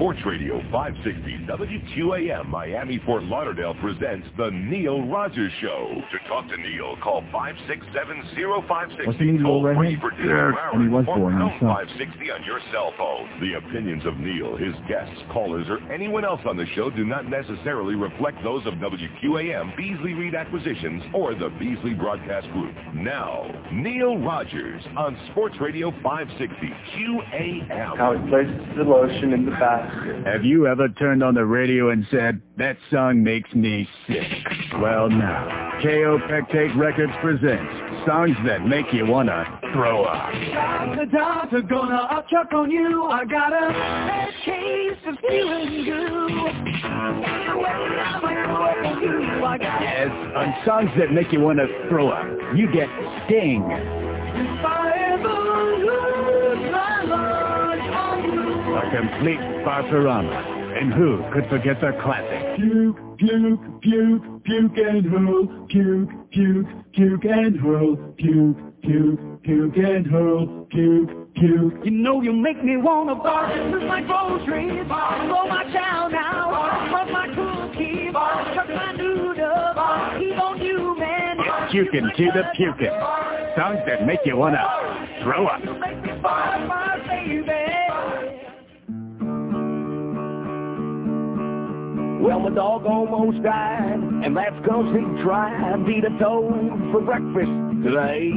Sports Radio 560 WQAM Miami Fort Lauderdale presents The Neil Rogers Show. To talk to Neil, call 567-0560. What's the Neil Toll right for Yeah, and he was or born pound himself. 560 on your cell phone. The opinions of Neil, his guests, callers, or anyone else on the show do not necessarily reflect those of WQAM, Beasley Reed Acquisitions, or the Beasley Broadcast Group. Now, Neil Rogers on Sports Radio 560 QAM. How he places the lotion in the basket. Have you ever turned on the radio and said, that song makes me sick? Well, now, KO Pectate Records presents songs that make you want to throw up. The dogs are gonna upchuck on you. I got a bad case of feeling got Yes, on songs that make you want to throw up, you get Sting. A complete Barbarama. And who could forget the classic? Puke, puke, puke, puke and hurl, puke, puke, puke and hurl, puke, puke, puke and hurl, puke, puke. You know you make me wanna bark. This is my groceries. Blow my chow now. Rub my cookies. Chuck my noodles. Keep on you, man. It's puking to the puking. Songs that make you want to throw up. You make me bark, my baby. Well, my dog almost died, and that's 'cause he tried to eat a toad for breakfast today.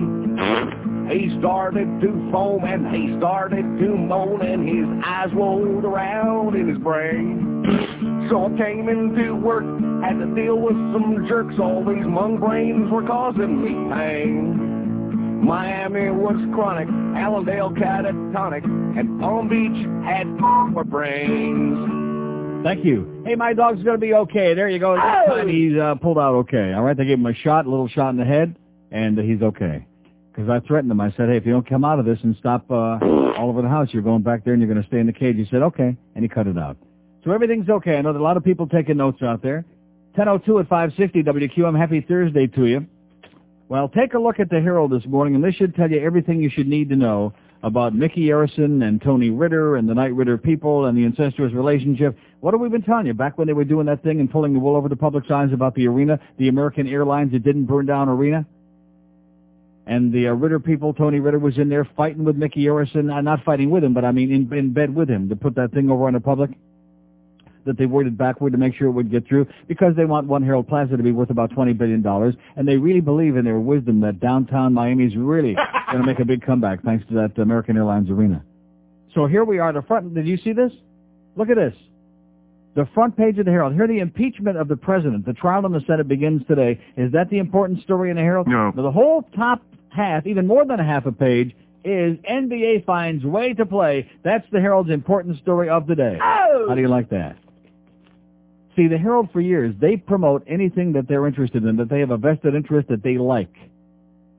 He started to foam and he started to moan and his eyes rolled around in his brain. So I came into work, had to deal with some jerks. All these mung brains were causing me pain. Miami was chronic, Allendale catatonic, and Palm Beach had more brains. Thank you. Hey, my dog's going to be okay. There you go. This time he's uh, pulled out okay. All right, they gave him a shot, a little shot in the head, and he's okay. Because I threatened him. I said, hey, if you don't come out of this and stop uh, all over the house, you're going back there and you're going to stay in the cage. He said, okay, and he cut it out. So everything's okay. I know that a lot of people taking notes out there. 10.02 at 560 WQAM. Happy Thursday to you. Well, take a look at the Herald this morning, and this should tell you everything you should need to know about Micky Arison and Tony Ridder and the Knight Ridder people and the incestuous relationship. What have we been telling you back when they were doing that thing and pulling the wool over the public's eyes about the arena, the American Airlines that didn't burn down arena? And the uh, Ridder people, Tony Ridder was in there fighting with Micky Arison, uh, not fighting with him, but I mean in, in bed with him to put that thing over on the public that they worded backward to make sure it would get through because they want One Herald Plaza to be worth about $20 billion. And they really believe in their wisdom that downtown Miami is really going to make a big comeback thanks to that American Airlines arena. So here we are at the front. Did you see this? Look at this. The front page of the Herald. Here the impeachment of the president. The trial in the Senate begins today. Is that the important story in the Herald? No. Now, the whole top half, even more than a half a page, is NBA finds way to play. That's the Herald's important story of the day. Oh! How do you like that? See, the Herald for years, they promote anything that they're interested in, that they have a vested interest that they like.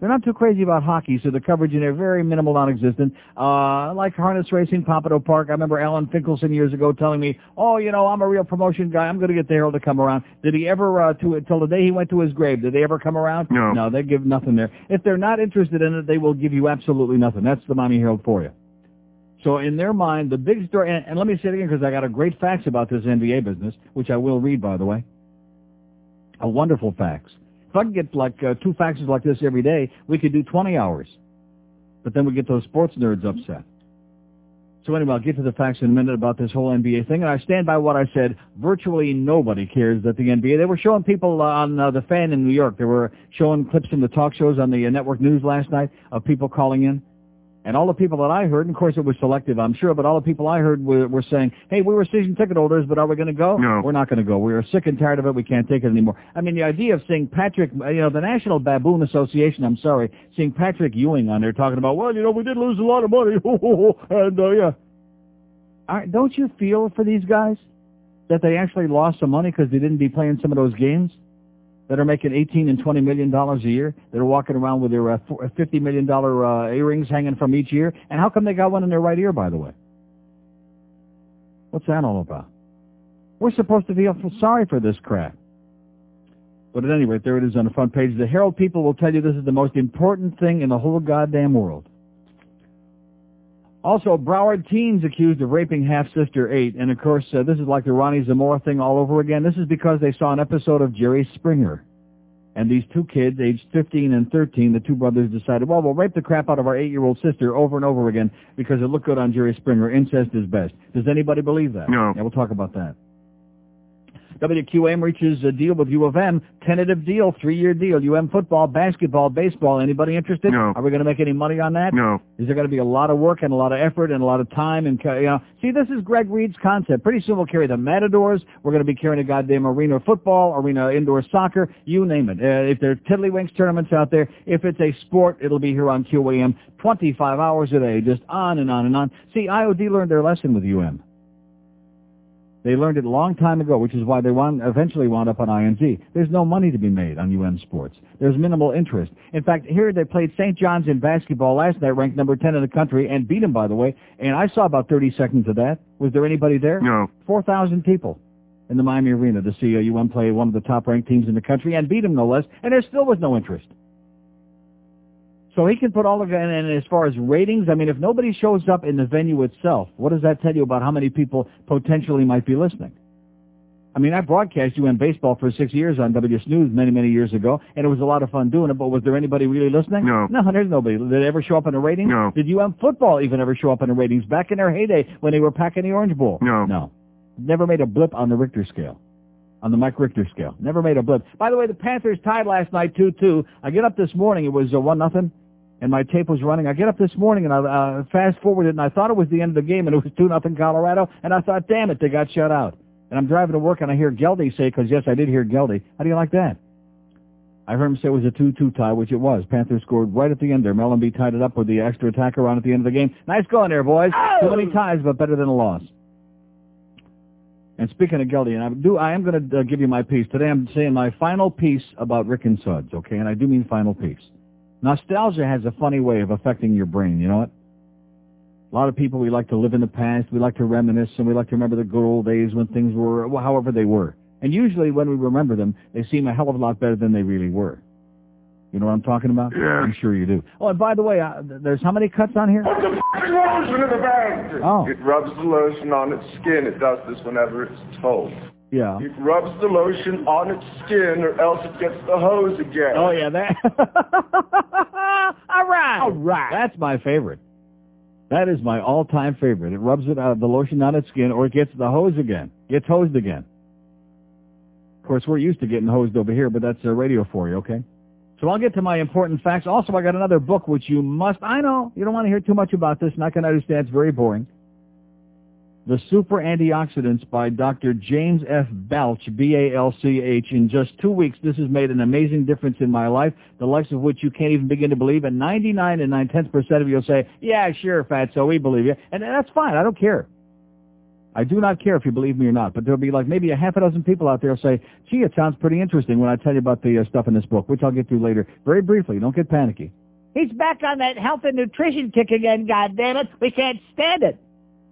They're not too crazy about hockey, so the coverage in there very minimal, non-existent. Uh, like harness racing, Pompano Park. I remember Alan Finkelson years ago telling me, "Oh, you know, I'm a real promotion guy. I'm going to get the Herald to come around." Did he ever, uh, to till the day he went to his grave, did they ever come around? No. No, they give nothing there. If they're not interested in it, they will give you absolutely nothing. That's the Miami Herald for you. So in their mind, the big story, and, and let me say it again because I got a great facts about this NBA business, which I will read, by the way. A wonderful facts. If I could get like uh, two faxes like this every day, we could do 20 hours. But then we get those sports nerds upset. So anyway, I'll get to the facts in a minute about this whole NBA thing, and I stand by what I said. Virtually nobody cares that the NBA. They were showing people on uh, the fan in New York. They were showing clips from the talk shows on the uh, network news last night of people calling in. And all the people that I heard, and of course it was selective, I'm sure, but all the people I heard were, were saying, hey, we were season ticket holders, but are we going to go? No. We're not going to go. We are sick and tired of it. We can't take it anymore. I mean, the idea of seeing Patrick, you know, the National Baboon Association, I'm sorry, seeing Patrick Ewing on there talking about, well, you know, we did lose a lot of money, and, uh, yeah. All right, don't you feel for these guys that they actually lost some money because they didn't be playing some of those games? That are making 18 and 20 million dollars a year that are walking around with their uh, 50 million dollar uh, earrings hanging from each ear. And how come they got one in their right ear by the way? What's that all about? We're supposed to feel sorry for this crap. But at any rate there it is on the front page. The herald people will tell you this is the most important thing in the whole goddamn world Also, Broward teens accused of raping half-sister 8. And, of course, uh, this is like the Ronnie Zamora thing all over again. This is because they saw an episode of Jerry Springer. And these two kids, aged 15 and 13, the two brothers decided, well, we'll rape the crap out of our 8-year-old sister over and over again because it looked good on Jerry Springer. Incest is best. Does anybody believe that? No. Yeah, we'll talk about that. WQAM reaches a deal with U of M, tentative deal, three-year deal, UM football, basketball, baseball. Anybody interested? No. Are we going to make any money on that? No. Is there going to be a lot of work and a lot of effort and a lot of time and, you know, see, this is Greg Reed's concept. Pretty soon we'll carry the Matadors. We're going to be carrying a goddamn arena football, arena indoor soccer, you name it. Uh, if there are tiddlywinks tournaments out there, if it's a sport, it'll be here on QAM 25 hours a day, just on and on and on. See, IOD learned their lesson with UM. They learned it a long time ago, which is why they wound, eventually wound up on INZ. There's no money to be made on UM sports. There's minimal interest. In fact, here they played St. John's in basketball last night, ranked number 10 in the country, and beat them, by the way. And I saw about 30 seconds of that. Was there anybody there? No. 4,000 people in the Miami Arena to see UM play one of the top-ranked teams in the country and beat them, no less. And there still was no interest. So he can put all of it, and as far as ratings, I mean, if nobody shows up in the venue itself, what does that tell you about how many people potentially might be listening? I mean, I broadcast UM baseball for six years on W Snooze many, many years ago, and it was a lot of fun doing it, but was there anybody really listening? No. No, there's nobody. Did it ever show up in the ratings? No. Did UM football even ever show up in the ratings back in their heyday when they were packing the Orange Bowl? No. No. Never made a blip on the Richter scale. On the Mike Richter scale. Never made a blip. By the way, the Panthers tied last night 2-2. I get up this morning, it was uh, 1 nothing and my tape was running. I get up this morning and I uh, fast forwarded and I thought it was the end of the game and it was 2 nothing Colorado and I thought, damn it, they got shut out. And I'm driving to work and I hear Geldy say, because yes, I did hear Geldy. How do you like that? I heard him say it was a 2-2 tie, which it was. Panthers scored right at the end there. Mellanby tied it up with the extra attacker on at the end of the game. Nice going there, boys. Too many ties, but better than a loss. And speaking of Geldy, and I do, I am going to uh, give you my piece today. I'm saying my final piece about Rick and Suds, okay? And I do mean final piece. Nostalgia has a funny way of affecting your brain, you know what? A lot of people, we like to live in the past, we like to reminisce, and we like to remember the good old days when things were, well, however they were. And usually when we remember them, they seem a hell of a lot better than they really were. You know what I'm talking about? Yeah. I'm sure you do. Oh, and by the way, uh, there's how many cuts on here? Put the f***ing lotion in the bag. Oh. It rubs the lotion on its skin. It does this whenever it's told. Yeah. It rubs the lotion on its skin or else it gets the hose again. Oh, yeah, that. All right. All right. That's my favorite. That is my all-time favorite. It rubs it out, of the lotion on its skin, or it gets the hose again. Gets hosed again. Of course, we're used to getting hosed over here, but that's uh, radio for you, okay? So I'll get to my important facts. Also, I got another book which you must, I know, you don't want to hear too much about this, not going to understand, it's very boring. The Super Antioxidants by Dr. James F. Balch, B-A-L-C-H. In just two weeks, this has made an amazing difference in my life, the likes of which you can't even begin to believe. And 99 and 9 tenths percent of you will say, yeah, sure, Fatso, we believe you. And that's fine. I don't care. I do not care if you believe me or not, but there'll be like maybe a half a dozen people out there say, gee, it sounds pretty interesting when I tell you about the uh, stuff in this book, which I'll get to later. Very briefly, don't get panicky. He's back on that health and nutrition kick again, goddammit. We can't stand it.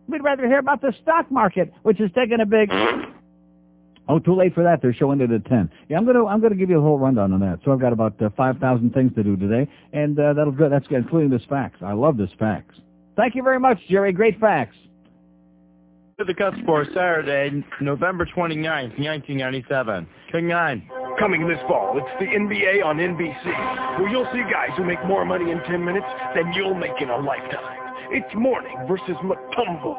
We'd rather hear about the stock market, which is taking a big... Oh, too late for that. They're showing it at 10. Yeah, I'm going to I'm going to give you a whole rundown on that. So I've got about uh, 5,000 things to do today, and uh, that'll go. That's including this fax. I love this fax. Thank you very much, Jerry. Great fax. To the Cuts for Saturday, November 29th, 1997. King 9. Coming this fall, it's the NBA on NBC, where you'll see guys who make more money in 10 minutes than you'll make in a lifetime. It's Mourning versus Mutombo.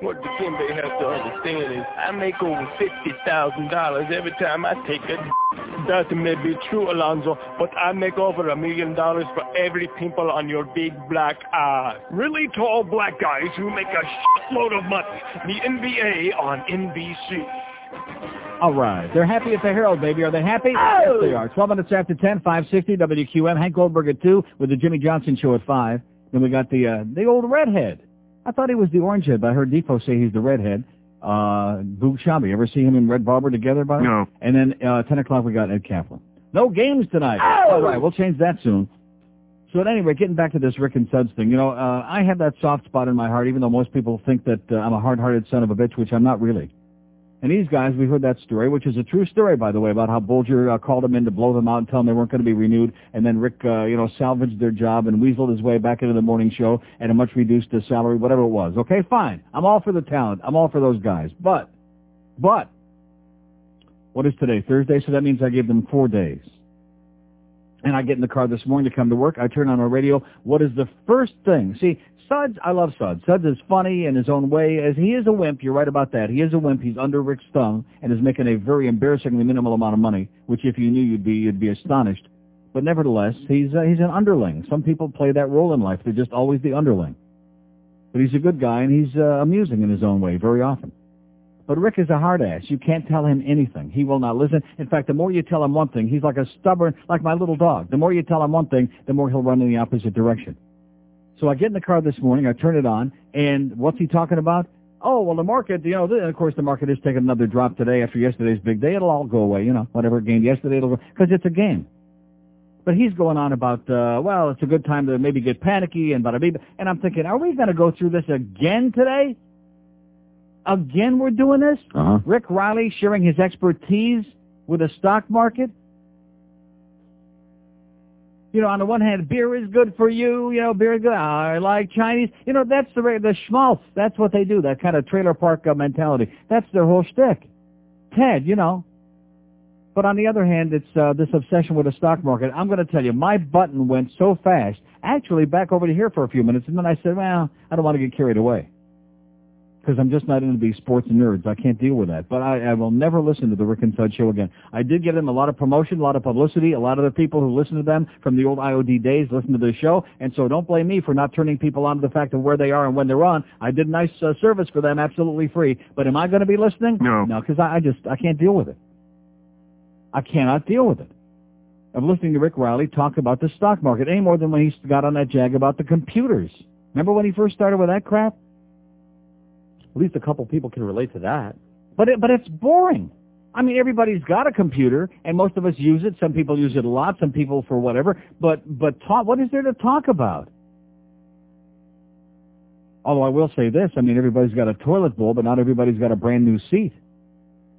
What the Kimbe has to understand is I make over $50,000 every time I take a That may be true, Alonzo, but I make over a million dollars for every pimple on your big black eye. Really tall black guys who make a shitload of money. The NBA on NBC. All right. They're happy at the Herald, baby. Are they happy? Oh! Yes, they are. 12 minutes after 10, 560 WQAM. Hank Goldberg at 2 with the Jimmy Johnson Show at 5. Then we got the uh, the old redhead. I thought he was the orange head, but I heard Depot say he's the redhead. Uh, Boog Sciambi. Ever see him and Red Barber together, by No. And then uh, 10 o'clock we got Ed Kaplan. No games tonight. Oh! All right, we'll change that soon. So at any rate, getting back to this Rick and Suds thing, you know, uh, I have that soft spot in my heart, even though most people think that uh, I'm a hard-hearted son of a bitch, which I'm not really. And these guys, we heard that story, which is a true story, by the way, about how Bulger uh, called them in to blow them out and tell them they weren't going to be renewed. And then Rick, uh, you know, salvaged their job and weaseled his way back into the morning show at a much reduced uh, salary, whatever it was. Okay, fine. I'm all for the talent. I'm all for those guys. But, but, what is today? Thursday? So that means I gave them four days. And I get in the car this morning to come to work. I turn on my radio. What is the first thing? See, Suds, I love Suds. Suds is funny in his own way. As he is a wimp, you're right about that. He is a wimp. He's under Rick's thumb and is making a very embarrassingly minimal amount of money, which if you knew, you'd be you'd be astonished. But nevertheless, he's uh, he's an underling. Some people play that role in life. They're just always the underling. But he's a good guy and he's uh, amusing in his own way very often. But Rick is a hard ass. You can't tell him anything. He will not listen. In fact, the more you tell him one thing, he's like a stubborn, like my little dog. The more you tell him one thing, the more he'll run in the opposite direction. So I get in the car this morning, I turn it on, and what's he talking about? Oh, well, the market, you know, and of course the market is taking another drop today after yesterday's big day. It'll all go away, you know, whatever gained yesterday, it'll go, because it's a game. But he's going on about, uh, well, it's a good time to maybe get panicky and bada bada. And I'm thinking, are we going to go through this again today? Again we're doing this? Uh-huh. Rick Riley sharing his expertise with the stock market? You know, on the one hand, beer is good for you. You know, beer is good. I like Chinese. You know, that's the the schmaltz. That's what they do. That kind of trailer park uh, mentality. That's their whole shtick. Ted, you know. But on the other hand, it's uh, this obsession with the stock market. I'm going to tell you, my button went so fast. Actually, back over to here for a few minutes, and then I said, well, I don't want to get carried away because I'm just not into these sports nerds. I can't deal with that. But I, I will never listen to the Rick and Sud show again. I did give them a lot of promotion, a lot of publicity. A lot of the people who listen to them from the old IOD days listen to the show. And so don't blame me for not turning people on to the fact of where they are and when they're on. I did nice uh, service for them, absolutely free. But am I going to be listening? No. No, because I, I just, I can't deal with it. I cannot deal with it. I'm listening to Rick Riley talk about the stock market any more than when he got on that jag about the computers. Remember when he first started with that crap? At least a couple people can relate to that. But it, but it's boring. I mean, everybody's got a computer, and most of us use it. Some people use it a lot, some people for whatever. But but talk, what is there to talk about? Although I will say this, I mean, everybody's got a toilet bowl, but not everybody's got a brand new seat.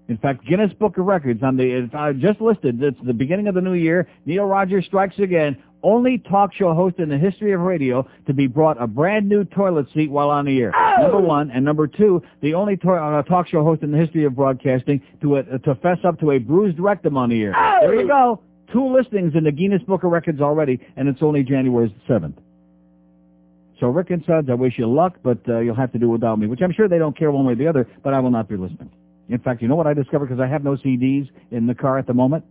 In fact, Guinness Book of Records on the I uh, just listed. It's the beginning of the new year. Neil Rogers strikes again. Only talk show host in the history of radio to be brought a brand new toilet seat while on the air. Oh! Number one, and number two, the only to- uh, talk show host in the history of broadcasting to uh, to fess up to a bruised rectum on the air. Oh! There you go. Two listings in the Guinness Book of Records already, and it's only January seventh. So Rick and Suds, I wish you luck, but uh, you'll have to do without me, which I'm sure they don't care one way or the other, but I will not be listening. In fact, you know what I discovered because I have no CDs in the car at the moment?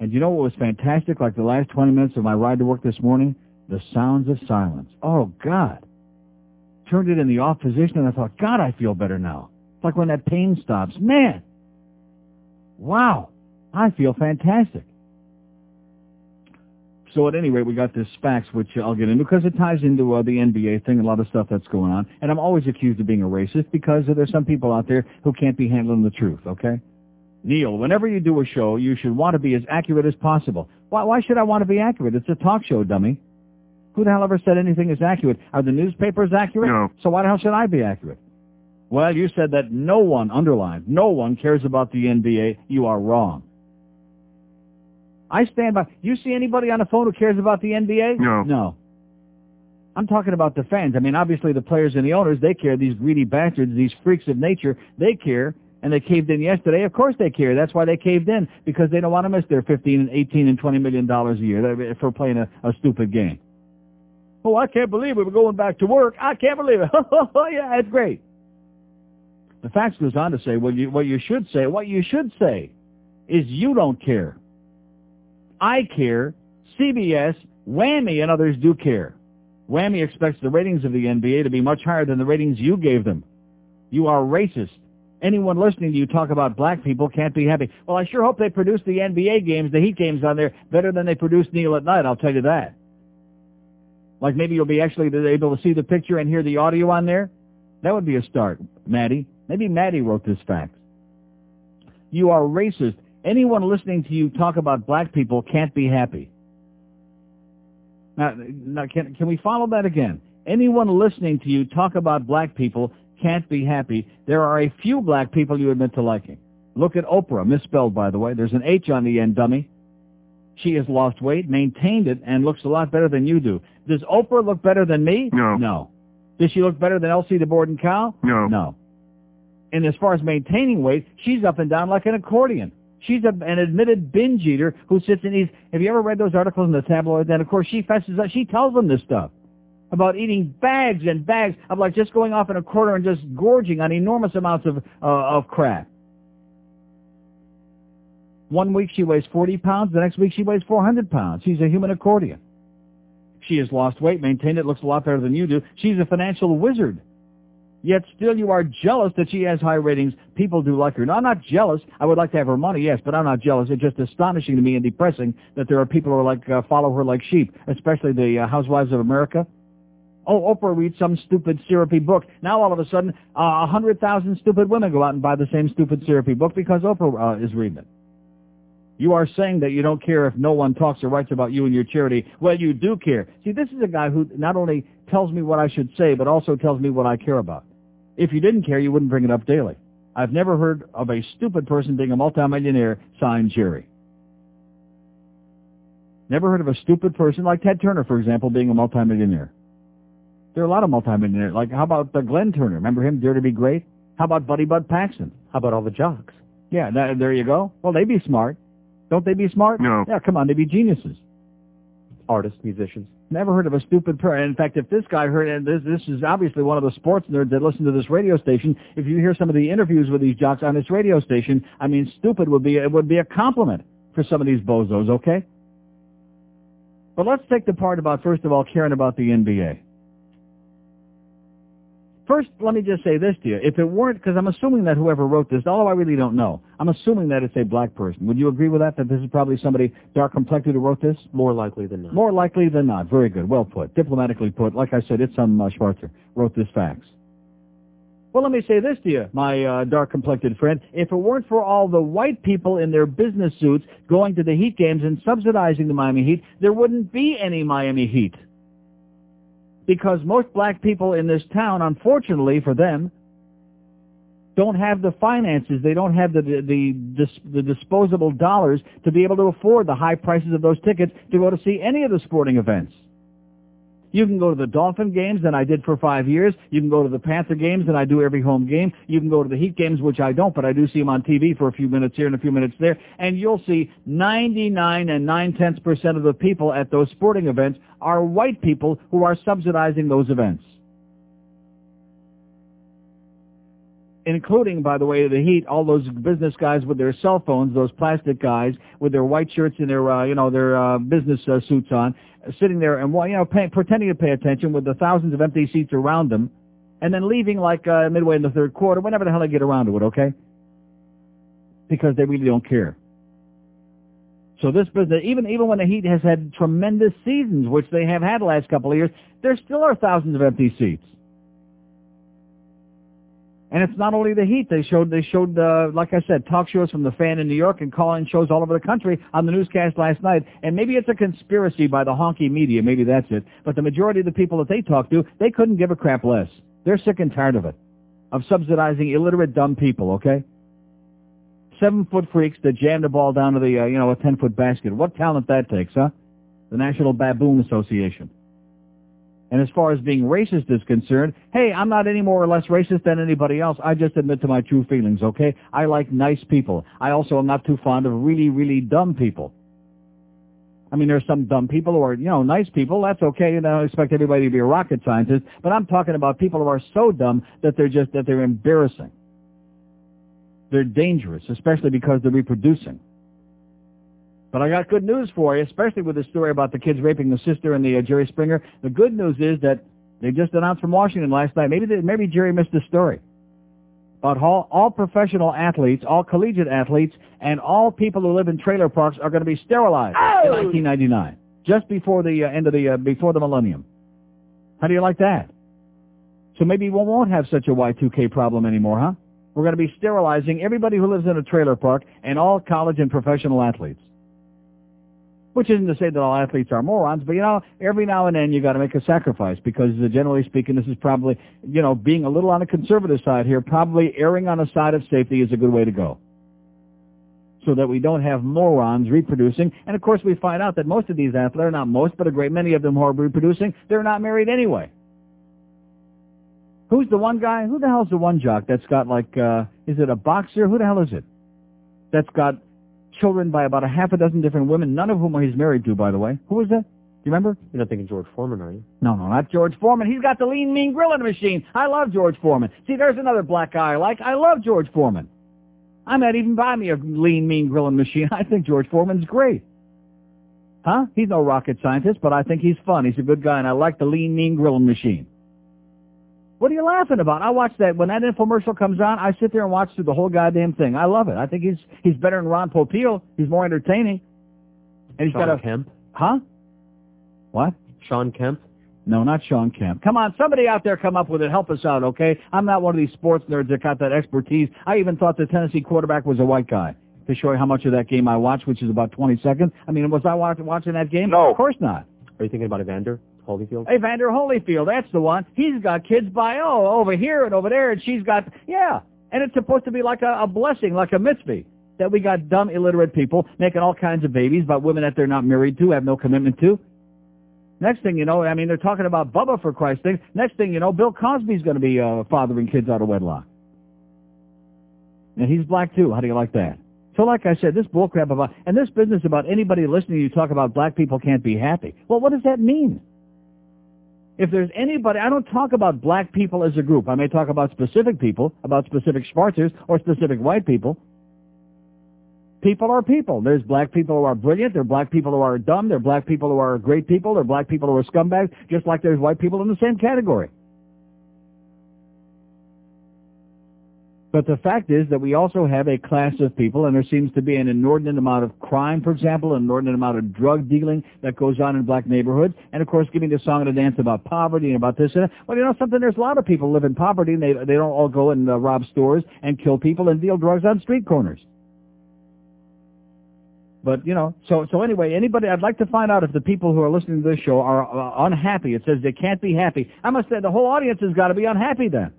And you know what was fantastic? Like the last 20 minutes of my ride to work this morning? The sounds of silence. Oh, God. Turned it in the off position and I thought, God, I feel better now. It's like when that pain stops. Man! Wow! I feel fantastic. So at any rate, we got this fax, which I'll get into because it ties into uh, the NBA thing, a lot of stuff that's going on. And I'm always accused of being a racist because there's some people out there who can't be handling the truth, okay? Neil, whenever you do a show, you should want to be as accurate as possible. Why, why should I want to be accurate? It's a talk show, dummy. Who the hell ever said anything is accurate? Are the newspapers accurate? No. So why the hell should I be accurate? Well, you said that no one, underlined, no one cares about the NBA. You are wrong. I stand by. You see anybody on the phone who cares about the NBA? No. No. I'm talking about the fans. I mean, obviously the players and the owners, they care. These greedy bastards, these freaks of nature, they care. And they caved in yesterday. Of course they care. That's why they caved in, because they don't want to miss their 15 and 18 and 20 million dollars a year for playing a, a stupid game. Oh, I can't believe we were going back to work. I can't believe it. Oh, yeah, it's great. The fax goes on to say, well, you, what you should say, what you should say is you don't care. I care. CBS, Whammy, and others do care. Whammy expects the ratings of the NBA to be much higher than the ratings you gave them. You are racist. Anyone listening to you talk about black people can't be happy. Well, I sure hope they produce the NBA games, the Heat games on there better than they produce Neil at night, I'll tell you that. Like maybe you'll be actually able to see the picture and hear the audio on there. That would be a start, Maddie. Maybe Maddie wrote this fax. You are racist. Anyone listening to you talk about black people can't be happy. Now, now can, can we follow that again? Anyone listening to you talk about black people can't be happy. There are a few black people you admit to liking. Look at Oprah, misspelled by the way. There's an H on the end, dummy. She has lost weight, maintained it, and looks a lot better than you do. Does Oprah look better than me? No. No. Does she look better than Elsie the Borden cow? No. No. And as far as maintaining weight, she's up and down like an accordion. She's a, an admitted binge eater who sits and eats. Have you ever read those articles in the tabloid? Then, of course, she fesses up. She tells them this stuff about eating bags and bags of like just going off in a corner and just gorging on enormous amounts of uh, of crap. One week she weighs 40 pounds, the next week she weighs 400 pounds. She's a human accordion. She has lost weight, maintained it, looks a lot better than you do. She's a financial wizard. Yet still you are jealous that she has high ratings. People do like her. No, I'm not jealous. I would like to have her money, yes, but I'm not jealous. It's just astonishing to me and depressing that there are people who are like uh, follow her like sheep, especially the uh, Housewives of America. Oh, Oprah reads some stupid syrupy book. Now all of a sudden, uh, a uh, hundred thousand stupid women go out and buy the same stupid syrupy book because Oprah uh, is reading it. You are saying that you don't care if no one talks or writes about you and your charity. Well, you do care. See, this is a guy who not only tells me what I should say, but also tells me what I care about. If you didn't care, you wouldn't bring it up daily. I've never heard of a stupid person being a multimillionaire signed Jerry. Never heard of a stupid person like Ted Turner, for example, being a multimillionaire. There are a lot of multimillionaires. Like, how about uh, Glenn Turner? Remember him, Dare to be Great? How about Buddy Bud Paxson? How about all the jocks? Yeah, that, there you go. Well, they'd be smart. Don't they be smart? No. Yeah, come on, they'd be geniuses. Artists, musicians. Never heard of a stupid person. In fact, if this guy heard, and this, this is obviously one of the sports nerds that listen to this radio station, if you hear some of the interviews with these jocks on this radio station, I mean, stupid would be, it would be a compliment for some of these bozos, okay? But let's take the part about, first of all, caring about the NBA. First, let me just say this to you. If it weren't, because I'm assuming that whoever wrote this, although I really don't know, I'm assuming that it's a black person. Would you agree with that, that this is probably somebody dark-complected who wrote this? More likely than not. More likely than not. Very good. Well put. Diplomatically put. Like I said, it's some uh, Schwarzer wrote this fax. Well, let me say this to you, my uh, dark-complected friend. If it weren't for all the white people in their business suits going to the Heat games and subsidizing the Miami Heat, there wouldn't be any Miami Heat because most black people in this town, unfortunately for them, don't have the finances. They don't have the, the, the, the, disposable dollars to be able to afford the high prices of those tickets to go to see any of the sporting events. You can go to the Dolphin games, and I did for five years. You can go to the Panther games, and I do every home game. You can go to the Heat games, which I don't, but I do see them on TV for a few minutes here and a few minutes there. And you'll see 99 and 9 tenths percent of the people at those sporting events are white people who are subsidizing those events. Including, by the way, the heat, all those business guys with their cell phones, those plastic guys with their white shirts and their, uh, you know, their uh, business uh, suits on, sitting there and, you know, pay, pretending to pay attention with the thousands of empty seats around them, and then leaving like uh, midway in the third quarter, whenever the hell they get around to it, okay? Because they really don't care. So this business, even even when the Heat has had tremendous seasons, which they have had the last couple of years, there still are thousands of empty seats. And it's not only the Heat. They showed, they showed, uh, like I said, talk shows from the fan in New York and call-in shows all over the country on the newscast last night. And maybe it's a conspiracy by the honky media. Maybe that's it. But the majority of the people that they talk to, they couldn't give a crap less. They're sick and tired of it. Of subsidizing illiterate, dumb people, okay? Seven-foot freaks that jam the ball down to the, uh, you know, a ten-foot basket. What talent that takes, huh? The National Baboon Association. And as far as being racist is concerned, hey, I'm not any more or less racist than anybody else. I just admit to my true feelings, okay? I like nice people. I also am not too fond of really, really dumb people. I mean, there's some dumb people who are, you know, nice people. That's okay. You don't expect everybody to be a rocket scientist. But I'm talking about people who are so dumb that they're just, that they're embarrassing. They're dangerous, especially because they're reproducing. But I got good news for you, especially with the story about the kids raping the sister and the uh, Jerry Springer. The good news is that they just announced from Washington last night. Maybe they, maybe Jerry missed the story. But all, all professional athletes, all collegiate athletes, and all people who live in trailer parks are going to be sterilized oh! in 1999, just before the uh, end of the uh, before the millennium. How do you like that? So maybe we won't have such a Y2K problem anymore, huh? We're going to be sterilizing everybody who lives in a trailer park and all college and professional athletes. Which isn't to say that all athletes are morons, but you know, every now and then you got to make a sacrifice because uh, generally speaking, this is probably, you know, being a little on the conservative side here, probably erring on the side of safety is a good way to go. So that we don't have morons reproducing. And of course we find out that most of these athletes, not most, but a great many of them who are reproducing, they're not married anyway. Who's the one guy? Who the hell's the one jock that's got like, uh, is it a boxer? Who the hell is it? That's got children by about a half a dozen different women, none of whom he's married to, by the way. Who is that? Do you remember? You're not thinking George Foreman, are you? No, no, not George Foreman. He's got the lean, mean grilling machine. I love George Foreman. See, there's another black guy I like. I love George Foreman. I might even buy me a lean, mean grilling machine. I think George Foreman's great. Huh? He's no rocket scientist, but I think he's fun. He's a good guy, and I like the lean, mean grilling machine. What are you laughing about? I watch that when that infomercial comes on. I sit there and watch through the whole goddamn thing. I love it. I think he's he's better than Ron Popeil. He's more entertaining. And he's Shawn got a Kemp. huh? What? Shawn Kemp. No, not Shawn Kemp. Come on, somebody out there come up with it. Help us out, okay? I'm not one of these sports nerds that got that expertise. I even thought the Tennessee quarterback was a white guy. To show you how much of that game I watched, which is about 20 seconds. I mean, was I watching, watching that game? No. Of course not. Are you thinking about Evander Holyfield? Evander Holyfield, that's the one. He's got kids by, oh, over here and over there, and she's got, yeah. And it's supposed to be like a, a blessing, like a mitzvah, that we got dumb, illiterate people making all kinds of babies about women that they're not married to, have no commitment to. Next thing you know, I mean, they're talking about Bubba for Christ's sake. Next thing you know, Bill Cosby's going to be uh, fathering kids out of wedlock. And he's black too. How do you like that? So like I said, this bullcrap about, and this business about anybody listening to you talk about black people can't be happy. Well, what does that mean? If there's anybody, I don't talk about black people as a group. I may talk about specific people, about specific Schwarzers or specific white people. People are people. There's black people who are brilliant. There are black people who are dumb. There are black people who are great people. There are black people who are scumbags, just like there's white people in the same category. But the fact is that we also have a class of people, and there seems to be an inordinate amount of crime, for example, an inordinate amount of drug dealing that goes on in black neighborhoods, and of course giving the song and a dance about poverty and about this and that. Well, you know something, there's a lot of people live in poverty, and they, they don't all go and uh, rob stores and kill people and deal drugs on street corners. But, you know, so, so anyway, anybody, I'd like to find out if the people who are listening to this show are uh, unhappy. It says they can't be happy. I must say the whole audience has got to be unhappy then.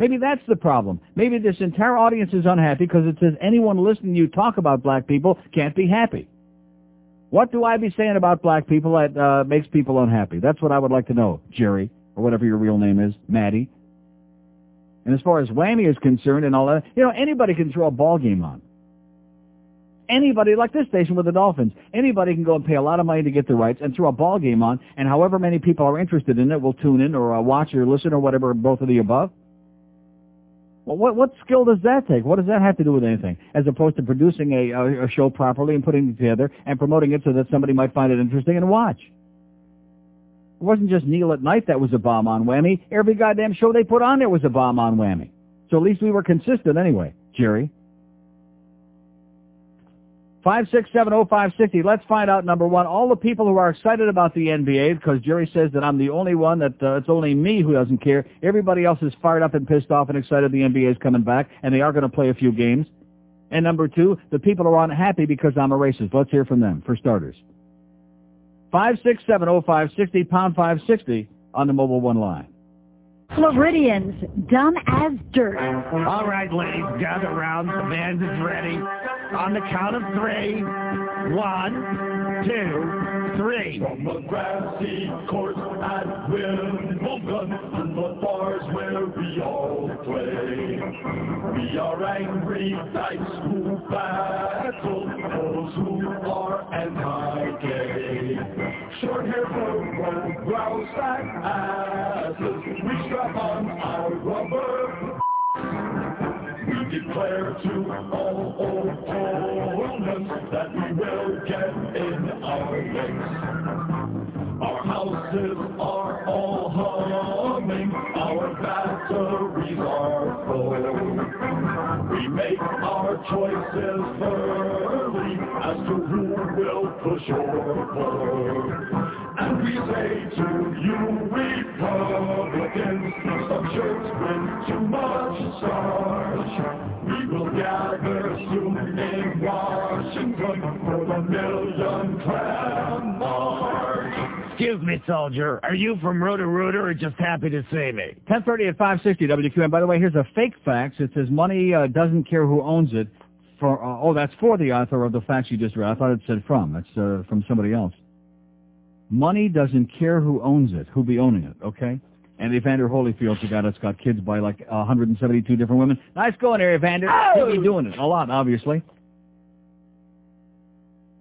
Maybe that's the problem. Maybe this entire audience is unhappy because it says anyone listening to you talk about black people can't be happy. What do I be saying about black people that uh, makes people unhappy? That's what I would like to know, Jerry, or whatever your real name is, Maddie. And as far as Whammy is concerned and all that, you know, anybody can throw a ball game on. Anybody, like this station with the Dolphins, anybody can go and pay a lot of money to get the rights and throw a ball game on, and however many people are interested in it will tune in or uh, watch or listen or whatever, both of the above. Well, what, what skill does that take? What does that have to do with anything? As opposed to producing a, a, a show properly and putting it together and promoting it so that somebody might find it interesting and watch. It wasn't just Neil at Night that was a bomb on whammy. Every goddamn show they put on there was a bomb on whammy. So at least we were consistent anyway, Jerry. 5670560. Let's find out, number one, all the people who are excited about the NBA, because Jerry says that I'm the only one, that uh, it's only me who doesn't care. Everybody else is fired up and pissed off and excited the NBA is coming back, and they are going to play a few games. And number two, the people are unhappy because I'm a racist. Let's hear from them, for starters. 5670560, pound 560 on the mobile one line. Floridians, dumb as dirt. All right, ladies, gather around. The band is ready. On the count of three. One, two, three. From the grassy court at Wimbledon to the bars where we all play. We are angry types who battle those who are anti-gay. Short hair, fur, growl, sack asses. We strap on our rubber declare to all opponents that we will get in our legs. Our houses are all humming, our batteries are full. We make our choices early as to who will push or pull. And we say to you Republicans, some shirts with too much starch. We will gather assuming Washington for the Million Plan March. Excuse me, soldier. Are you from Rooter Rooter or just happy to see me? 1030 at 560 WQAM. By the way, here's a fake fax. It says money uh, doesn't care who owns it. For uh, Oh, that's for the author of the fax you just read. I thought it said from. That's uh, from somebody else. Money doesn't care who owns it, who be owning it, okay? And Evander Holyfield's a guy that's got kids by like 172 different women. Nice going there, Evander. Oh! Doing it. A lot, obviously.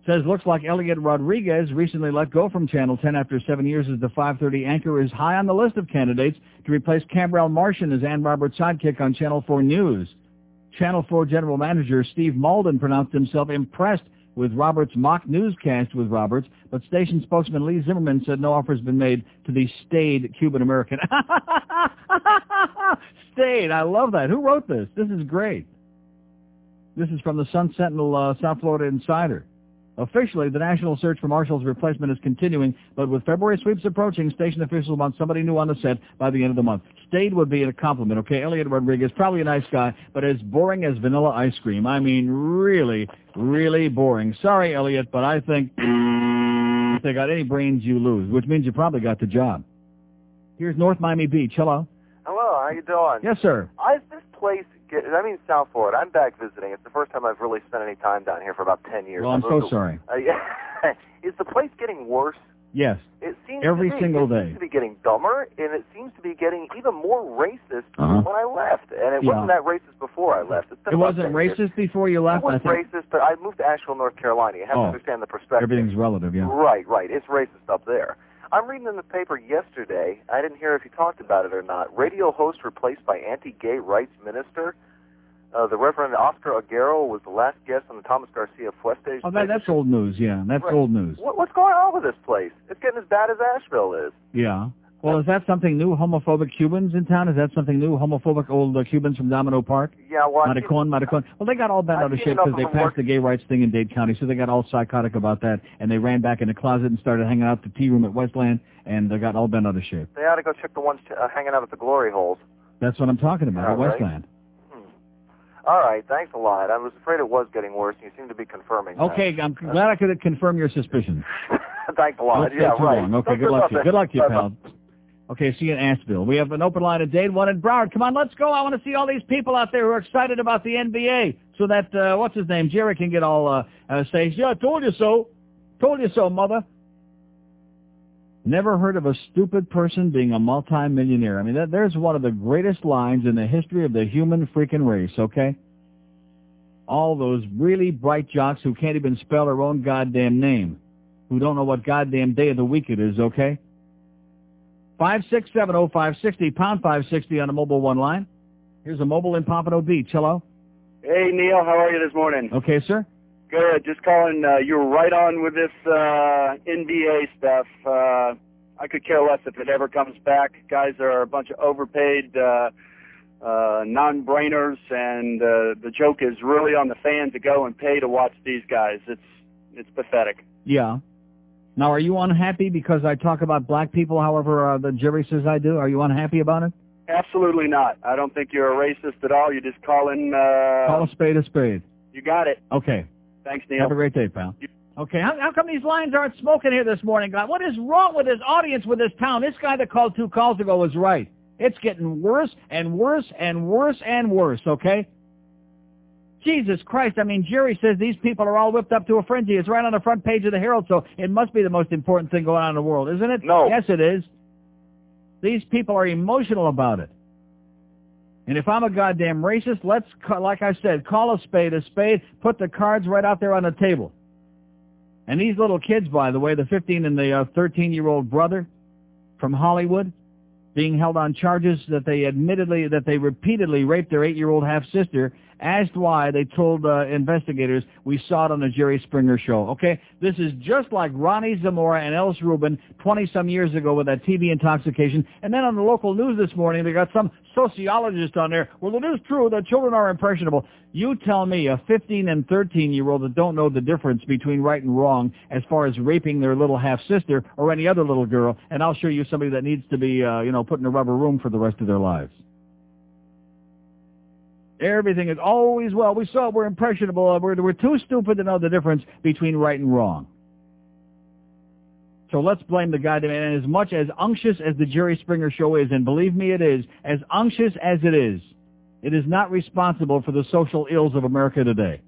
Says, looks like Elliot Rodriguez recently let go from Channel 10 after seven years as the 530 anchor is high on the list of candidates to replace Cambrell Marshall as Ann Roberts' sidekick on Channel 4 News. Channel 4 General Manager Steve Malden pronounced himself impressed with Roberts' mock newscast with Roberts, but station spokesman Lee Zimmerman said no offer has been made to the staid Cuban-American. staid, I love that. Who wrote this? This is great. This is from the Sun Sentinel uh, South Florida Insider. Officially, the national search for Marshall's replacement is continuing, but with February sweeps approaching, station officials want somebody new on the set by the end of the month. Stayed would be a compliment, okay? Elliot Rodriguez, probably a nice guy, but as boring as vanilla ice cream. I mean, really, really boring. Sorry, Elliot, but I think if they got any brains, you lose, which means you probably got the job. Here's North Miami Beach. Hello. Hello, how you doing? Yes, sir. I this place get I mean South Florida. I'm back visiting. It's the first time I've really spent any time down here for about ten years. Well, I'm so to- sorry. Uh, yeah. Is the place getting worse? Yes. It seems Every be, single it day. seems to be getting dumber, and it seems to be getting even more racist Uh-huh. when I left. And it Yeah. wasn't that racist before I left. It wasn't 10 racist before you left, It was racist, but I moved to Asheville, North Carolina. You have Oh. to understand the perspective. Everything's relative, yeah. Right, right. It's racist up there. I'm reading in the paper yesterday. I didn't hear if you talked about it or not. Radio host replaced by anti-gay rights minister. Uh, the Reverend Oscar Aguero was the last guest on the Thomas Garcia Fuestes. Oh, that, that's old news, yeah. That's Right. old news. What, what's going on with this place? It's getting as bad as Asheville is. Yeah. Well, is that something new, homophobic Cubans in town? Is that something new, homophobic old uh, Cubans from Domino Park? Yeah, well, I Maricon, Maricon. Well, they got all bent I've out of shape because they passed the gay rights thing in Dade County, so they got all psychotic about that, and they ran back in the closet and started hanging out at the tea room at Westland, and they got all bent out of shape. they ought to go check the ones uh, hanging out at the glory holes. That's what I'm talking about, All at right. Westland. All right, thanks a lot. I was afraid it was getting worse, and you seem to be confirming that. Okay, I'm glad I could confirm your suspicions. thanks a lot. Let's yeah, right. long. Okay, Don't good luck to you. Good luck to you, pal. Okay, see you in Asheville. We have an open line at Dade, one in Broward. Come on, let's go. I want to see all these people out there who are excited about the NBA so that, uh, what's his name, Jerry can get all, uh, uh, say, yeah, I told you so. Told you so, mother. Never heard of a stupid person being a multimillionaire. I mean, that, there's one of the greatest lines in the history of the human freaking race, okay? All those really bright jocks who can't even spell their own goddamn name, who don't know what goddamn day of the week it is, okay? 5670560, pound 560 on the mobile one line. Here's a mobile in Pompano Beach. Hello? Hey Neil, how are you this morning? Okay, sir? Good. Just calling. Uh, you were right on with this uh, NBA stuff. Uh, I could care less if it ever comes back. Guys are a bunch of overpaid uh, uh, non-brainers, and uh, the joke is really on the fan to go and pay to watch these guys. It's it's pathetic. Yeah. Now, are you unhappy because I talk about black people however uh, the jury says I do? Are you unhappy about it? Absolutely not. I don't think you're a racist at all. You're just calling. Uh, Call a spade a spade. You got it. Okay. Thanks, Neil. Have a great day, pal. Okay, how, how come these lines aren't smoking here this morning, God? What is wrong with this audience, with this town? This guy that called two calls ago was right. It's getting worse and worse and worse and worse, okay? Jesus Christ, I mean, Jerry says these people are all whipped up to a frenzy. It's right on the front page of the Herald, so it must be the most important thing going on in the world, isn't it? No. Yes, it is. These people are emotional about it. And if I'm a goddamn racist, let's, like I said, call a spade a spade, put the cards right out there on the table. And these little kids, by the way, the 15 and the uh, 13-year-old brother from Hollywood, being held on charges that they admittedly, that they repeatedly raped their 8-year-old half-sister, asked why, they told uh, investigators, we saw it on the Jerry Springer show. Okay? This is just like Ronnie Zamora and Ellis Rubin 20-some years ago with that TV intoxication. And then on the local news this morning, they got some sociologist on there. Well, it is true that children are impressionable. You tell me a 15 and 13-year-old that don't know the difference between right and wrong as far as raping their little half-sister or any other little girl, and I'll show you somebody that needs to be, uh, you know, put in a rubber room for the rest of their lives. Everything is always, well, we saw it, we're impressionable, we're, we're too stupid to know the difference between right and wrong. So let's blame the guy. And as much as unctuous as the Jerry Springer show is, and believe me it is, as unctuous as it is, it is not responsible for the social ills of America today.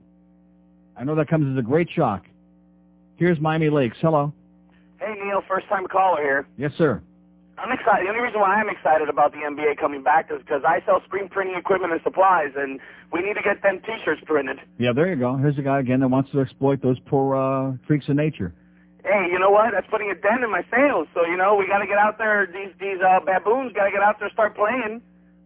I know that comes as a great shock. Here's Miami Lakes. Hello. Hey, Neil, first time caller here. Yes, sir. I'm excited. The only reason why I'm excited about the NBA coming back is because I sell screen printing equipment and supplies, and we need to get them T-shirts printed. Yeah, there you go. Here's a guy again that wants to exploit those poor uh, freaks of nature. Hey, you know what? That's putting a dent in my sales. So you know, we got to get out there. These these uh, baboons got to get out there, and start playing,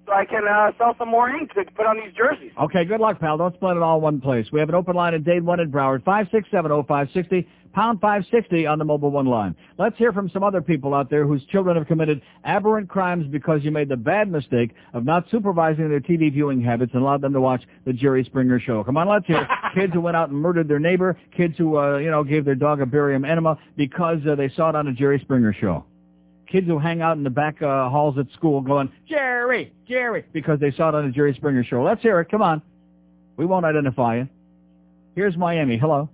so I can uh, sell some more ink to put on these jerseys. Okay, good luck, pal. Don't split it all in one place. We have an open line in Dade 1 in Broward, 5670560, pound 560 on the mobile one line. Let's hear from some other people out there whose children have committed aberrant crimes because you made the bad mistake of not supervising their TV viewing habits and allowed them to watch the Jerry Springer show. Come on, let's hear kids who went out and murdered their neighbor, kids who, uh, you know, gave their dog a barium enema because uh, they saw it on a Jerry Springer show kids who hang out in the back uh, halls at school going, Jerry, Jerry, because they saw it on the Jerry Springer show. Let's hear it. Come on. We won't identify you. Here's Miami. Hello.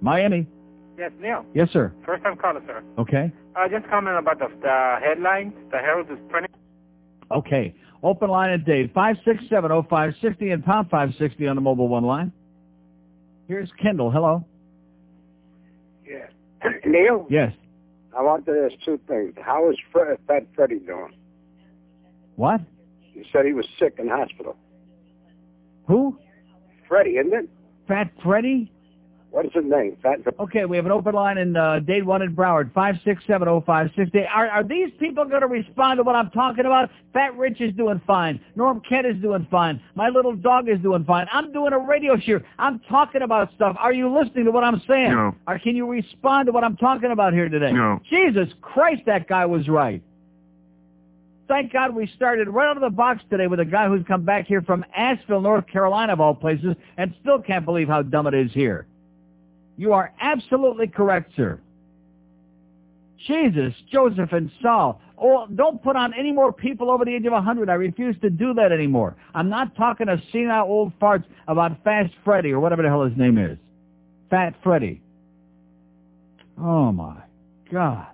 Miami. Yes, Neil. Yes, sir. First time caller, sir. Okay. Uh, just comment about the, the headline. The Herald is printing. Okay. Open line at Dade. 5670560 and pound 560 on the mobile one line. Here's Kendall. Hello. Yeah. Neil? Yes. I want to ask two things. How is Fred, uh, Fat Freddie doing? What? You said he was sick in hospital. Who? Freddie, isn't it? Fat Freddy? What is his name? Fat Okay, we have an open line in uh, Dade 1 in Broward, 5670560. Are, are these people going to respond to what I'm talking about? Fat Rich is doing fine. Norm Kent is doing fine. My little dog is doing fine. I'm doing a radio show. I'm talking about stuff. Are you listening to what I'm saying? No. Or can you respond to what I'm talking about here today? No. Jesus Christ, that guy was right. Thank God we started right out of the box today with a guy who's come back here from Asheville, North Carolina, of all places, and still can't believe how dumb it is here. You are absolutely correct, sir. Jesus, Joseph, and Saul. Oh, don't put on any more people over the age of 100. I refuse to do that anymore. I'm not talking to senile old farts about Fast Freddy or whatever the hell his name is. Fat Freddy. Oh, my God.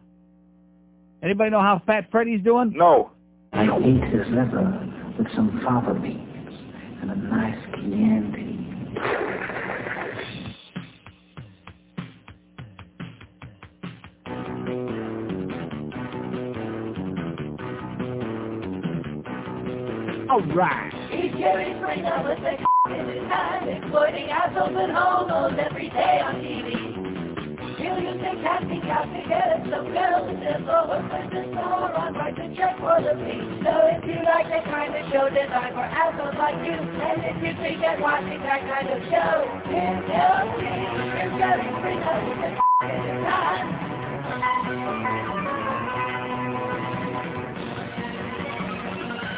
Anybody know how Fat Freddy's doing? No. I ate his liver with some fava beans and a nice Chianti. All right. He's Jerry Springer with the in his hand, exploiting assholes and homos every day on TV. He'll use the casting couch to get us some girls and lower with the store on right to check for the fee. So if you like the kind of show designed for assholes like you, and if you think that watching that kind of show is healthy, you're Jerry Springer with the in his hand.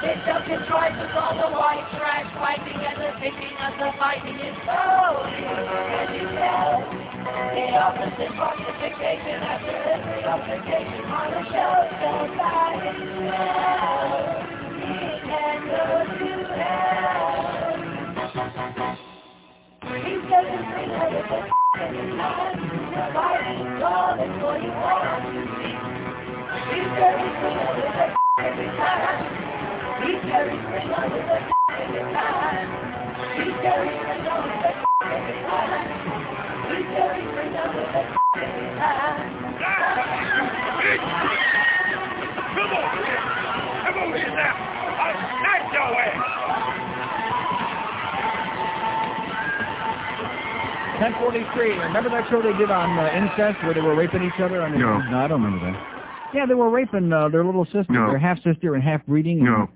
It doesn't try to the white trash fighting and the picking and the fighting is so Can you tell? The opposite falsification after every altercation on the show bad it smells. He can go to hell. He's getting free with the in his hand. 1043. Remember that show they did on uh, incest where they were raping each other? On the, No. No, I don't remember that. Yeah, they were raping uh, their little sister, No. their half-sister and half-breeding. and No.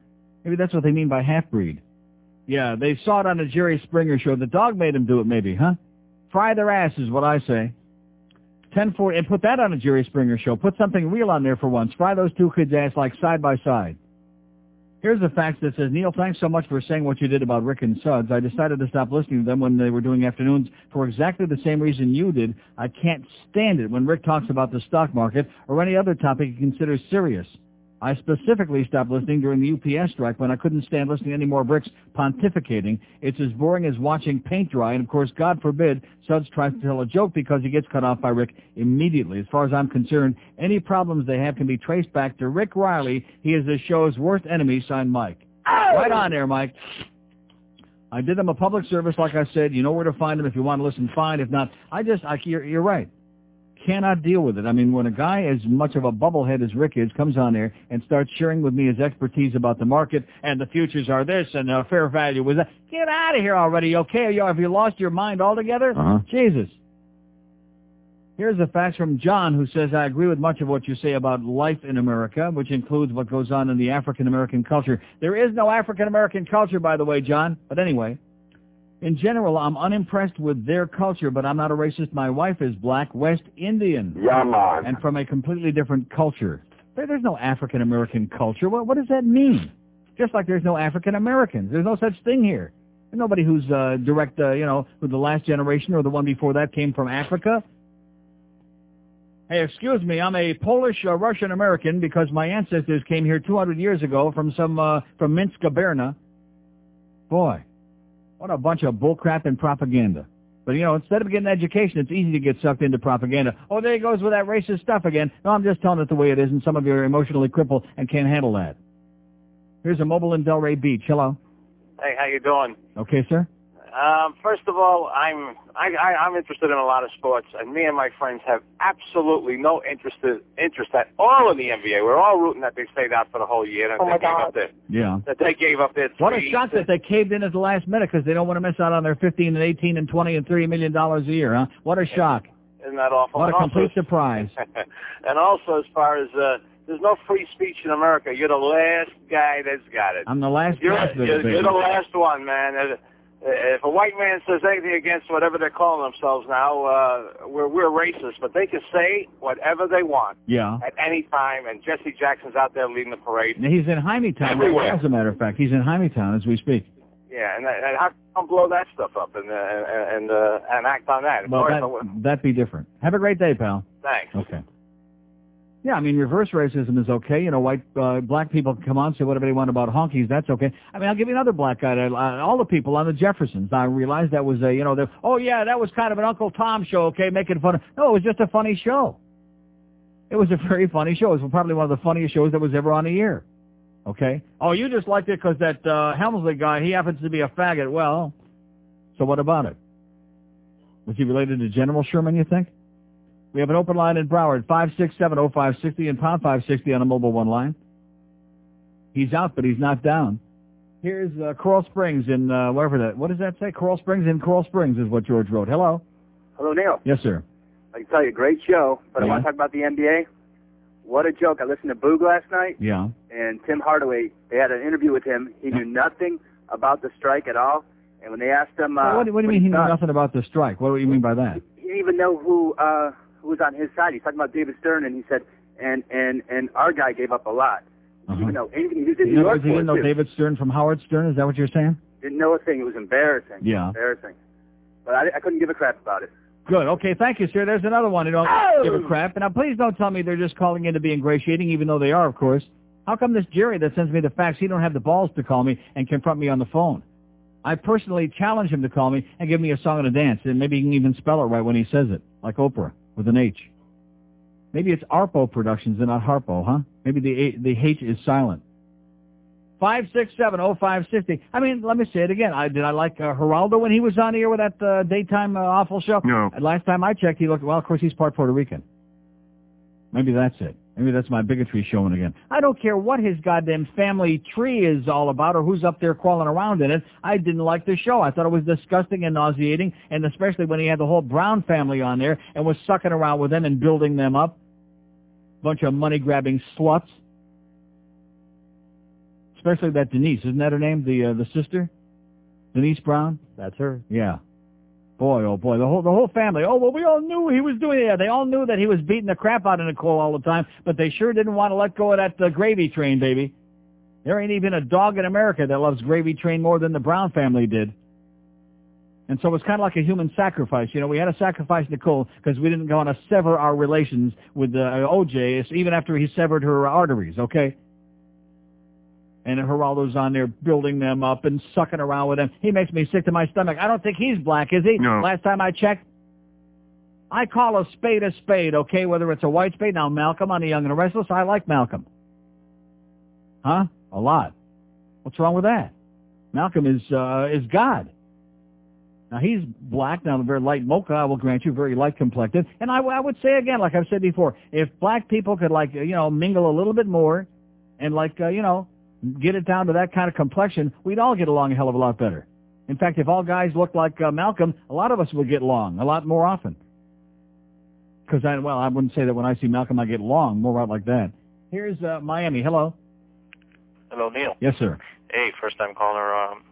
Maybe that's what they mean by half-breed. Yeah, they saw it on the Jerry Springer show. The dog made them do it maybe, huh? Fry their ass is what I say. 1040, and put that on a Jerry Springer show. Put something real on there for once. Fry those two kids' ass like side by side. Here's a fax that says, Neil, thanks so much for saying what you did about Rick and Suds. I decided to stop listening to them when they were doing afternoons for exactly the same reason you did. I can't stand it when Rick talks about the stock market or any other topic he considers serious. I specifically stopped listening during the UPS strike when I couldn't stand listening to any more bricks pontificating. It's as boring as watching paint dry, and of course, God forbid, Suds tries to tell a joke because he gets cut off by Rick immediately. As far as I'm concerned, any problems they have can be traced back to Rick Riley. He is the show's worst enemy, signed Mike. Right on there, Mike. I did them a public service, like I said. You know where to find them. If you want to listen, fine. If not, I just, I, you're, you're right cannot deal with it. I mean, when a guy as much of a bubblehead as Rick is comes on there and starts sharing with me his expertise about the market and the futures are this and uh, fair value was that, get out of here already, okay? You- Have you lost your mind altogether? Uh-huh. Jesus. Here's a fax from John who says, I agree with much of what you say about life in America, which includes what goes on in the African-American culture. There is no African-American culture, by the way, John. But anyway, in general, I'm unimpressed with their culture, but I'm not a racist. My wife is black, West Indian. Yeah, man. And from a completely different culture. There's no African-American culture. What, what does that mean? Just like there's no African-Americans. There's no such thing here. There's nobody who's uh, direct, uh, you know, who the last generation or the one before that came from Africa. Hey, excuse me, I'm a Polish uh, Russian American because my ancestors came here 200 years ago from some uh, from Minsk, Gubernia. Boy, what a bunch of bullcrap and propaganda. But you know, instead of getting education, it's easy to get sucked into propaganda. Oh, there he goes with that racist stuff again. No, I'm just telling it the way it is, and some of you are emotionally crippled and can't handle that. Here's a mobile in Delray Beach. Hello. Hey, how you doing? Okay, sir. Um, first of all, I'm I, I, I'm interested in a lot of sports, and me and my friends have absolutely no interest interest at all in the NBA. We're all rooting that they stayed out for the whole year, and Oh, they my gave God. up their Yeah. that they gave up their. What a three- shock that they caved in at the last minute because they don't want to miss out on their 15 and 18 and 20 and 30 million dollars a year, huh? What a shock. Isn't that awful? What a And also- complete surprise. and also, as far as uh, there's no free speech in America. You're the last guy that's got it. I'm the last You're, gasp of you're, you're the last one, man. Uh, If a white man says anything against whatever they're calling themselves now, uh, we're we're racist. But they can say whatever they want Yeah. at any time. And Jesse Jackson's out there leading the parade. And He's in Hymietown, Everywhere. as a matter of fact. He's in Hymietown as we speak. Yeah, and, and how come blow that stuff up and uh, and uh, and act on that? Of Well, course, that, that'd be different. Have a great day, pal. Thanks. Okay. Yeah, I mean, reverse racism is okay. You know, white, uh, black people can come on and say whatever they want about honkies. That's okay. I mean, I'll give you another black guy. Uh, all the people on the Jeffersons. I realized that was a, you know, the, oh yeah, that was kind of an Uncle Tom show, okay, making fun of, no, it was just a funny show. It was a very funny show. It was probably one of the funniest shows that was ever on the air. Okay? Oh, you just liked it because that, uh, Hemsley guy, he happens to be a faggot. Well, so what about it? Was he related to General Sherman, you think? We have an open line in Broward, 5670560 and pound 560 on a mobile one line. He's out, but he's not down. Here's uh, Coral Springs in, uh, wherever that, what does that say? Coral Springs in Coral Springs is what George wrote. Hello? Hello, Neil. Yes, sir. I can tell you, great show, but I want to talk about the NBA. What a joke. I listened to Boog last night, Yeah. and Tim Hardaway, they had an interview with him. He knew nothing about the strike at all. And when they asked him... Uh, Well, what, do- what do you mean he knew nothing about the strike? What do you mean by that? He didn't even know who uh, who was on his side. He's talking about David Stern, and he said, and and and our guy gave up a lot. Didn't even uh-huh. know anything. He was in You New know, York he didn't know. David Stern from Howard Stern? Is that what you're saying? Didn't know a thing. It was embarrassing. Yeah. Embarrassing. But I, I couldn't give a crap about it. Good. Okay, thank you, sir. There's another one You don't Oh! give a crap. And now please don't tell me they're just calling in to be ingratiating, even though they are, of course. How come this Jerry that sends me the fax, he don't have the balls to call me and confront me on the phone? I personally challenge him to call me and give me a song and a dance, and maybe he can even spell it right when he says it, like Oprah, with an H. Maybe it's Arpo Productions and not Harpo, huh? Maybe the the H is silent. Five six seven oh five sixty. I mean, let me say it again. I did I like uh, Geraldo when he was on here with that uh, daytime uh, awful show? No. Last time I checked, he looked well. Of course, he's part Puerto Rican. Maybe that's it. Maybe that's my bigotry showing again. I don't care what his goddamn family tree is all about or who's up there crawling around in it. I didn't like the show. I thought it was disgusting and nauseating, and especially when he had the whole Brown family on there and was sucking around with them and building them up. Bunch of money-grabbing sluts. Especially that Denise. Isn't that her name? The uh, the sister? Denise Brown? That's her. Yeah. Boy, oh boy, the whole the whole family. Oh well, we all knew he was doing it. They all knew that he was beating the crap out of Nicole all the time, but they sure didn't want to let go of that uh, gravy train, baby. There ain't even a dog in America that loves gravy train more than the Brown family did. And so it's kind of like a human sacrifice. You know, we had to sacrifice Nicole because we didn't want to sever our relations with uh, OJ, even after he severed her arteries. Okay, And Geraldo's on there building them up and sucking around with them. He makes me sick to my stomach. I don't think he's black, is he? No. Last time I checked. I call a spade a spade, okay? Whether it's a white spade. Now, Malcolm on the Young and the Restless, I like Malcolm. Huh? A lot. What's wrong with that? Malcolm is uh, is God. Now he's black, now a very light mocha, I will grant you, very light complected. And I, I would say again, like I've said before, if black people could like, you know, mingle a little bit more and like, uh, you know, get it down to that kind of complexion, we'd all get along a hell of a lot better. In fact, if all guys looked like uh, Malcolm, a lot of us would get along a lot more often. Because I, well, I wouldn't say that when I see Malcolm I get along, more out like that. Here's uh, Miami. Hello. Hello, Neil. Yes, sir. Hey, first time caller. Um,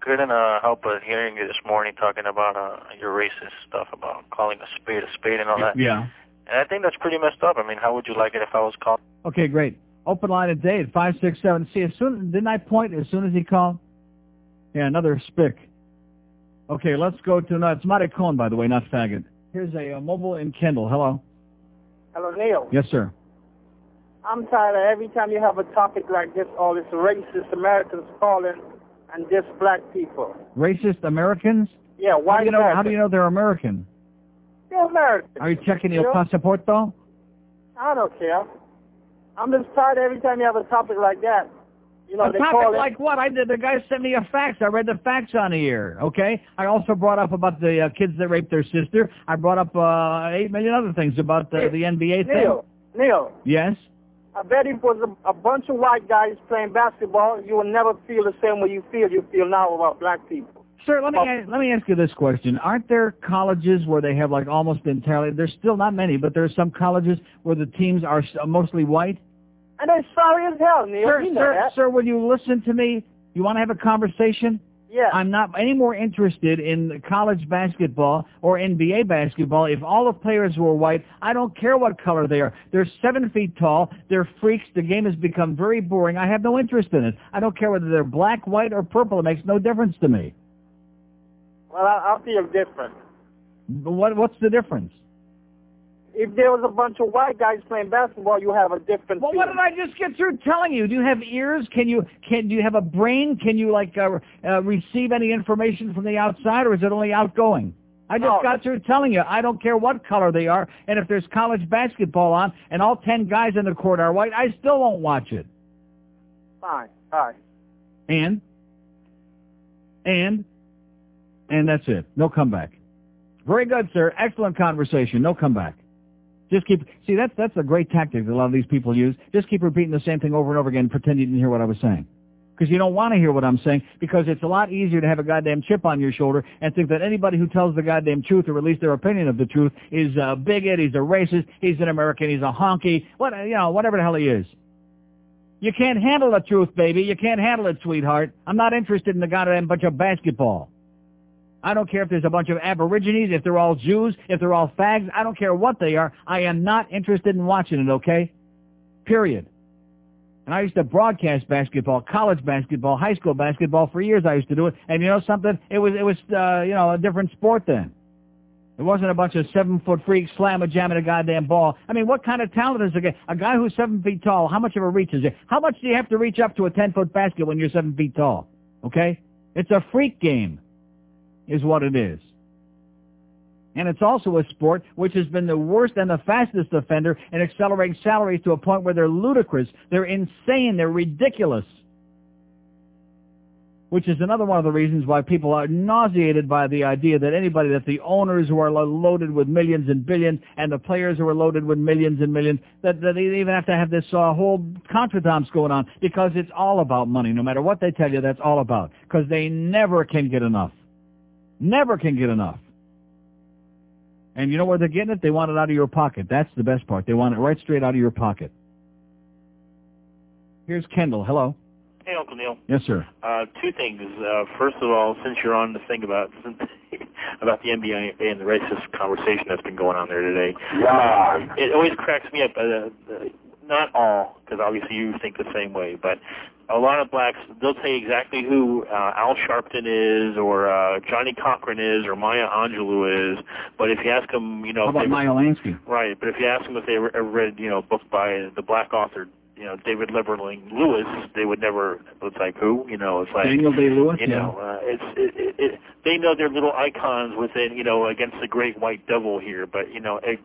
couldn't uh, help but hearing you this morning talking about uh, your racist stuff about calling a spade a spade and all that. Yeah. And I think that's pretty messed up. I mean, how would you like it if I was called? Okay, great. Open line today at five six seven. See, as soon didn't I point as soon as he called? Yeah, another spick. Okay, let's go to no, it's Marty Cohen, by the way, not faggot. Here's a uh, mobile in Kendall. Hello. Hello, Neil. Yes, sir. I'm tired of every time you have a topic like this, all this racist Americans calling and just black people. Racist Americans? Yeah, How why do you know? How do you know they're American? They're American. Are you checking your passport though? I don't care. I'm just tired every time you have a topic like that. You know, a topic like what? I did. The guy sent me a fax. I read the fax on air. Okay. I also brought up about the uh, kids that raped their sister. I brought up uh, eight million other things about the, the NBA thing. Neil, Neil, Yes. I bet if it was a, a bunch of white guys playing basketball, you would never feel the same way you feel you feel now about black people. Sir, let me oh. let me ask you this question: Aren't there colleges where they have like almost entirely? There's still not many, but there are some colleges where the teams are mostly white. And they're sorry as hell, Neil. Sir, you know sir, that. sir, will you listen to me? You want to have a conversation? Yeah. I'm not any more interested in college basketball or NBA basketball if all the players were white. I don't care what color they are. They're seven feet tall. They're freaks. The game has become very boring. I have no interest in it. I don't care whether they're black, white, or purple. It makes no difference to me. Well, I, I feel different. What What's the difference? If there was a bunch of white guys playing basketball, you have a different. Well, what did I just get through telling you? Do you have ears? Can you can do you have a brain? Can you like uh, uh, receive any information from the outside, or is it only outgoing? I just got through telling you. I don't care what color they are, and if there's college basketball on, and all ten guys in the court are white, I still won't watch it. Fine. fine. And and and that's it. No comeback. Very good, sir. Excellent conversation. No comeback. Just keep see that's that's a great tactic that a lot of these people use. Just keep repeating the same thing over and over again, pretend you didn't hear what I was saying. Because you don't want to hear what I'm saying, because it's a lot easier to have a goddamn chip on your shoulder and think that anybody who tells the goddamn truth, or at least their opinion of the truth, is a bigot, he's a racist, he's an American, he's a honky, what you know, whatever the hell he is. You can't handle the truth, baby. You can't handle it, sweetheart. I'm not interested in the goddamn bunch of basketball. I don't care if there's a bunch of aborigines, if they're all Jews, if they're all fags. I don't care what they are. I am not interested in watching it, okay? Period. And I used to broadcast basketball, college basketball, high school basketball for years. I used to do it. And you know something? It was, it was, uh, you know, a different sport then. It wasn't a bunch of seven-foot freaks slamming, jamming a goddamn ball. I mean, what kind of talent is a guy? A guy who's seven feet tall, how much of a reach is it? How much do you have to reach up to a ten-foot basket when you're seven feet tall? Okay? It's a freak game, is what it is. And it's also a sport which has been the worst and the fastest offender in accelerating salaries to a point where they're ludicrous. They're insane. They're ridiculous. Which is another one of the reasons why people are nauseated by the idea that anybody, that the owners who are loaded with millions and billions and the players who are loaded with millions and millions, that, that they even have to have this uh, whole contretemps going on because it's all about money. No matter what they tell you, that's all about. Because they never can get enough. Never can get enough. And you know where they're getting it? They want it out of your pocket. That's the best part. They want it right straight out of your pocket. Here's Kendall. Hello. Hey, Uncle Neil. Yes, sir. Uh, two things. Uh, first of all, since you're on the thing about about the NBA and the racist conversation that's been going on there today, Yeah. it always cracks me up. Uh, uh, not all, because obviously you think the same way, but a lot of blacks they'll tell you exactly who uh, Al Sharpton is, or uh, Johnnie Cochran is, or Maya Angelou is. But if you ask them, you know, How about they, Maya Lansky? Right, but if you ask them if they ever ever read, you know, a book by the black author you know David Levering Lewis, they would never. It's like who? You know, it's like Daniel Day-Lewis, You know, uh, it's it, it, it, they know they're little icons within you know against the great white devil here, but you know. It,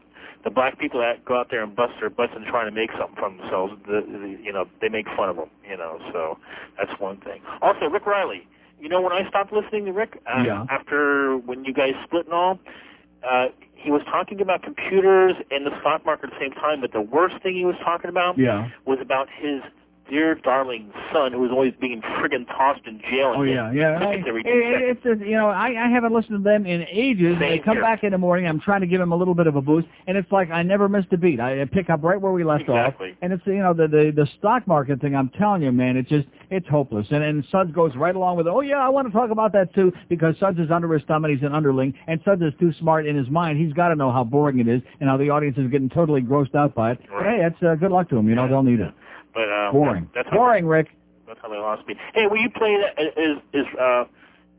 the black people that go out there and bust their butts and trying to make something from themselves, the, the, you know, they make fun of them, you know. So that's one thing. Also, Rick Riley. You know, when I stopped listening to Rick uh, Yeah. after when you guys split and all, uh, he was talking about computers and the stock market at the same time. But the worst thing he was talking about Yeah. was about his dear darling son who's always being friggin' tossed in jail. Oh yeah, yeah. I, every it, it's just, you know, I, I haven't listened to them in ages. they come here. back in the morning. I'm trying to give them a little bit of a boost, and it's like I never missed a beat. I, I pick up right where we left Exactly. off, and it's you know the, the the stock market thing. I'm telling you, man, it's just it's hopeless. And and Suds goes right along with, it. oh yeah, I want to talk about that too, because Suds is under his thumb and he's an underling, and Suds is too smart in his mind. He's got to know how boring it is and how the audience is getting totally grossed out by it. But hey, that's uh, good luck to him. You know, they'll need it. But uh, Boring. That's how, Boring, Rick. That's how they lost me. Hey, will you play that? Is is uh,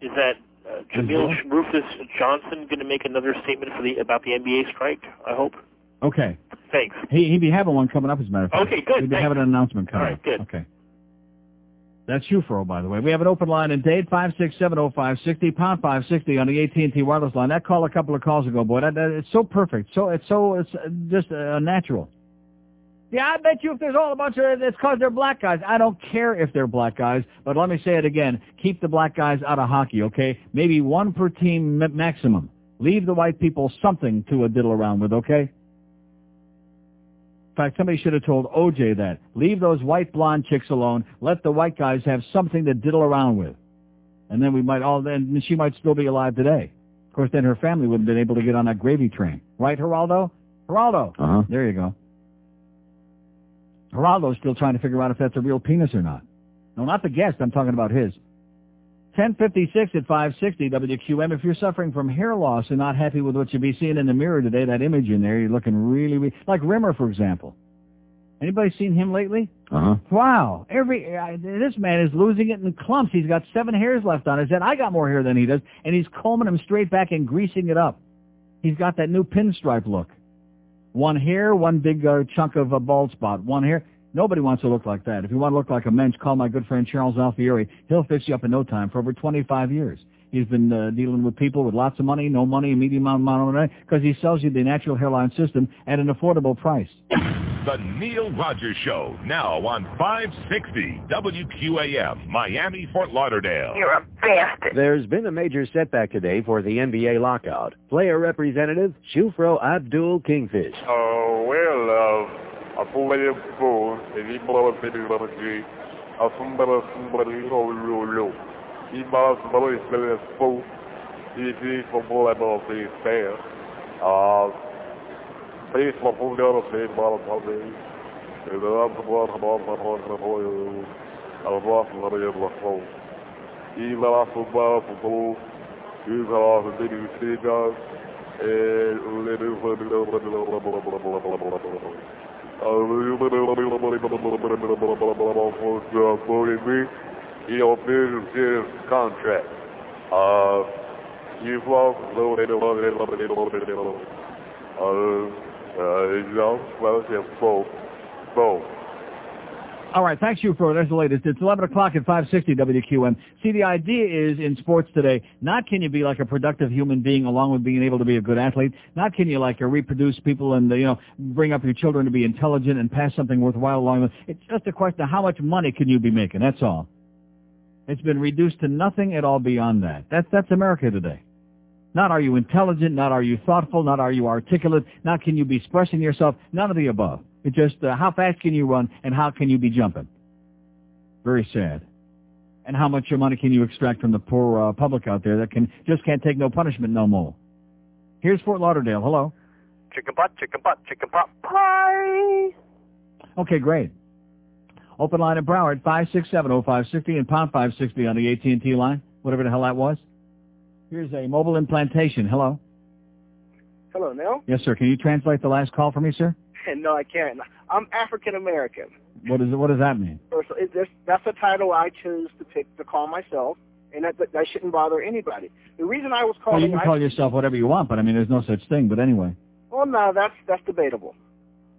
is that uh, Jamil Rufus Johnson going to make another statement for the about the NBA strike? I hope. Okay. Thanks. He he'd be having one coming up, as a matter of fact. Okay, good, He'd be thanks. having an announcement coming. All right, good. Okay. That's you, Shufro, by the way. We have an open line in Dade, five six seven oh five sixty pound five sixty on the AT and T wireless line. That call a couple of calls ago, boy. That, that it's so perfect. So it's so it's just uh, natural. Yeah, I bet you if there's all a bunch of it it's because they're black guys. I don't care if they're black guys, but let me say it again: keep the black guys out of hockey, okay? Maybe one per team maximum. Leave the white people something to a diddle around with, okay? In fact, somebody should have told OJ that. Leave those white blonde chicks alone. Let the white guys have something to diddle around with. And then we might all, then she might still be alive today. Of course, then her family wouldn't have been able to get on that gravy train. Right, Geraldo? Geraldo. Uh-huh. There you go. Geraldo's still trying to figure out if that's a real penis or not. No, not the guest. I'm talking about his. 1056 at 560 WQAM. If you're suffering from hair loss and not happy with what you be seeing in the mirror today, that image in there, you're looking really, really like Rimmer, for example. Anybody seen him lately? Uh-huh. Wow. Every uh, this man is losing it in clumps. He's got seven hairs left on his head. I got more hair than he does, and he's combing them straight back and greasing it up. He's got that new pinstripe look. One hair, one big uh, chunk of a bald spot. One hair. Nobody wants to look like that. If you want to look like a mensch, call my good friend Charles Alfieri. He'll fix you up in no time for over 25 years. He's been uh, dealing with people with lots of money, no money, medium amount of money, because he sells you the natural hairline system at an affordable price. The Neil Rogers Show, now on 560 WQAM, Miami, Fort Lauderdale. You're a bastard. There's been a major setback today for the NBA lockout. Player representative Shufro Abdul Kingfish. Oh, well, uh, I feel like a fool. And he blew up in the other day. I somebody, somebody, oh, low, low. He bought somebody, spelling a fool. He did for more like all things fair. Uh, please, my fool, the other thing, bottom of the and I'm the one about my heart and oil. I was lost in the other phone. He lost the bar for blue. He's off official serious contract. Uh, you walk low, they don't love it, they love it, they love it, they love it. Uh, uh, you know, well, it's both, both. All right, thanks you for that's the latest. It's 11 o'clock at 560 WQAM. See, the idea is in sports today, not can you be like a productive human being along with being able to be a good athlete, not can you like uh, reproduce people and, uh, you know, bring up your children to be intelligent and pass something worthwhile along with It's just a question of how much money can you be making, that's all. It's been reduced to nothing at all beyond that. That's, that's America today. Not are you intelligent, not are you thoughtful, not are you articulate, not can you be expressing yourself, none of the above. It's just uh, how fast can you run and how can you be jumping. Very sad. And how much money can you extract from the poor uh, public out there that can just can't take no punishment no more. Here's Fort Lauderdale. Hello. Chicken butt, chicken butt, chicken butt pie. Okay, great. Open line in Broward, 5670560 and pound 560 on the AT&T line, whatever the hell that was. Here's a mobile in Plantation. Hello. Hello, Neil. Yes, sir. Can you translate the last call for me, sir? no, I can't. I'm African American. What is what does that mean? That's, a title I chose to pick to call myself, and that, that, that shouldn't bother anybody. The reason I was Well, you can I- call yourself whatever you want, but I mean, there's no such thing. But anyway, well, no, that's that's debatable.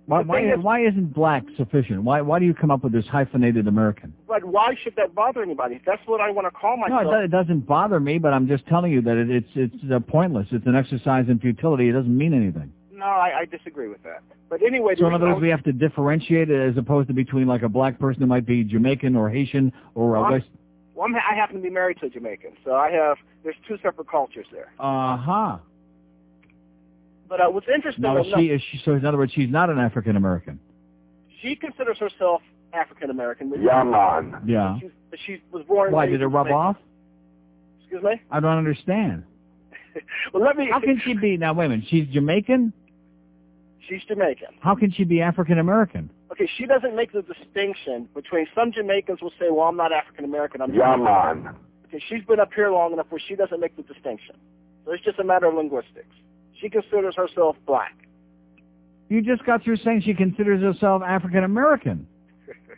Why, why, is- why isn't black sufficient? Why, why do you come up with this hyphenated American? But why should that bother anybody? That's what I want to call No, myself. it, it doesn't bother me, but I'm just telling you that it, it's it's uh, pointless. It's an exercise in futility. It doesn't mean anything. No, I, I disagree with that. But anyway, So in other words, we have to differentiate it as opposed to between like a black person who might be Jamaican or Haitian or a Well, West. Well, I happen to be married to a Jamaican, so I have there's two separate cultures there. Uh huh. But uh, what's interesting, Now is enough- she is she? So in other words, she's not an African American. she considers herself African American. Yeah, man. Yeah. She's, she was born. Why did it rub in off? Excuse me. I don't understand. well, let me. How can she be now? Wait a minute. She's Jamaican. She's Jamaican. How can she be African American? Okay, she doesn't make the distinction between some Jamaicans will say, "Well, I'm not African American, I'm Yeah, Jamaican." Okay, she's been up here long enough where she doesn't make the distinction. So it's just a matter of linguistics. She considers herself black. You just got through saying she considers herself African American,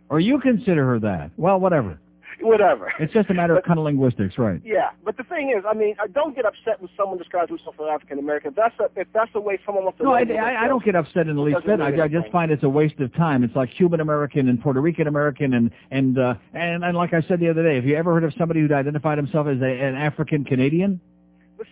or you consider her that. Well, whatever. Whatever. It's just a matter of kind of linguistics, right? Yeah, but the thing is, I mean, I don't get upset when someone describes himself as African American. If that's a, if that's the way someone wants to. No, I, I, I don't get upset in the least bit. I, I just anything. find it's a waste of time. It's like Cuban American and Puerto Rican American and and uh, and and like I said the other day, have you ever heard of somebody who identified himself as a, an African Canadian?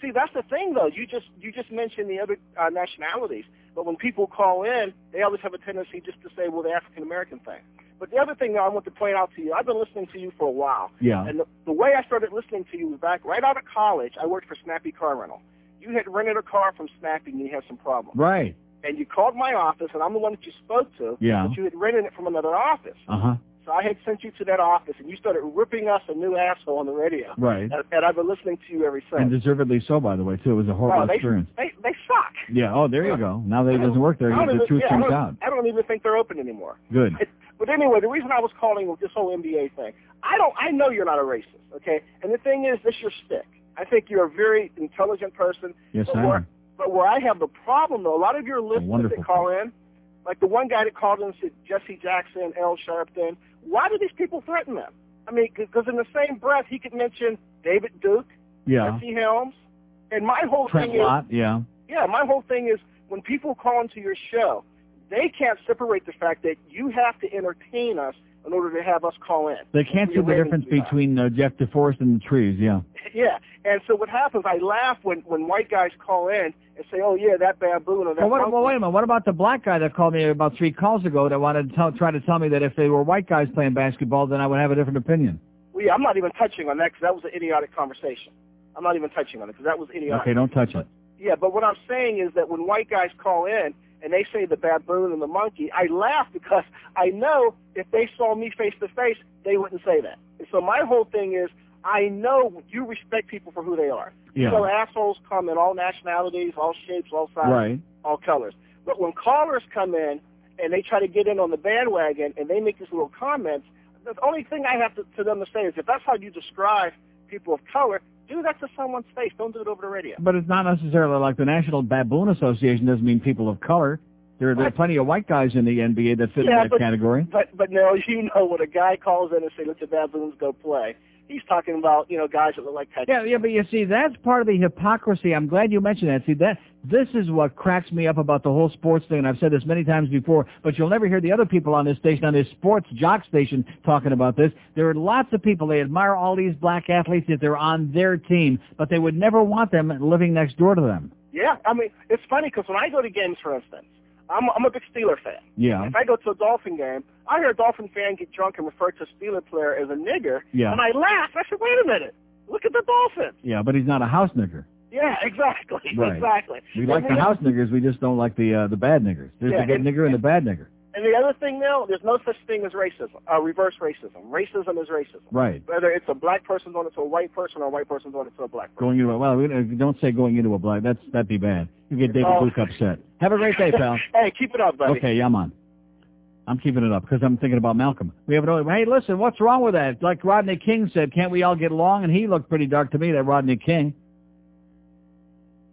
See, that's the thing, though. You just you just mentioned the other uh, nationalities, but when people call in, they always have a tendency just to say, "Well, the African American thing." But the other thing that I want to point out to you, I've been listening to you for a while, Yeah. and the, the way I started listening to you was back right out of college. I worked for Snappy Car Rental. You had rented a car from Snappy, and you had some problems. Right. And you called my office, and I'm the one that you spoke to. Yeah. But you had rented it from another office. Uh huh. So I had sent you to that office, and you started ripping us a new asshole on the radio. Right. And, and I've been listening to you ever since. And deservedly so, by the way, too. It was a horrible Oh, they, experience. They, they suck. Yeah. Oh, there you go. Now that it doesn't work there, the even- truth yeah, comes out. I don't even think they're open anymore. Good. But anyway, the reason I was calling with this whole NBA thing, I don't, I know you're not a racist, okay? And the thing is, this your stick. I think you're a very intelligent person. Yes, but I where, am. But where I have the problem, though, a lot of your listeners that call in, like the one guy that called in said Jesse Jackson, Al Sharpton, why do these people threaten them? I mean, because in the same breath, he could mention David Duke, Yeah. Jesse Helms, and my whole Trent thing is, Yeah. yeah, my whole thing is when people call into your show, they can't separate the fact that you have to entertain us in order to have us call in. They can't see the difference between uh, Jeff DeForest and the trees. Yeah. Yeah, and so what happens? I laugh when when white guys call in and say, "Oh yeah, that baboon or that." Well, what, well, wait a minute. What about the black guy that called me about three calls ago that wanted to tell, try to tell me that if they were white guys playing basketball, then I would have a different opinion? Well, yeah, I'm not even touching on that because that was an idiotic conversation. I'm not even touching on it because that was idiotic. Okay, don't touch it. Yeah, but what I'm saying is that when white guys call in and they say the baboon and the monkey, I laugh because I know if they saw me face to face, they wouldn't say that. And so my whole thing is I know you respect people for who they are. Yeah. So assholes come in all nationalities, all shapes, all sizes, Right. all colors. But when callers come in and they try to get in on the bandwagon and they make these little comments, the only thing I have to, to them to say is if that's how you describe people of color, do that to someone's face. Don't do it over the radio. But it's not necessarily like the National Baboon Association doesn't mean people of color. There, there are plenty of white guys in the NBA that fit in that but, category. But but no, you know when a guy calls in and say, "Let the baboons go play," he's talking about you know guys that look like Texas. Yeah, yeah, but you see, that's part of the hypocrisy. I'm glad you mentioned that. See, that this is what cracks me up about the whole sports thing, and I've said this many times before, but you'll never hear the other people on this station, on this sports jock station, talking about this. There are lots of people, they admire all these black athletes if they're on their team, but they would never want them living next door to them. Yeah, I mean it's funny because when I go to games, for instance, I'm I'm a big Steeler fan. Yeah. If I go to a Dolphin game, I hear a Dolphin fan get drunk and refer to a Steeler player as a nigger, Yeah. and I laugh. I said, "Wait a minute, look at the Dolphins." Yeah, but he's not a house nigger. Yeah, exactly, Right. exactly. We like And the house niggers, we just don't like the uh, the bad niggers. There's Yeah, the good and- nigger and the bad nigger. And the other thing now, there's no such thing as racism, uh, reverse racism. Racism is racism. Right. Whether it's a black person doing it to a white person or a white person doing it to a black person. Going into a, well, we don't say going into a black. That's that'd be bad. You get David Oh. Duke upset. Have a great day, pal. hey, keep it up, buddy. Okay, yeah, I'm on. I'm keeping it up because I'm thinking about Malcolm. We have an hey, listen, what's wrong with that? Like Rodney King said, can't we all get along? And he looked pretty dark to me, that Rodney King.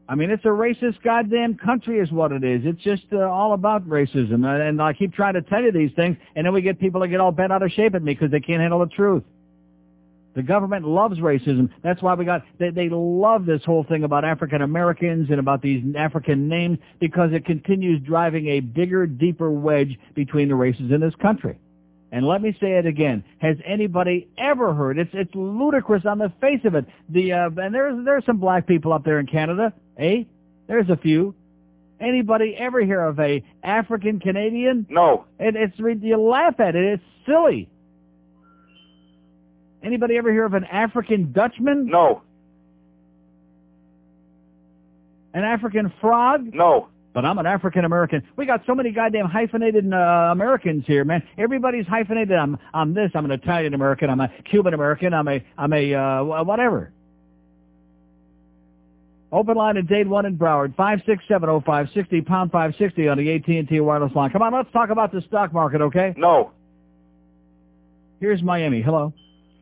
I mean, it's a racist goddamn country is what it is. It's just uh, all about racism. And, and I keep trying to tell you these things, and then we get people that get all bent out of shape at me because they can't handle the truth. The government loves racism. That's why we got, they, they love this whole thing about African Americans and about these African names because it continues driving a bigger, deeper wedge between the races in this country. And let me say it again. Has anybody ever heard? It's it's ludicrous on the face of it. The uh, and there's there's some black people up there in Canada, eh? There's a few. Anybody ever hear of a African Canadian? No. It, it's you laugh at it. It's silly. Anybody ever hear of an African Dutchman? No. An African frog? No. But I'm an African American. We got so many goddamn hyphenated uh, Americans here, man. Everybody's hyphenated. I'm I'm this. I'm an Italian American. I'm a Cuban American. I'm a I'm a uh, whatever. Open line at Dade 1 in Broward, 5670560, pound 560 on the AT&T wireless line. Come on, let's talk about the stock market, okay? No. Here's Miami. Hello.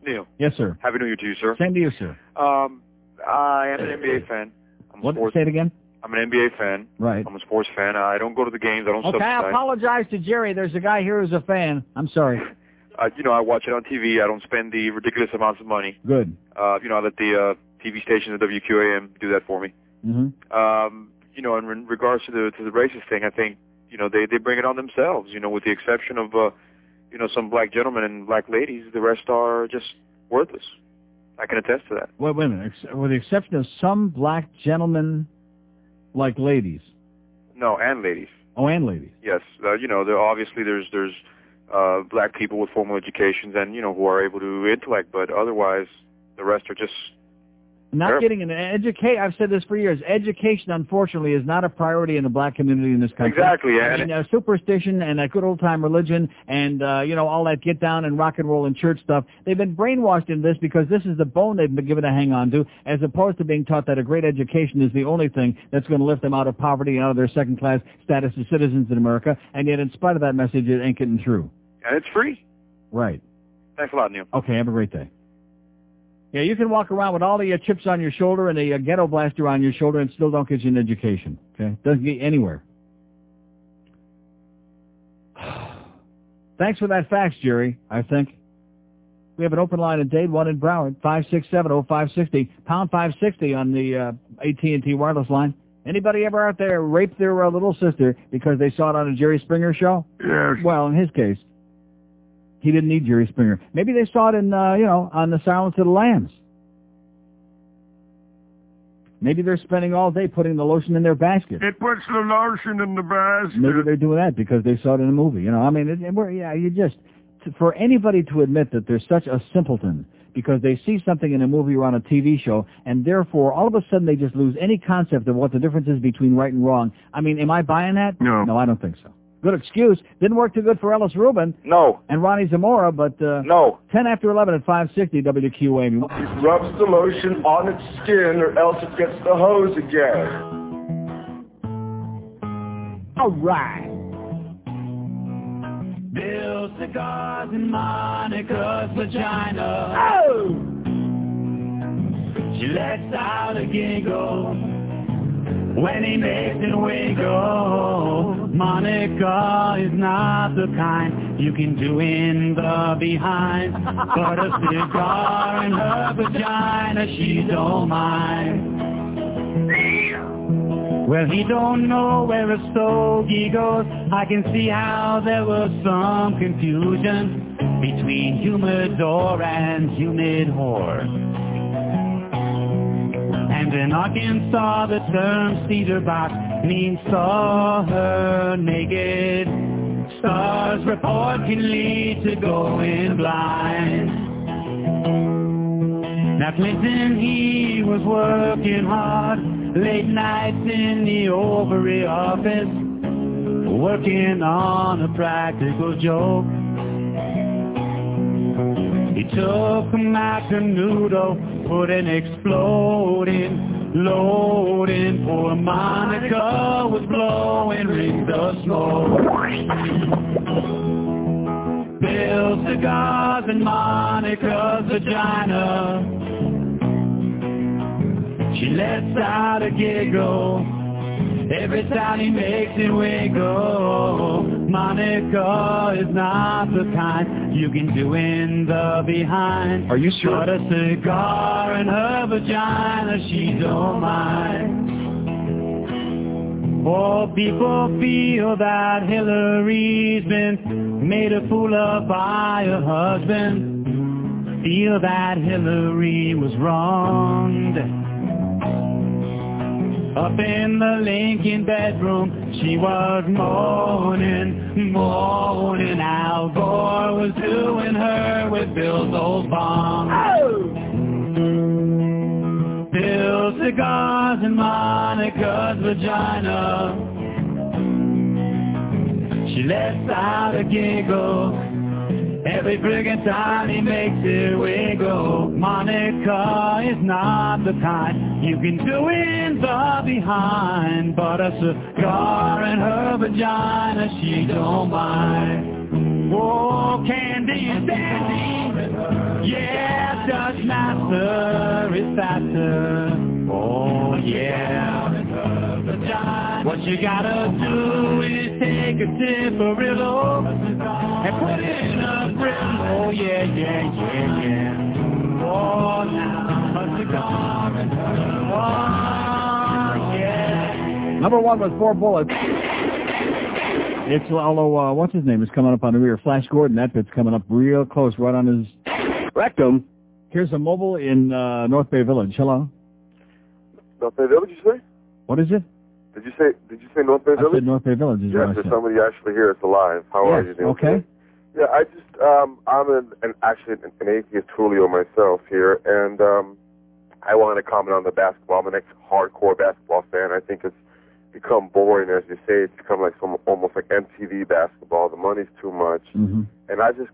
Neil. Yes, sir. Happy New Year to you, sir. Same to you, sir. Um, I am an NBA fan. I'm What? Say it again. I'm an NBA fan. Right. I'm a sports fan. I don't go to the games. I don't Okay, I apologize to Jerry. There's a guy here who's a fan. I'm sorry. Uh, you know, I watch it on TV. I don't spend the ridiculous amounts of money. Good. Uh, you know, I let the uh, TV station, the WQAM, do that for me. Mm-hmm. Um, you know, in re- regards to the to the racist thing, I think you know they they bring it on themselves. You know, with the exception of uh, you know some black gentlemen and black ladies, the rest are just worthless. I can attest to that. Wait, wait a minute. Ex- With the exception of some black gentlemen like ladies. No, and ladies. Oh, and ladies. Yes, uh, you know, there obviously there's there's uh, black people with formal educations and you know who are able to intellect, but otherwise the rest are just Not Sure. getting an educate. I've said this for years. Education, unfortunately, is not a priority in the black community in this country. Exactly, I and mean, uh, superstition and that good old time religion and uh, you know all that get down and rock and roll and church stuff. They've been brainwashed in this because this is the bone they've been given to hang on to, as opposed to being taught that a great education is the only thing that's going to lift them out of poverty and out of their second class status as citizens in America. And yet, in spite of that message, it ain't getting through. and it's free. Right. Thanks a lot, Neil. Okay, have a great day. Yeah, you can walk around with all the uh, chips on your shoulder and a uh, ghetto blaster on your shoulder and still don't get you an education. Okay, doesn't get you anywhere. Thanks for that fax, Jerry. I think we have an open line at Dade, one in Broward, five six seven oh five sixty pound five sixty on the uh, AT and T wireless line. Anybody ever out there raped their uh, little sister because they saw it on a Jerry Springer show? Yes. Well, in his case, he didn't need Jerry Springer. Maybe they saw it in, uh, you know, on the Silence of the Lambs. Maybe they're spending all day putting the lotion in their basket. It puts the lotion in the basket. Maybe they're doing that because they saw it in a movie. You know, I mean, it, it, we're, yeah, you just for anybody to admit that they're such a simpleton because they see something in a movie or on a TV show, and therefore all of a sudden they just lose any concept of what the difference is between right and wrong. I mean, am I buying that? No. No, I don't think so. Good excuse. Didn't work too good for Ellis Rubin. No. And Ronnie Zamora, but uh, no. 10 after 11 at 560 WQAM. Rubs the lotion on its skin or else it gets the hose again. All right. Bill cigars in Monica's vagina. Oh! She lets out a giggle when he makes it wiggle. Monica is not the kind you can do in the behind, but a cigar in her vagina she don't mind. Well, he don't know where a stogie goes. I can see how there was some confusion between humidor and humid whore. And in Arkansas, the term cedar box means saw her naked. Starr's report can lead to going blind. Now Clinton, he was working hard, late nights in the ovary office, working on a practical joke. He took a Macanudo, put an exploding load in. Poor Monica was blowing ring the smoke. Bill cigars and Monica's vagina. She lets out a giggle every time he makes it wiggle. Monica is not the kind you can do in the behind. Are you sure? But a cigar in her vagina, she don't mind. Oh, people feel that Hillary's been made a fool of by her husband. Feel that Hillary was wronged. Up in the Lincoln bedroom, she was moaning, moaning. Al Gore was doing her with Bill's old bomb. Bill cigars and Monica's vagina. She lets out a giggle every friggin' time he makes it wiggle. Monica is not the kind you can do in the behind, but a cigar in her vagina she don't mind. Oh, Candy is dandy, yeah, Dutch master is faster. Oh yeah. What you gotta do is take a Tiparillo and put it in a grill. Oh yeah, yeah, yeah, yeah. Oh now a cigar and Oh yeah. Number one was four bullets. It's although uh, what's his name is coming up on the rear. Flash Gordon, that bit's coming up real close, right on his rectum. Here's a mobile in uh, North Bay Village. Hello. North Bay Village, you say? What is it? Did you say Did you say North Bay Village? I said North Bay Village yes, there's somebody actually here. It's alive. How are Yes, you doing? okay. Yeah, I just um I'm an, an actually an, an atheist Julio myself here, and um I want to comment on the basketball. I'm an ex hardcore basketball fan. I think it's become boring, as you say. It's become like some almost like MTV basketball. The money's too much, Mm-hmm. and I just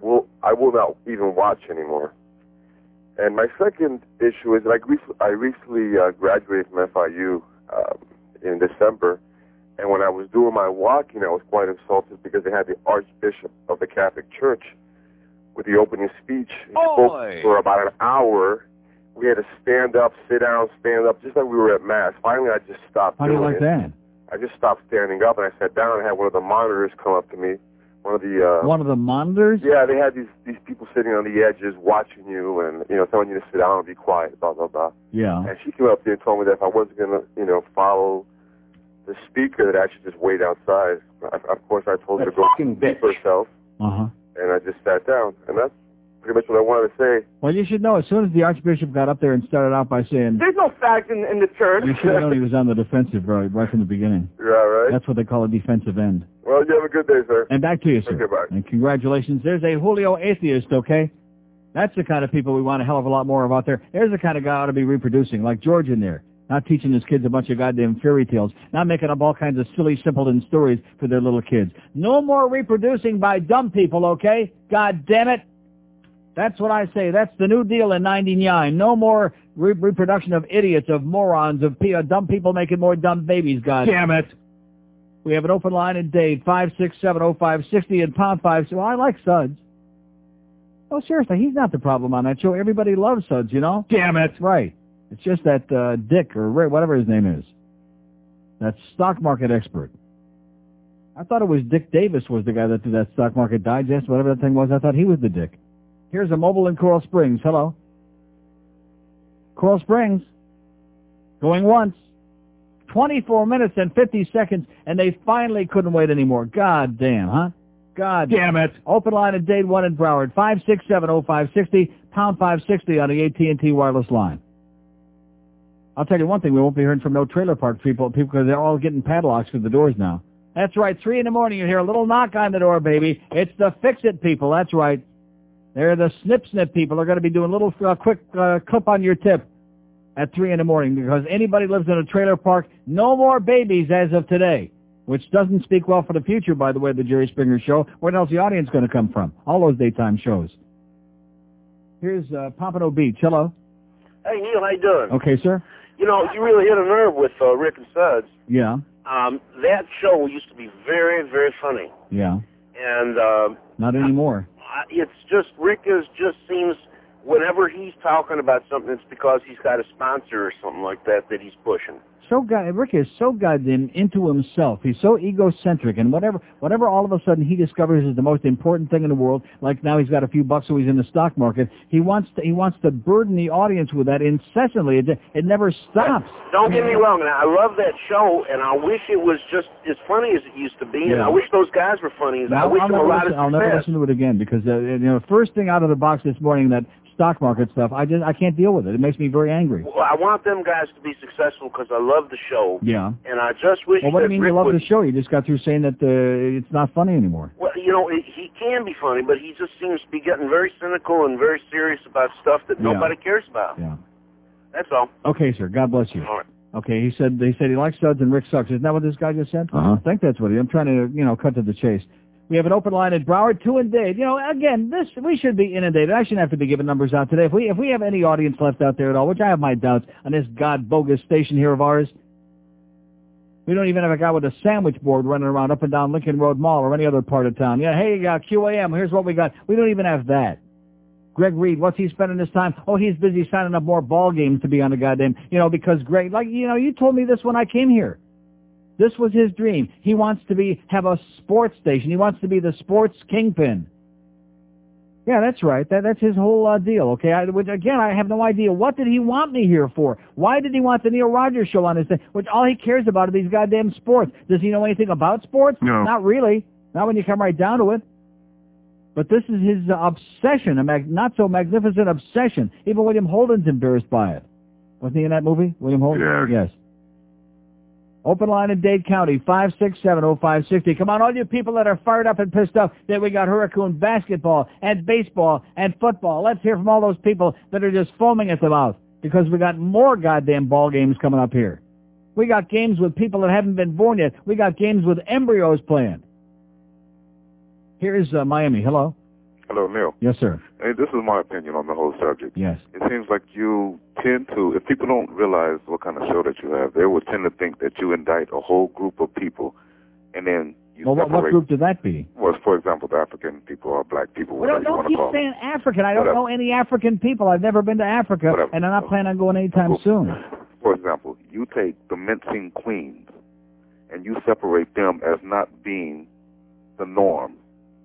will I will not even watch anymore. And my second issue is like recently, I recently uh, graduated from FIU um, in December, and when I was doing my walking, I was quite insulted because they had the Archbishop of the Catholic Church with the opening speech. He spoke for about an hour. We had to stand up, sit down, stand up, just like we were at mass. Finally, I just stopped How do you doing like it. that? I just stopped standing up and I sat down and had one of the monitors come up to me. One of the uh, One of the monitors? yeah, they had these these people sitting on the edges watching you and you know telling you to sit down and be quiet, blah blah blah. Yeah. And she came up there and told me that if I wasn't gonna you know follow the speaker, that I should just wait outside. Of of course, I told her to go keep herself, Uh-huh. and I just sat down, and that's pretty much what I wanted to say. Well, you should know, as soon as the Archbishop got up there and started out by saying, There's no fact in, in the church. you should have known he was on the defensive right, right from the beginning. Yeah, right. That's what they call a defensive end. Well, you have a good day, sir. And back to you, sir. Okay, bye. And congratulations. There's a Julio atheist, okay? That's the kind of people we want a hell of a lot more of out there. There's the kind of guy ought to be reproducing, like George in there. Not teaching his kids a bunch of goddamn fairy tales. Not making up all kinds of silly, simpleton stories for their little kids. No more reproducing by dumb people, okay? God damn it. That's what I say. That's the new deal in 99. No more re- reproduction of idiots, of morons, of pe- dumb people making more dumb babies, God. Damn it. We have an open line in Dade, 5670560 and pound 5. So I like Suds. Oh, seriously, he's not the problem on that show. Everybody loves Suds, you know? Damn it. Right. It's just that uh, Dick or Ray, whatever his name is. That stock market expert. I thought it was Dick Davis was the guy that did that stock market digest, whatever that thing was. I thought he was the Dick. Here's a mobile in Coral Springs. Hello. Coral Springs. Going once. 24 minutes and 50 seconds, and they finally couldn't wait anymore. God damn, huh? God Damn it. Open line at Dade 1 in Broward, 5670560, pound 560 on the AT&T wireless line. I'll tell you one thing, we won't be hearing from no trailer park people, people because they're all getting padlocks through the doors now. That's right, 3 in the morning you hear a little knock on the door, baby. It's the fix-it people, that's right. They're the snip-snip people. They're going to be doing a little uh, quick uh, clip on your tip at 3 in the morning because anybody lives in a trailer park, no more babies as of today. Which doesn't speak well for the future, by the way, the Jerry Springer show. Where else the audience going to come from? All those daytime shows. Here's uh, Pompano Beach. Hello. Hey Neil, how you doing? Okay, sir. You know, you really hit a nerve with uh, Rick and Suds. Yeah. Um, that show used to be very, very funny, Yeah. and uh, Not anymore. It's just Rick is just seems whenever he's talking about something, it's because he's got a sponsor or something like that that he's pushing. So god Rick is so goddamn into himself. He's so egocentric, and whatever whatever all of a sudden he discovers is the most important thing in the world. Like now he's got a few bucks, so he's in the stock market. He wants to he wants to burden the audience with that incessantly. It it never stops. Don't get me wrong, and I love that show, and I wish it was just as funny as it used to be. And I wish those guys were funny. I Now, wish I'll, them a never lot listen, of I'll never listen to it again because uh, you know first thing out of the box this morning that stock market stuff I just I can't deal with it. It makes me very angry. Well, I want them guys to be successful because I love the show, Yeah. and I just wish Well, what do you mean Rick you love would, the show? You just got through saying that uh, it's not funny anymore. Well, you know, he he can be funny, but he just seems to be getting very cynical and very serious about stuff that Yeah. nobody cares about. Yeah. That's all. Okay, sir. God bless you. All right. Okay, he said he said he likes Suds and Rick sucks. Isn't that what this guy just said? Uh-huh. I think that's what he. I'm trying to you know cut to the chase. We have an open line at Broward two and Dade. You know, again, this we should be inundated. I shouldn't have to be giving numbers out today. If we if we have any audience left out there at all, which I have my doubts on this god bogus station here of ours. We don't even have a guy with a sandwich board running around up and down Lincoln Road Mall or any other part of town. Yeah, hey, uh, QAM, here's what we got. We don't even have that. Greg Reed, what's he spending his time? Oh, he's busy signing up more ball games to be on the goddamn, you know, because Greg, like, you know, you told me this when I came here. This was his dream. He wants to be, have a sports station. He wants to be the sports kingpin. Yeah, that's right. That, that's his whole uh, deal, okay? I, which, again, I have no idea. What did he want me here for? Why did he want the Neil Rogers show on his thing? Which all he cares about are these goddamn sports. Does he know anything about sports? No. Not really. Not when you come right down to it. But this is his uh, obsession, a mag- not so magnificent obsession. Even William Holden's embarrassed by it. Wasn't he in that movie, William Holden? Yeah. Yes. Open line in Dade County, 5670560. Come on, all you people that are fired up and pissed off that we got Hurricane basketball and baseball and football. Let's hear from all those people that are just foaming at the mouth because we got more goddamn ball games coming up here. We got games with people that haven't been born yet. We got games with embryos playing. Here's uh, Miami. Hello. Hello, Neil. Yes, sir. Hey, this is my opinion on the whole subject. Yes. It seems like you tend to, if people don't realize what kind of show that you have, they would tend to think that you indict a whole group of people, and then you Well, what, separate. what group did that be? Was, for example, the African people or black people, Well, whatever don't you want keep call them. saying African. I don't Whatever. know any African people. I've never been to Africa, Whatever. and I'm not planning on going anytime soon. For example, you take the mincing queens, and you separate them as not being the norm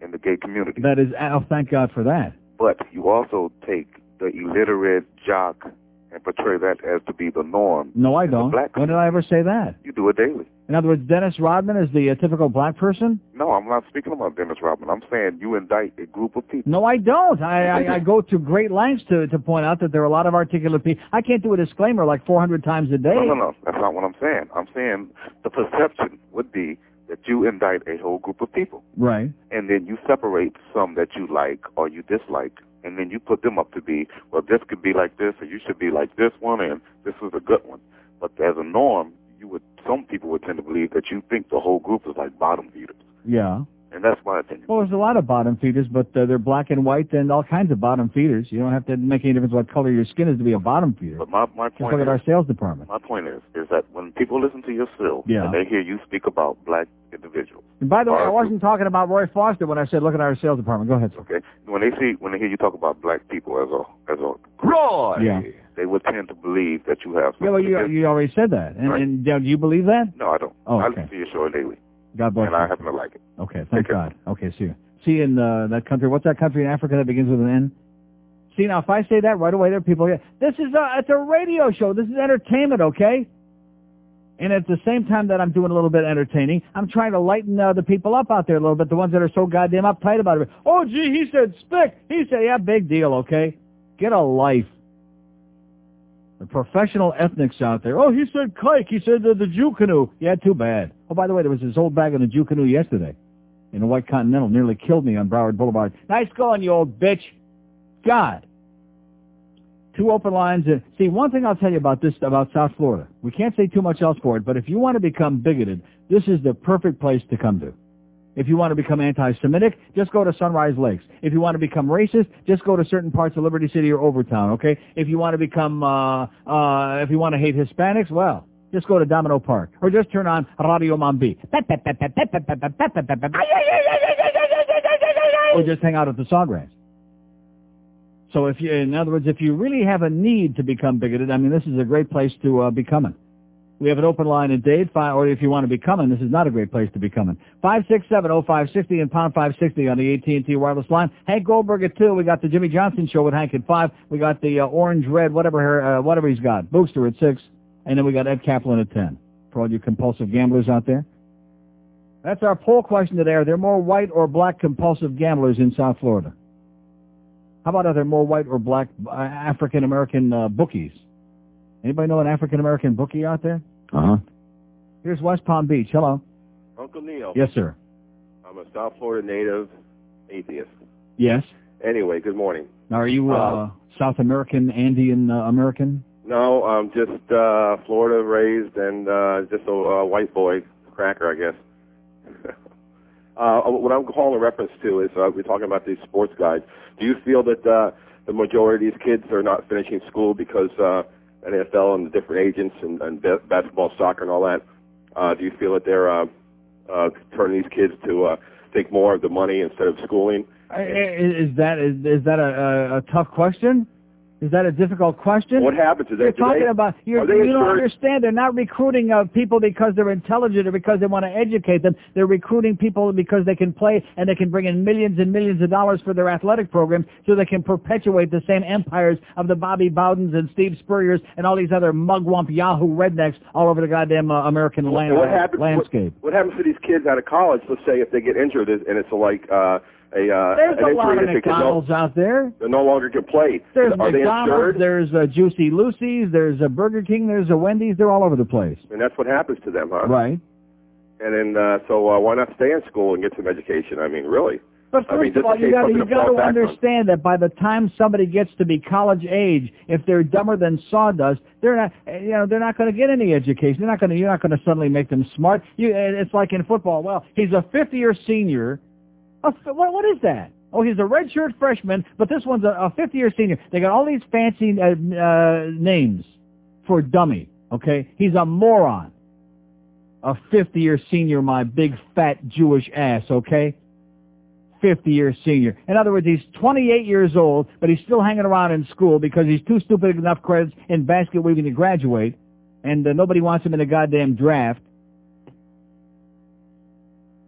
in the gay community. That is, oh, thank God for that. But you also take the illiterate jock and portray that as to be the norm. No, I don't. When did I ever say that? You do it daily. In other words, Dennis Rodman is the uh, typical black person? No, I'm not speaking about Dennis Rodman. I'm saying you indict a group of people. No, I don't. I, I, I go to great lengths to, to point out that there are a lot of articulate people. I can't do a disclaimer like 400 times a day. No, no, no. That's not what I'm saying. I'm saying the perception would be that you indict a whole group of people. Right. and then you separate some that you like or you dislike, and then you put them up to be, well, this could be like this, or you should be like this one, and this is a good one. But as a norm, you would, some people would tend to believe that you think the whole group is like bottom feeders, Yeah. And that's my opinion. Well, there's a lot of bottom feeders, but uh, they're black and white and all kinds of bottom feeders. You don't have to make any difference what color your skin is to be a bottom feeder. But my my Just point look is, at our sales department. my point is, is that when people listen to your show Yeah. and they hear you speak about black individuals, And by the way, I wasn't talking about Roy Foster when I said look at our sales department. Go ahead, sir. okay, when they see when they hear you talk about black people as a as a Roy. Yeah. they would tend to believe that you have. Yeah, well, you, you already said that. And, Right. and do you believe that? No, I don't. Oh, I okay. listen to your show daily, God bless and you. I happen to like it. Okay, thank God. Okay, see you. See you in uh, that country. What's that country in Africa that begins with an N? See, now if I say that right away, there are people. here. This is a, it's a radio show. This is entertainment, okay? And at the same time that I'm doing a little bit entertaining, I'm trying to lighten uh, the people up out there a little bit, the ones that are so goddamn uptight about it. Oh, gee, he said spick. He said, yeah, big deal, okay? Get a life. The professional ethnics out there. Oh, he said kike. He said the, the Jew canoe. Yeah, too bad. Oh, by the way, there was this old bag on the Jew canoe yesterday in a white Continental. Nearly killed me on Broward Boulevard. Nice going, you old bitch. God. Two open lines. Uh, see, one thing I'll tell you about this, about South Florida. We can't say too much else for it, but if you want to become bigoted, this is the perfect place to come to. If you want to become anti-Semitic, just go to Sunrise Lakes. If you want to become racist, just go to certain parts of Liberty City or Overtown, okay? If you want to become, uh, uh, if you want to hate Hispanics, well, just go to Domino Park. Or just turn on Radio Mambi. Or just hang out at the Sawgrass. So if you, in other words, if you really have a need to become bigoted, I mean, this is a great place to uh, become it. We have an open line in Dade, or if you want to be coming, this is not a great place to be coming. 5670560 and pound 560 on the AT&T wireless line. Hank Goldberg at 2. We got the Jimmy Johnson show with Hank at 5. We got the uh, orange, red, whatever uh, whatever he's got. Booster at 6. And then we got Ed Kaplan at 10. For all you compulsive gamblers out there. That's our poll question today. Are there more white or black compulsive gamblers in South Florida? How about are there more white or black uh, African American uh, bookies? Anybody know an African American bookie out there? Uh-huh. Here's West Palm Beach. Hello. Uncle Neil. Yes, sir. I'm a South Florida native atheist. Yes. Anyway, good morning. Now, are you uh, Uh, South American, Andean uh, American? No, I'm just uh Florida raised and uh just a uh, white boy cracker, I guess. uh what I'm calling a reference to is uh, we're talking about these sports guys. Do you feel that uh the majority of these kids are not finishing school because uh NFL and the different agents and, and ba- basketball, soccer, and all that? Uh, do you feel that they're uh, uh, turning these kids to uh, take more of the money instead of schooling? Is that is, is that a, a, a tough question? Is that a difficult question? What happens? Is You're they, do talking they, about you're, you don't understand. They're not recruiting uh, people because they're intelligent or because they want to educate them. They're recruiting people because they can play and they can bring in millions and millions of dollars for their athletic programs, so they can perpetuate the same empires of the Bobby Bowdens and Steve Spurriers and all these other mugwump Yahoo rednecks all over the goddamn uh, American land, what happens? landscape. What, what happens to these kids out of college? Let's say if they get injured and it's like uh, a uh, There's an a lot of injury that they can no, McDonald's out there. they no longer can play. There's are McDonald's, there's uh, Juicy Lucy's, there's a Burger King, there's a Wendy's. They're all over the place. And that's what happens to them, huh? Right. And then uh, so uh, why not stay in school and get some education? I mean, really? But first I mean, of all, you got to you got to understand that by the time somebody gets to be college age, if they're dumber than sawdust, they're not eh, you know they're not going to get any education. They're not going to you're not going to suddenly make them smart. You eh, it's like in football. Well, he's a fifth year senior. A, what what is that? Oh, he's a redshirt freshman, but this one's a, a fifth year senior. They got all these fancy uh, uh, names for dummy. Okay, he's a moron. A fifth year senior, my big fat Jewish ass. Okay. 50 year senior. In other words, he's 28 years old, but he's still hanging around in school because he's too stupid enough credits in basket weaving to graduate, and uh, nobody wants him in a goddamn draft.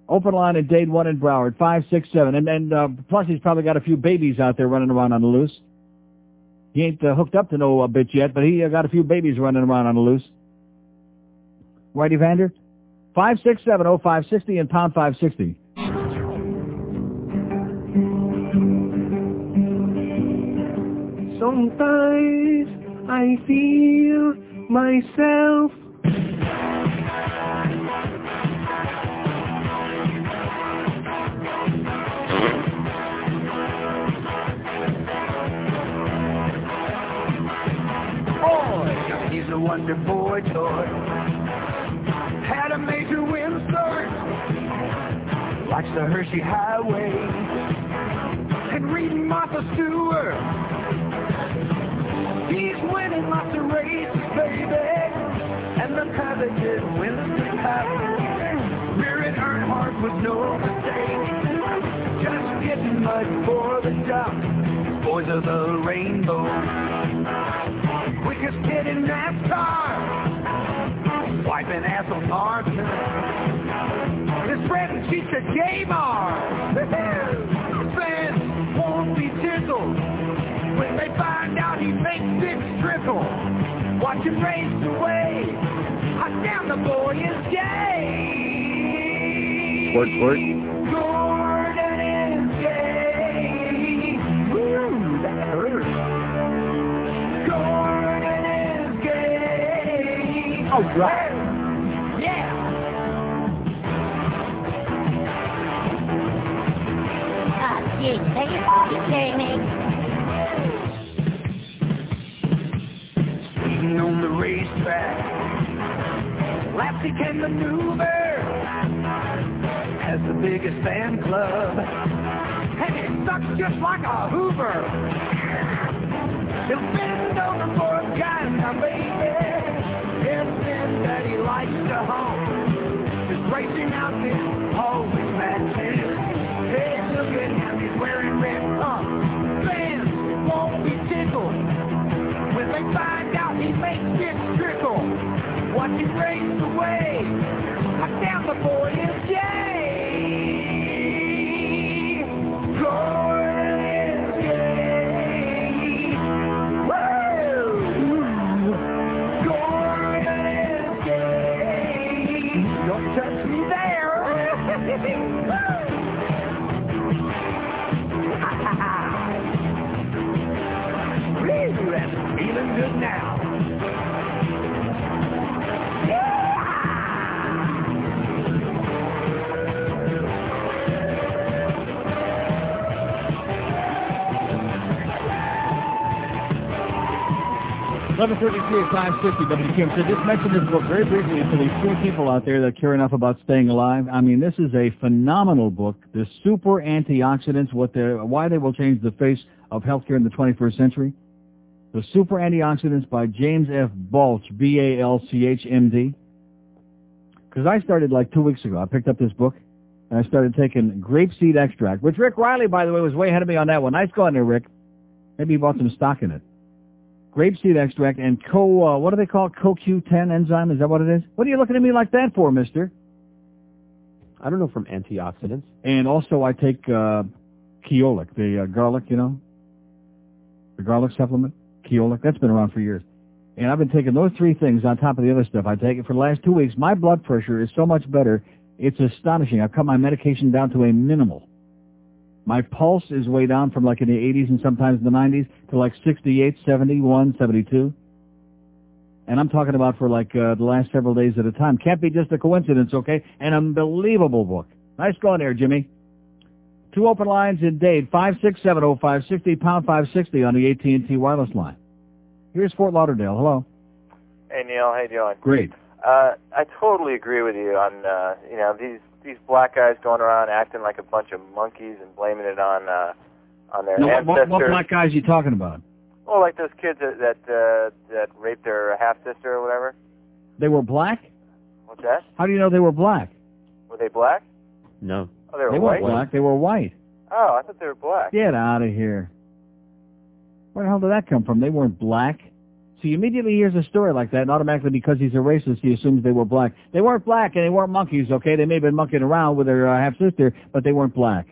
Open line at Dade 1 in Broward, 567. And, and uh, plus he's probably got a few babies out there running around on the loose. He ain't uh, hooked up to no uh, bitch yet, but he uh, got a few babies running around on the loose. Right, Evander? 5670560 and pound 560. Sometimes I feel myself. A wonder boy toy. Had a major wind start. Likes the Hershey Highway. And reading Martha Stewart. He's winning lots of races, baby. And the coveted Winston Cup. Rearing Earnhardt was no mistake. Just getting mud for the job. Boys of the rainbow. Quickest kid in NASCAR. Wiping ass on Martin. This Fred and Chicha Jamar. Fans won't be tickled when they find out he makes it triple. Watch him race away. Hot damn, the boy is gay. Squirt, squirt. Oh, right. Yeah. Ah, gee, take it easy, Jamie. Speeding on the racetrack. Lapsy can maneuver. Has the biggest fan club. And he sucks just like a Hoover. He'll bend over for a guy baby. That he likes to home. Is racing out this always matches. Hey, look at he's wearing red pumps. Fans won't be tickled when they find out he makes this trickle. Watch him race away. Knock down the boy is Jay. 11:33 at 560 WQAM. So just mention this book very briefly to these poor people out there that care enough about staying alive. I mean, this is a phenomenal book. The super antioxidants, what they're, why they will change the face of healthcare in the 21st century. The Super Antioxidants by James F. Balch, B-A-L-C-H, M-D. Because I started like two weeks ago. I picked up this book, and I started taking grapeseed extract, which Rick Riley, by the way, was way ahead of me on that one. Nice going there, Rick. Maybe you bought some stock in it. Grapeseed extract and co, uh, what do they call it? CoQ10 enzyme? Is that what it is? What are you looking at me like that for, mister? I don't know from antioxidants. And also I take, uh, Kyolic, the uh, garlic, you know? The garlic supplement. Kyolic. That's been around for years. And I've been taking those three things on top of the other stuff. I take it for the last two weeks. My blood pressure is so much better. It's astonishing. I've cut my medication down to a minimal. My pulse is way down from like in the 80s and sometimes in the 90s to like 68, 71, 72. And I'm talking about for like uh, the last several days at a time. Can't be just a coincidence, okay? An unbelievable book. Nice going there, Jimmy. Two open lines in Dade, 5670560, pound 560 on the AT&T wireless line. Here's Fort Lauderdale. Hello. Hey Neil, how you doing? Great. Uh, I totally agree with you on uh, you know these these black guys going around acting like a bunch of monkeys and blaming it on uh, on their No, what, what, what black guys are you talking about? Well, like those kids that that, uh, that raped their half sister or whatever. They were black? What's that? How do you know they were black? Were they black? No. Oh, they were They white. weren't black. They were white. Oh, I thought they were black. Get out of here. Where the hell did that come from? They weren't black. So he immediately hears a story like that, and automatically because he's a racist, he assumes they were black. They weren't black, and they weren't monkeys, okay? They may have been monkeying around with their uh, half-sister, but they weren't black.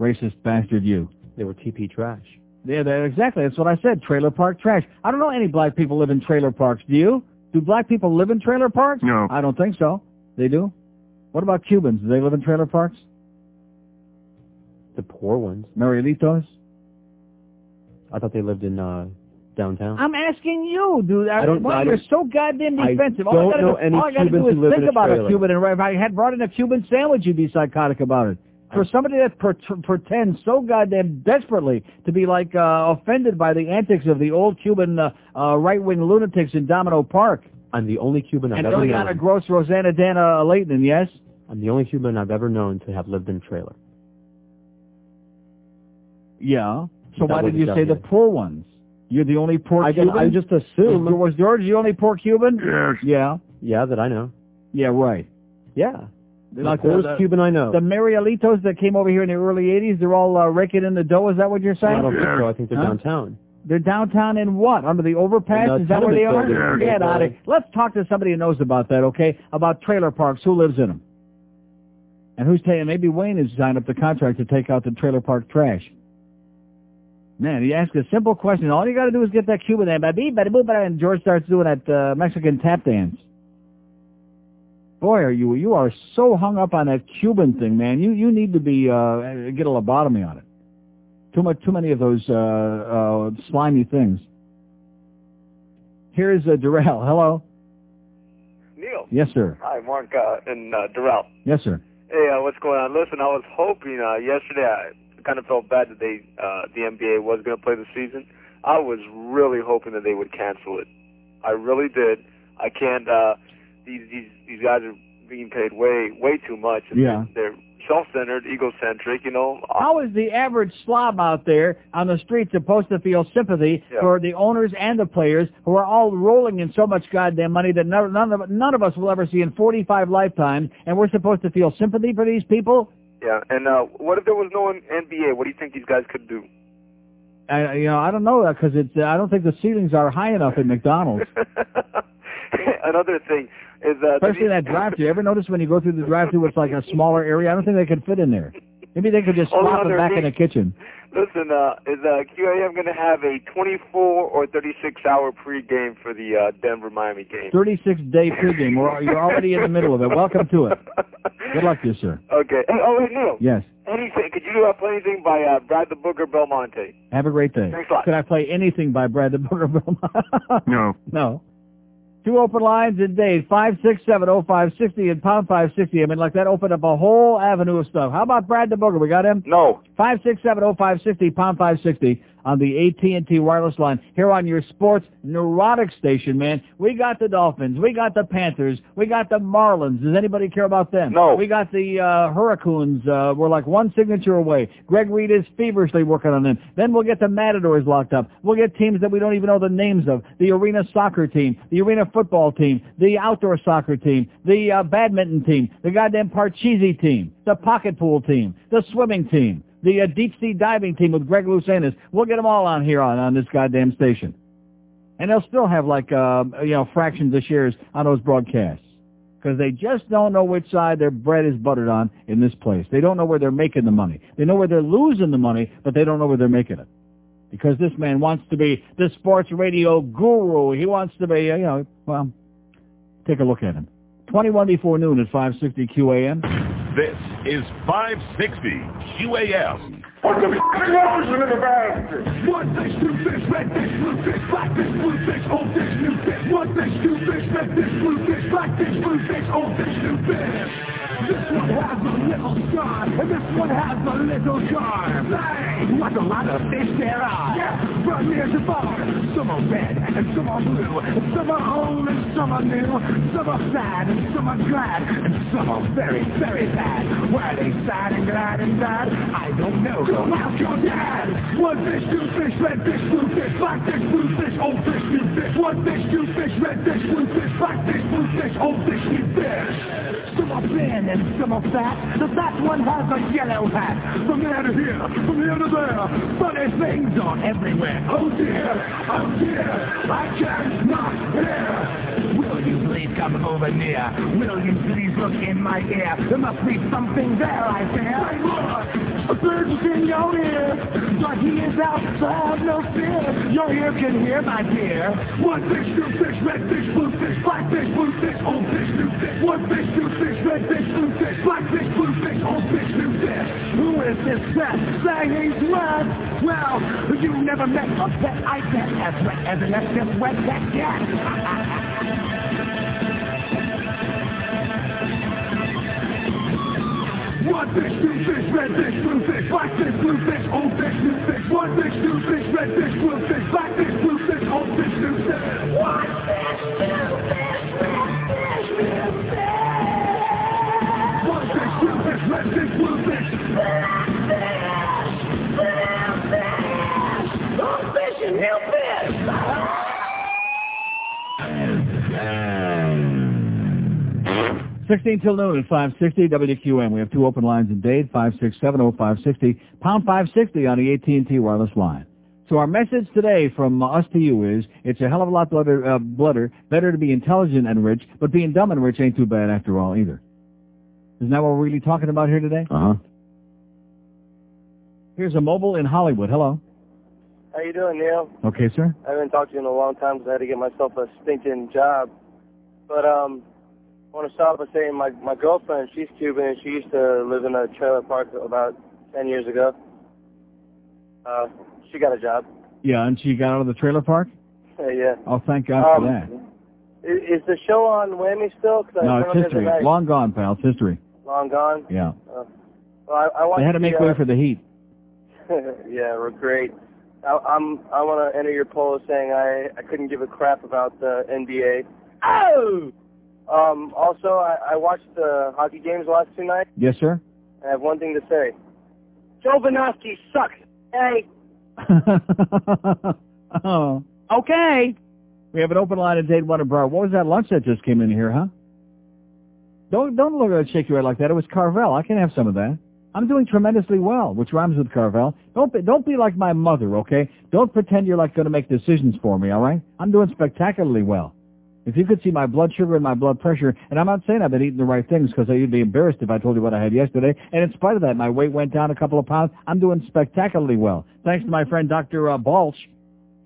Racist bastard you. They were TP trash. Yeah, that, exactly. That's what I said. Trailer park trash. I don't know any black people live in trailer parks. Do you? Do black people live in trailer parks? No. I don't think so. They do? What about Cubans? Do they live in trailer parks? The poor ones. Marielitos? I thought they lived in uh downtown. I'm asking you, dude. I, I don't- why I you're don't- so goddamn I defensive. all don't I gotta know do, any all I gotta Cubans do is who live think in a about a. Cuban, and if I had brought in a Cuban sandwich, you'd be psychotic about it. For somebody that per- pretends so goddamn desperately to be like uh, offended by the antics of the old Cuban uh, uh, right-wing lunatics in Domino Park, I'm the only Cuban I've and ever known. Gross, Rosanna Dana Leighton, yes? I'm the only Cuban I've ever known to have lived in a trailer. Yeah. So That why did you say the poor ones? You're the only poor I, Cuban? I just assume. Was George the only poor Cuban? Yes. Yeah. Yeah, that I know. Yeah, right. Yeah. The Like poorest the- Cuban I know. The Marielitos that came over here in the early 80s, they're all uh, raking in the dough. Is that what you're saying? I don't think so. I think they're Huh? downtown. They're downtown in what? Under the overpass? The Is that where they are? tenement. Get out of Let's talk to somebody who knows about that, okay? About trailer parks. Who lives in them? And who's taking? Maybe Wayne has signed up the contract to take out the trailer park trash. Man, you ask a simple question. All you got to do is get that Cuban there, baby, bada boo, bada, and George starts doing that uh, Mexican tap dance. Boy, are you you are so hung up on that Cuban thing, man. You you need to be uh, get a lobotomy on it. Too much, too many of those uh, uh, slimy things. Here's uh, Durrell. Hello. Neil. Yes, sir. Hi, Mark uh, and uh, Durrell. Yes, sir. Hey, uh, what's going on? Listen, I was hoping uh, yesterday. I kind of felt bad that they, uh, the NBA was going to play the season. I was really hoping that they would cancel it. I really did. I can't. Uh, these these these guys are being paid way way too much. and Yeah. They're self-centered, egocentric. You know. How is the average slob out there on the street supposed to feel sympathy Yeah. for the owners and the players who are all rolling in so much goddamn money that none, none, of, none of us will ever see in 45 lifetimes, and we're supposed to feel sympathy for these people? Yeah. And uh, what if there was no NBA? What do you think these guys could do? I, you know, I don't know that because it's. I don't think the ceilings are high enough at McDonald's. another thing is uh, Especially in that drive-thru. You ever notice when you go through the drive-through, it's like a smaller area? I don't think they could fit in there. Maybe they could just Hold swap on, it back in the kitchen. Listen, uh, is uh, QAM going to have a 24 or 36 hour pregame for the uh, Denver Miami game? 36-day pregame. We're, you're already in the middle of it. Welcome to it. Good luck to you, sir. Okay. Hey, oh, hey, Neil. Yes. Anything? Could you uh, play anything by uh, Brad the Booger Belmonte? Have a great day. Thanks a lot. Could I play anything by Brad the Booger Belmonte? No. No. Two open lines in days, 5670560 and pound 560. I mean, like that opened up a whole avenue of stuff. How about Brad the Booger? We got him? No. 5670560, pound 560 on the AT&T wireless line here on your sports neurotic station, man. We got the Dolphins. We got the Panthers. We got the Marlins. Does anybody care about them? No. We got the uh, Hurricanes. Uh, we're like one signature away. Greg Reed is feverishly working on them. Then we'll get the Matadors locked up. We'll get teams that we don't even know the names of. The arena soccer team, the arena football team, the outdoor soccer team, the uh, badminton team, the goddamn Parcheesi team, the pocket pool team, the swimming team, the uh, deep sea diving team with Greg Louganis. We'll get them all on here on, on this goddamn station. And they'll still have like, uh, you know, fractions of shares on those broadcasts. Because they just don't know which side their bread is buttered on in this place. They don't know where they're making the money. They know where they're losing the money, but they don't know where they're making it. Because this man wants to be the sports radio guru. He wants to be, uh, you know, well, take a look at him. 21 before noon at 560 QAM. This is 560 QAM. What the f***ing in the basket? One fish, two fish, red fish, blue fish, black fish, blue fish, old fish, new fish. One fish, two fish, red fish, blue fish, black fish, blue fish, old fish, new fish. This one has a little scar, and this one has a little jar. Hey, what a lot of fish there are. Yeah, from near to far. Some are red, and some are blue, and some are old, and some are new. Some are sad, and some are glad, and some are very, very bad. Why are they sad and glad and bad? I don't know. Go ask your dad. One fish, two fish, red fish, blue fish, black fish, blue fish, old fish, new fish. One fish, two fish, red fish, blue fish, black fish, blue fish, old fish, new fish. Some are thin and some are fat. The fat one has a yellow hat. From there to here, from here to there. Funny things are everywhere. Oh dear, oh dear, I cannot hear. Will you please come over near? Will you please look in my ear? There must be something there, I fear. My lord, a bird is in your ear, but he is out, so have no fear. Your ear can hear, my dear. One fish, two fish, red fish, blue fish, black fish, blue fish, old fish, new fish. One fish, two fish, red fish, blue fish, black fish, blue fish, old fish, new fish. Who is this pet? Say he's. Well, you never met a pet I bet as wet as an this wet pet cat. One fish, two fish, red fish, blue fish, black fish, blue fish, old fish, new fish. One fish, two fish, red fish, blue fish, black fish, blue fish, old fish, new fish. One fish, two fish, red fish, blue fish. One fish, two fish, red fish, blue fish, black fish, old fish, and new fish. 16 till noon at 560 WQAM. We have two open lines in Dade, 5670560, pound 560 on the AT&T wireless line. So our message today from us to you is, it's a hell of a lot better, uh, better, better to be intelligent and rich, but being dumb and rich ain't too bad after all either. Isn't that what we're really talking about here today? Uh-huh. Here's a mobile in Hollywood. Hello. How you doing, Neil? Okay, sir. I haven't talked to you in a long time because I had to get myself a stinking job. But um, I want to start by saying my my girlfriend, she's Cuban and she used to live in a trailer park about ten years ago. Uh, she got a job. Yeah, and she got out of the trailer park? yeah. Oh, thank God Um, for that. Is, is the show on Whammy still? 'Cause I No, it's history. Long gone, pal. It's history. Long gone. Yeah. Uh, well, I, I want They had to make way uh, for the heat. yeah, we're great. I, I'm I want to enter your poll saying I I couldn't give a crap about the NBA. Oh. Um. Also, I, I watched the hockey games last two nights. Yes, sir? I have one thing to say. Joe Banoski sucks. Hey. oh, okay. We have an open line at Dade Wonder Bar. What was that lunch that just came in here, huh? Don't don't look at shake your head like that. It was Carvel. I can have some of that. I'm doing tremendously well, which rhymes with Carvel. Don't be, don't be like my mother, okay? Don't pretend you're like going to make decisions for me, all right? I'm doing spectacularly well. If you could see my blood sugar and my blood pressure, and I'm not saying I've been eating the right things because you'd be embarrassed if I told you what I had yesterday. And in spite of that, my weight went down a couple of pounds. I'm doing spectacularly well. Thanks to my friend Dr. Uh, Balch.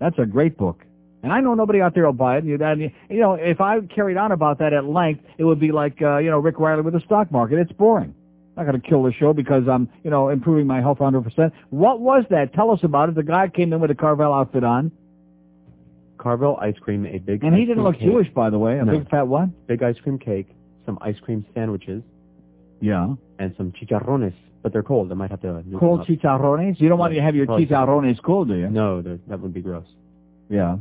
That's a great book. And I know nobody out there will buy it. And you, know, if I carried on about that at length, it would be like, uh, you know, Rick Riley with the stock market. It's boring. I'm not going to kill the show because I'm, you know, improving my health 100%. What was that? Tell us about it. The guy came in with a Carvel outfit on. Carvel ice cream, a big And he didn't look cake. Jewish, by the way. A No. big fat what? Big ice cream cake, some ice cream sandwiches, Yeah. and some chicharrones, but they're cold. I might have to Cold up. chicharrones? You don't want to have your Probably- chicharrones cold, do you? No, they're- that would be gross. Yeah.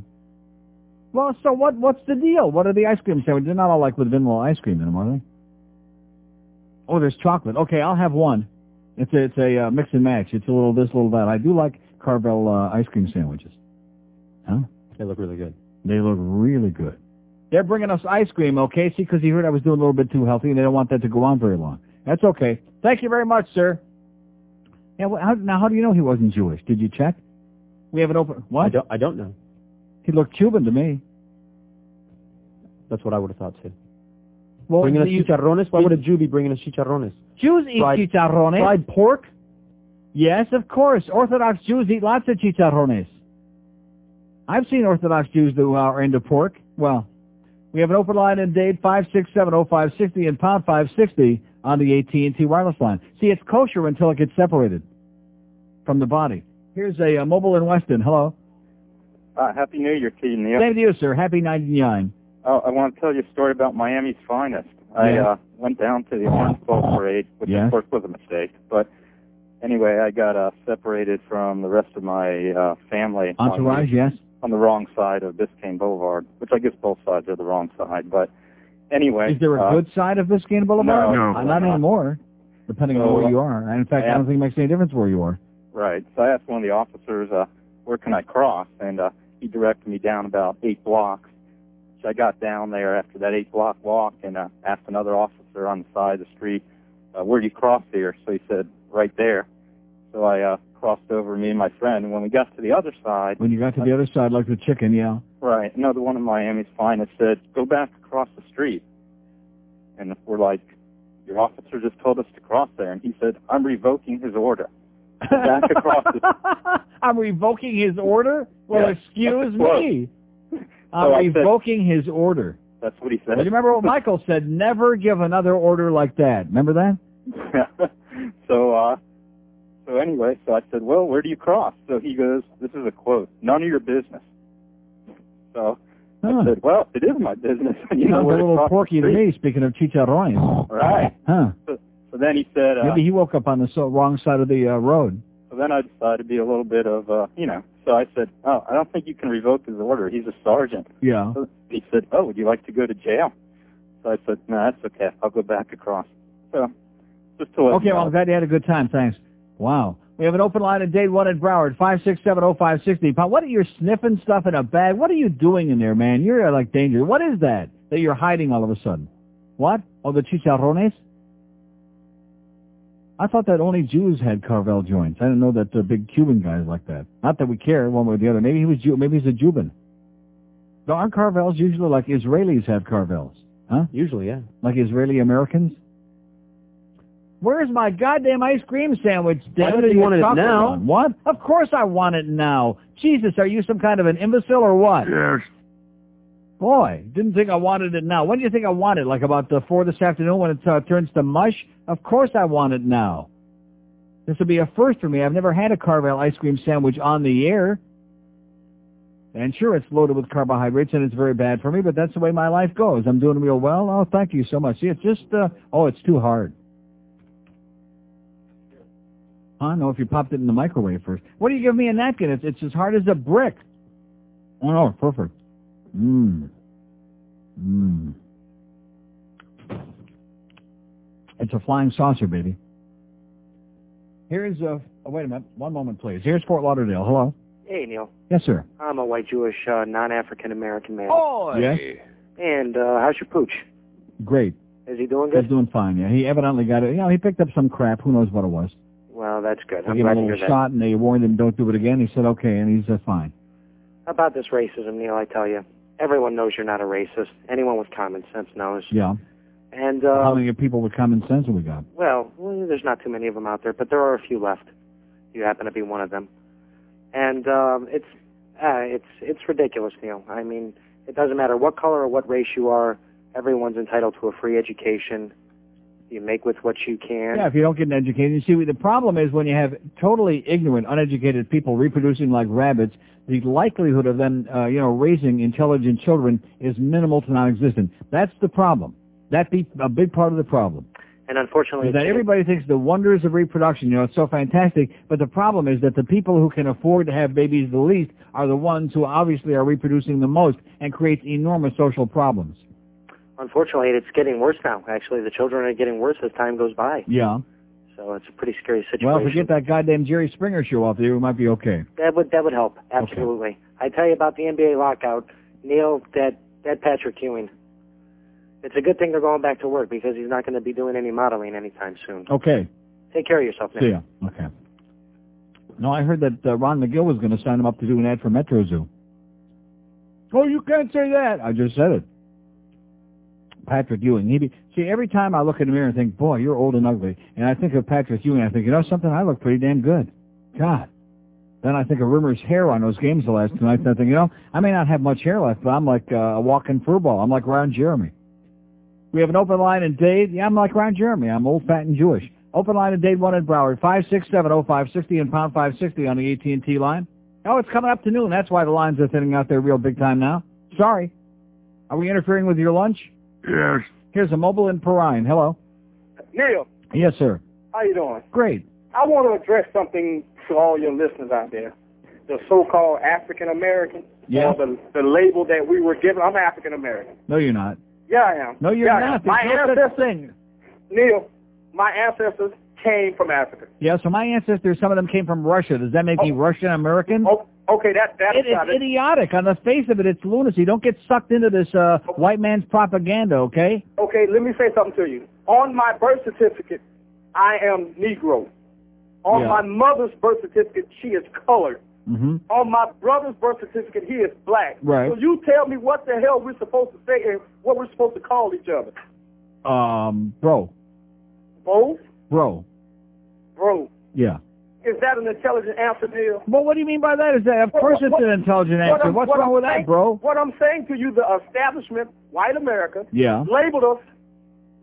Well, so what? What's the deal? What are the ice cream sandwiches? They're not all like with vanilla ice cream in them, are they? Oh, there's chocolate. Okay, I'll have one. It's a, it's a uh, mix and match. It's a little this, a little that. I do like Carvel uh, ice cream sandwiches. Huh? They look really good. They look really good. They're bringing us ice cream, okay? See, because he heard I was doing a little bit too healthy, and they don't want that to go on very long. That's okay. Thank you very much, sir. Yeah. Well, how, now, how do you know he wasn't Jewish? Did you check? We have an open. What? I don't, I don't know. He looked Cuban to me. That's what I would have thought too. Well, bringing us you- chicharrones? Why would a Jew be bringing us chicharrones? Jews eat Fried- chicharrones. Fried pork? Yes, of course. Orthodox Jews eat lots of chicharrones. I've seen Orthodox Jews who are into pork. Well, we have an open line in Dade, 5670560 and pound 560 on the AT&T wireless line. See, it's kosher until it gets separated from the body. Here's a, uh mobile in Weston. Hello. Uh, Happy New Year to you, Neil. Same to you, sir. Happy 99. Oh, I want to tell you a story about Miami's finest. I uh, went down to the Orange Bowl parade, which Yes. of course was a mistake. But anyway, I got uh, separated from the rest of my uh, family on Entourage, the, yes? on the wrong side of Biscayne Boulevard, which I guess both sides are the wrong side. But anyway, Is there a uh, good side of Biscayne Boulevard? No. Uh, not anymore, depending on where you are. And in fact, I I don't think it makes any difference where you are. Right. So I asked one of the officers, uh, where can I cross? And uh, he directed me down about eight blocks. I got down there after that eight block walk and uh, asked another officer on the side of the street, uh, where do you cross here? So he said, right there. So I uh, crossed over, me and my friend. And when we got to the other side, When you got to the other side, like the chicken, yeah. right, another one of Miami's finest said, go back across the street. And we're like, your officer just told us to cross there. And he said, I'm revoking his order. Back across the I'm revoking his order? Well, Yes, excuse that's me. So I'm said- revoking his order. That's what he said. You remember what Michael said? Never give another order like that. Remember that? Yeah. so uh so anyway, so I said, Well, where do you cross? So he goes, This is a quote, none of your business. So Huh. I said, Well, it is my business you know Sounds a little porky to me, speaking of chicharrones. Right. Huh. So, so then he said uh, Maybe he woke up on the so, wrong side of the uh, road. So then I decided to be a little bit of uh you know, so I said, Oh, I don't think you can revoke his order. He's a sergeant. Yeah. So he said, Oh, would you like to go to jail? So I said, No, that's okay. I'll go back across. So just to let Okay, you well. I'm glad you had a good time. Thanks. Wow. We have an open line at Dade 1 at Broward, 5670560. What are you sniffing stuff in a bag? What are you doing in there, man? You're uh, like dangerous. What is that that you're hiding all of a sudden? What? Oh, the chicharrones? I thought that only Jews had Carvel joints. I didn't know that the big Cuban guys like that. Not that we care one way or the other. Maybe he was Jew. Maybe he's a Cuban. Though aren't Carvels usually like Israelis have Carvels? Huh? Usually, yeah. Like Israeli Americans? Where's my goddamn ice cream sandwich? Why do you want it now? one. What? Of course I want it now. Jesus, are you some kind of an imbecile or what? Yes. Boy, didn't think I wanted it now. When do you think I want it? Like about the four this afternoon when it uh, turns to mush? Of course I want it now. This will be a first for me. I've never had a Carvel ice cream sandwich on the air. And sure, it's loaded with carbohydrates and it's very bad for me, but that's the way my life goes. I'm doing real well. Oh, thank you so much. See, it's just, uh, oh, it's too hard. I don't know if you popped it in the microwave first. What do you give me a napkin? It's, it's as hard as a brick. Oh, no, perfect. Mmm. Mmm. It's a flying saucer, baby. Here's a, oh, wait a minute. One moment, please. Here's Fort Lauderdale. Hello? Hey, Neil. Yes, sir. I'm a white Jewish, uh, non-African American man. Oh, yes? And uh, how's your pooch? Great. Is he doing good? He's doing fine, yeah. He evidently got it. You know, he picked up some crap. Who knows what it was. Well, that's good. They I'm gave him a to hear little that. shot, and they warned him, don't do it again. He said, okay, and he's uh, fine. How about this racism, Neil? I tell you, everyone knows you're not a racist. Anyone with common sense knows. Yeah. And uh, How many people with common sense have we got? well, well, there's not too many of them out there, but there are a few left. You happen to be one of them. And um, it's uh, it's it's ridiculous, Neil. I mean, it doesn't matter what color or what race you are. Everyone's entitled to a free education. You make with what you can. Yeah, if you don't get an education. You see, the problem is when you have totally ignorant, uneducated people reproducing like rabbits, the likelihood of them, uh, you know, raising intelligent children is minimal to non-existent. That's the problem. That be a big part of the problem. And unfortunately, Is that everybody thinks the wonders of reproduction, you know, it's so fantastic, but the problem is that the people who can afford to have babies the least are the ones who obviously are reproducing the most and creates enormous social problems. unfortunately, it's getting worse now. Actually, the children are getting worse as time goes by. Yeah. So it's a pretty scary situation. Well, if we get that goddamn Jerry Springer show off there, we might be okay. That would that would help absolutely. I tell you about the NBA lockout, Neil. That that Patrick Ewing. It's a good thing they're going back to work because he's not going to be doing any modeling anytime soon. Okay. Take care of yourself, Nick. See ya. Okay. No, I heard that uh, Ron Magill was going to sign him up to do an ad for Metro Zoo. Oh, you can't say that. I just said it. Patrick Ewing. He be, see, every time I look in the mirror and think, boy, you're old and ugly, and I think of Patrick Ewing, I think, you know something? I look pretty damn good. God. Then I think of Rimmer's hair on those games the last two nights, and I think, you know, I may not have much hair left, but I'm like uh, a walking furball. I'm like Ron Jeremy. We have an open line in Dade. Yeah, I'm like Ron Jeremy. I'm old, fat, and Jewish. Open line in Dade, one in Broward, 5670560 and pound 560 on the AT&T line. Oh, it's coming up to noon. That's why the lines are thinning out there real big time now. Sorry. Are we interfering with your lunch? Yes. Here's a mobile in Perrine. Hello. Neil, Yes, sir. how you doing? Great. I want to address something to all your listeners out there. The so-called African American, Yeah. the the label that we were given. I'm African American. No, you're not. Yeah, I am. No, you're yeah, not. My no ancestors. Neil, my ancestors came from Africa. Yeah, so my ancestors, some of them came from Russia. Does that make me oh. Russian American? Oh, okay, that that's It, it's idiotic. On the face of it, it's lunacy. Don't get sucked into this uh, white man's propaganda, okay? Okay, let me say something to you. On my birth certificate, I am Negro. On Yeah. my mother's birth certificate, she is colored. Mm-hmm. On my brother's birth certificate, he is black. Right. So you tell me what the hell we're supposed to say and what we're supposed to call each other. Um, bro. Both? Bro. Bro. Yeah. Is that an intelligent answer, Neil? Well, what do you mean by that? Is that, of course it's an intelligent what answer. I'm- What's what wrong I'm with that, saying- bro? What I'm saying to you, the establishment, white America, Yeah. labeled us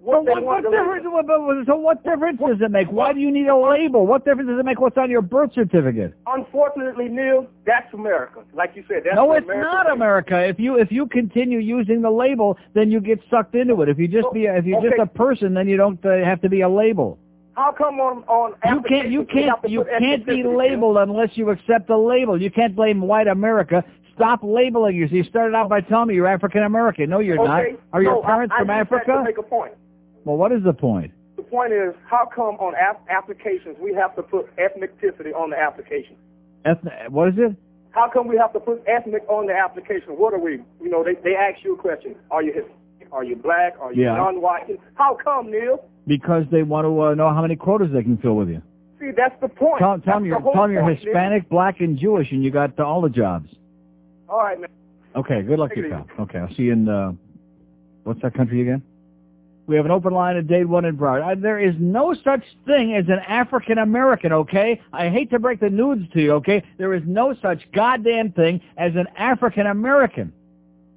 what What, what label difference, what, what- so what difference does it make? Why do you need a label? What difference does it make what's on your birth certificate? Unfortunately, Neil, that's America. Like you said, that's America. no, it's America not America. If you if you continue using the label, then you get sucked into it. If you just be a, if you're just a person, then you don't uh, have to be a label. How come on on You can't you applications we have can't you can't be labeled unless you accept the label. You can't blame white America. Stop labeling you. You started out by telling me you're African American. No, you're not. Okay, Are your no, parents I, from I that Africa? To make a point. Well, what is the point? The point is, how come on ap- applications we have to put ethnicity on the application? Ethnic, what is it? How come we have to put ethnic on the application? What are we? You know, they they ask you a question. Are you Hispanic? Are you black? Are you Yeah. non-white? How come, Neil? Because they want to uh, know how many quotas they can fill with you. See, that's the point. Tell, tell them you're tell them you're point, Neil. Hispanic, black, and Jewish, and you got uh, all the jobs. All right, man. Okay, good luck to you, pal. Okay, I'll see you in, uh, what's that country again? We have an open line at Dade 1 in Broward. Uh, there is no such thing as an African American, okay? I hate to break the news to you, okay? There is no such goddamn thing as an African American.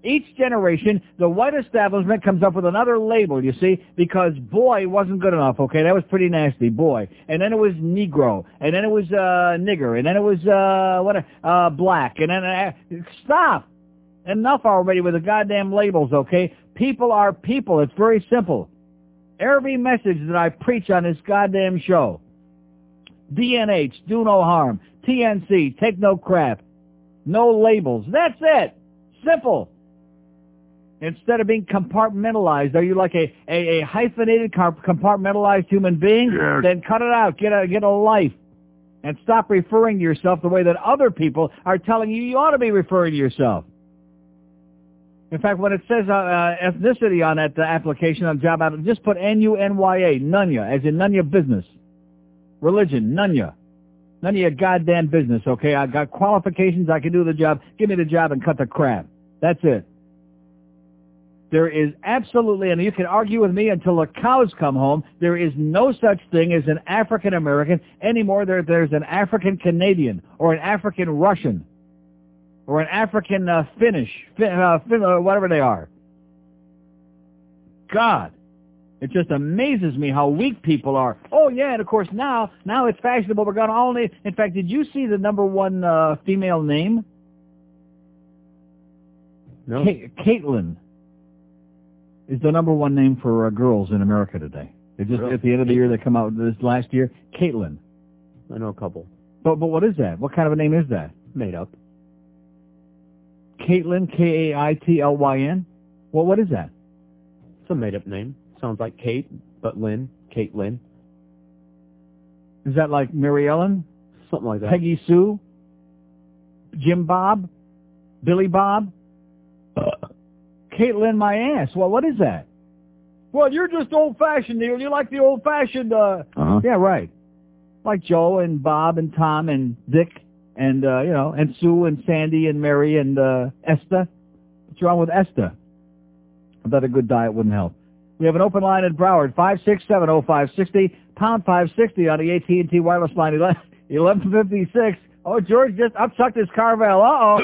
Each generation, the white establishment comes up with another label, you see, because boy wasn't good enough, okay? That was pretty nasty, boy. And then it was Negro, and then it was, uh, nigger, and then it was, uh, what, uh, black, and then, uh, stop! Enough already with the goddamn labels, okay? People are people. It's very simple. Every message that I preach on this goddamn show. DNH, do no harm. TNC, take no crap. No labels. That's it. Simple. Instead of being compartmentalized, are you like a, a, a hyphenated, compartmentalized human being? Yes. Then cut it out. Get a, get a life. And stop referring to yourself the way that other people are telling you you ought to be referring to yourself. In fact, when it says uh, uh, ethnicity on that uh, application, on job app, just put N-U-N-Y-A, Nunya, as in none of your business. Religion, Nunya. None of your goddamn business, okay? I got qualifications, I can do the job. Give me the job and cut the crap. That's it. There is absolutely, and you can argue with me until the cows come home, there is no such thing as an African American anymore. There, there's an African Canadian or an African Russian or an African uh, Finnish, fin, uh, fin, uh, whatever they are. God, it just amazes me how weak people are. Oh yeah, and of course now, now it's fashionable. We're going to only. In fact, did you see the number one uh, female name? No. Ca- Caitlin is the number one name for uh, girls in America today. They just Really? at the end of the year they come out this last year. Caitlin. I know a couple. But but what is that? What kind of a name is that? Made up. Caitlin, K A I T L Y N. Well, what is that? It's a made up name. Sounds like Kate, but Lynn. Lynn. Is that like Mary Ellen, Something like that. Peggy Sue, Jim Bob, Billy Bob, Caitlin, my ass? Well, what is that? Well, you're just old fashioned, Neil. You like the old fashioned. uh Uh-huh. Yeah, right. Like Joe and Bob and Tom and Dick and uh, you know and Sue and Sandy and Mary and uh, Esther. What's wrong with Esther? I bet a good diet wouldn't help. We have an open line at Broward, five six seven oh five sixty pound five sixty on the AT and T wireless line, eleven fifty six. Oh, George just upsucked his Carvel. Uh oh.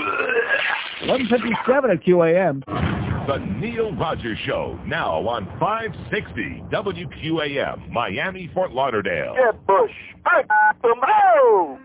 Eleven fifty seven at QAM. The Neil Rogers Show, now on 560 WQAM, Miami, Fort Lauderdale. Jeb Bush. Tomorrow.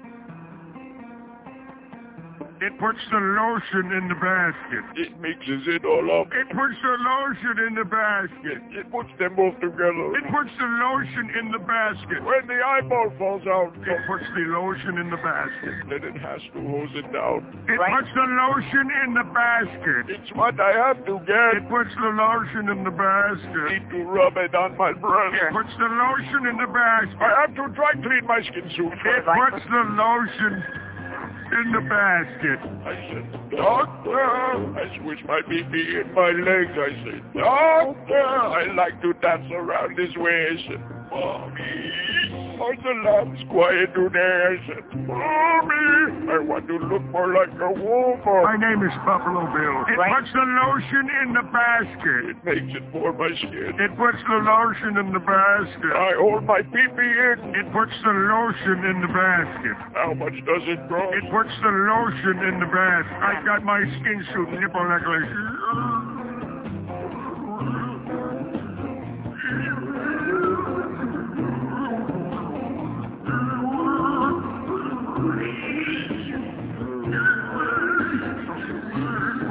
It puts the lotion in the basket. It mixes it all up. It puts the lotion in the basket. It puts them both together. It puts the lotion in the basket. When the eyeball falls out, It puts the lotion in the basket. then it has to hose it down. It puts the lotion in the basket. It's what I have to get. It puts the lotion in the basket. I need to rub it on my breast. It puts the lotion in the basket. I have to dry clean my skin soon. It puts the lotion in the basket. I said, Doctor, I switch my BB in my legs. I said, Doctor, I like to dance around this way. I said, Mommy, are the lambs quiet today? I said, Mommy, I want to look more like a woman. My name is Buffalo Bill. It puts the lotion in the basket. It makes it for my skin. It puts the lotion in the basket. I hold my BB in. It puts the lotion in the basket. How much does it cost? It puts the lotion in the basket. I got my skin suit nipple necklace.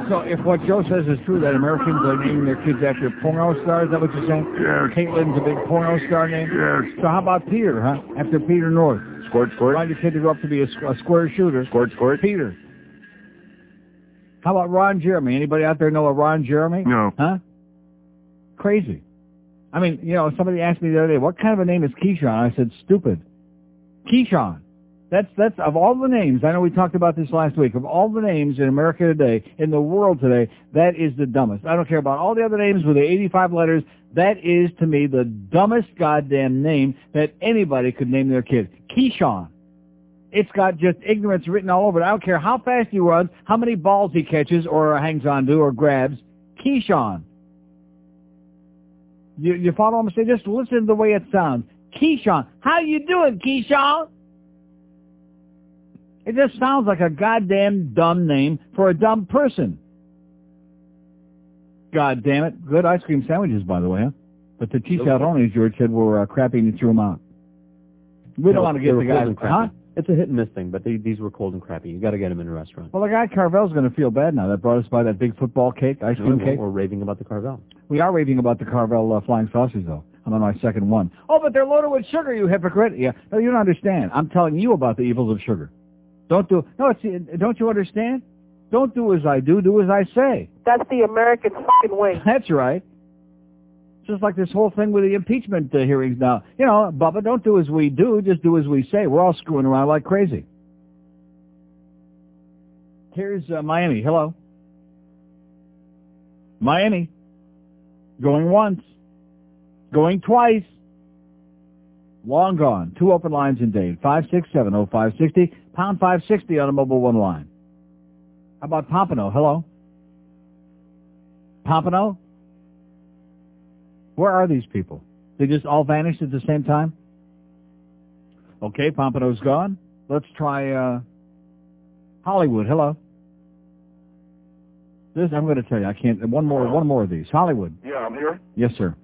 So if what Joe says is true, that Americans are naming their kids after porno stars, is that what you're saying? Yes. Caitlin's a big porno star name? Yes. So how about Peter, huh? After Peter North. Squirt, squirt. Your kid to grow up to be a, a square shooter. Squirt, squirt. Peter. How about Ron Jeremy? Anybody out there know a Ron Jeremy? No. Huh? Crazy. I mean, you know, somebody asked me the other day, what kind of a name is Keyshawn? I said, stupid. Keyshawn. That's, that's, of all the names, I know we talked about this last week, of all the names in America today, in the world today, that is the dumbest. I don't care about all the other names with the 85 letters. That is, to me, the dumbest goddamn name that anybody could name their kid. Keyshawn. It's got just ignorance written all over it. I don't care how fast he runs, how many balls he catches or hangs on to or grabs. Keyshawn. You, you follow what I'm saying? Just listen to the way it sounds. Keyshawn. How you doing, Keyshawn? It just sounds like a goddamn dumb name for a dumb person. God damn it. Good ice cream sandwiches, by the way, huh? But the chicharrones, George said, were uh, crappy and you threw them out. We don't No, want to get the guy, huh? It's a hit and miss thing, but they, these were cold and crappy. You got to get them in a restaurant. Well, the guy Carvel's going to feel bad now. That brought us by that big football cake, ice cream We're, cake. we're raving about the Carvel. We are raving about the Carvel uh, flying saucers, though. I'm on my second one. Oh, but they're loaded with sugar, you hypocrite. Yeah, no, you don't understand. I'm telling you about the evils of sugar. Don't do. No, it's. Don't you understand? Don't do as I do. Do as I say. That's the American fucking way. That's right. Just like this whole thing with the impeachment uh, hearings now. You know, Bubba, don't do as we do. Just do as we say. We're all screwing around like crazy. Here's uh, Miami. Hello. Miami. Going once. Going twice. Long gone. Two open lines in Dade. 5670560. Pound 560 on a mobile one line. How about Pompano? Hello? Pompano? Where are these people? They just all vanished at the same time? Okay, Pompano's gone. Let's try uh, Hollywood. Hello. This I'm going to tell you. I can't. One more. One more of these. Hollywood. Yeah, I'm here. Yes, sir.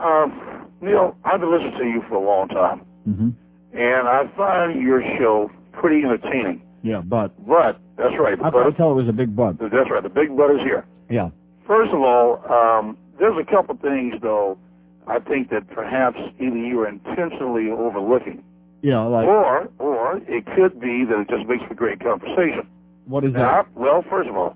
Um, Neil, I've been listening to you for a long time, hmm and I find your show pretty entertaining. Yeah, but But that's right. The I but can tell it was a big butt. that's right. The big but is here. Yeah. First of all, um, there's a couple things though. I think that perhaps either you are intentionally overlooking, Yeah, like or or it could be that it just makes for great conversation. what is Now, that? well, first of all,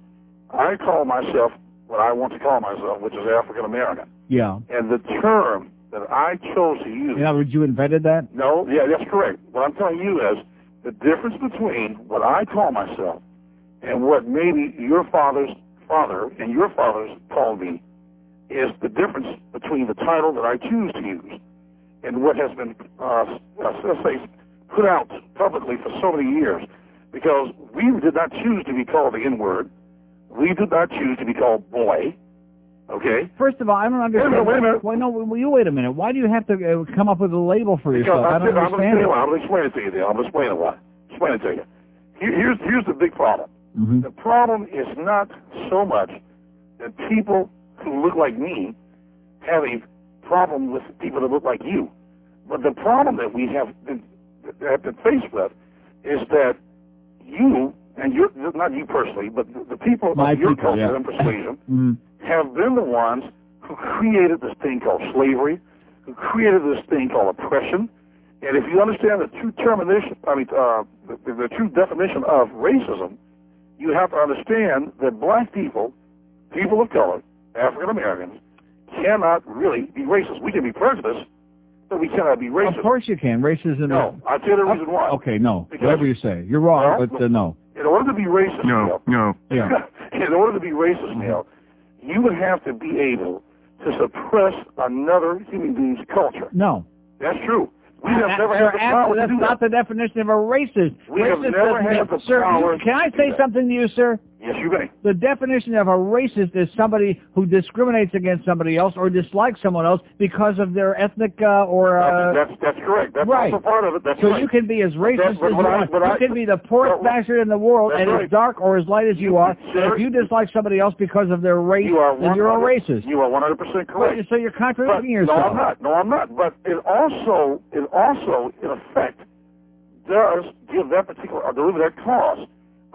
I call myself what I want to call myself, which is African American, Yeah. and the term that I chose to use. In other words, you invented that? No, yeah, that's correct. What I'm telling you is the difference between what I call myself and what maybe your father's father and your father's called me is the difference between the title that I choose to use and what has been, uh, let's say, put out publicly for so many years. Because we did not choose to be called the N-word. We did not choose to be called boy. Okay? First of all, I don't understand. minute, wait a minute. Why, no, will you wait a minute. Why do you have to uh, come up with a label for Because yourself? I I'm, don't to understand it. you why. I'm going to explain it to you. Then. I'm going to explain it why. Explain it to you. Here's here's the big problem. Mhm. The problem is not so much that people who look like me have a problem with people that look like you, but the problem that we have been, have been faced with is that you and your not you personally, but the, the people My of your people, culture yeah. and persuasion Mhm. Have been the ones who created this thing called slavery, who created this thing called oppression. And if you understand the true termination, I mean, uh, the, the true definition of racism, you have to understand that black people, people of color, African Americans, cannot really be racist. We can be prejudiced, but we cannot be racist. Of course you can. Racism. No, I'll tell you the reason why. Okay, no. Because- Whatever you say. You're wrong, Well, but uh, no. In order to be racist, No, Neil, no. Yeah. in order to be racist, Neil, you would have to be able to suppress another human being's culture. No. That's true. We have That- never had the power to that's not that. the definition of a racist. We have never had the sir, power Can I say something to you, sir? Yes, you may. The definition of a racist is somebody who discriminates against somebody else or dislikes someone else because of their ethnic uh, or uh, that's that's correct. That's right. also part of it. That's so right. you can be as racist but as you I- want. but you I- can be the poorest but- bastard in the world and right. as dark or as light as you are. Sir, if you dislike somebody else because of their race, You are then you're a 100 racist. You are 100 percent correct. Wait, so you're But, contradicting no. I'm not. No, I'm not. But it also, it also, in effect, does give that particular, or deliver that cause.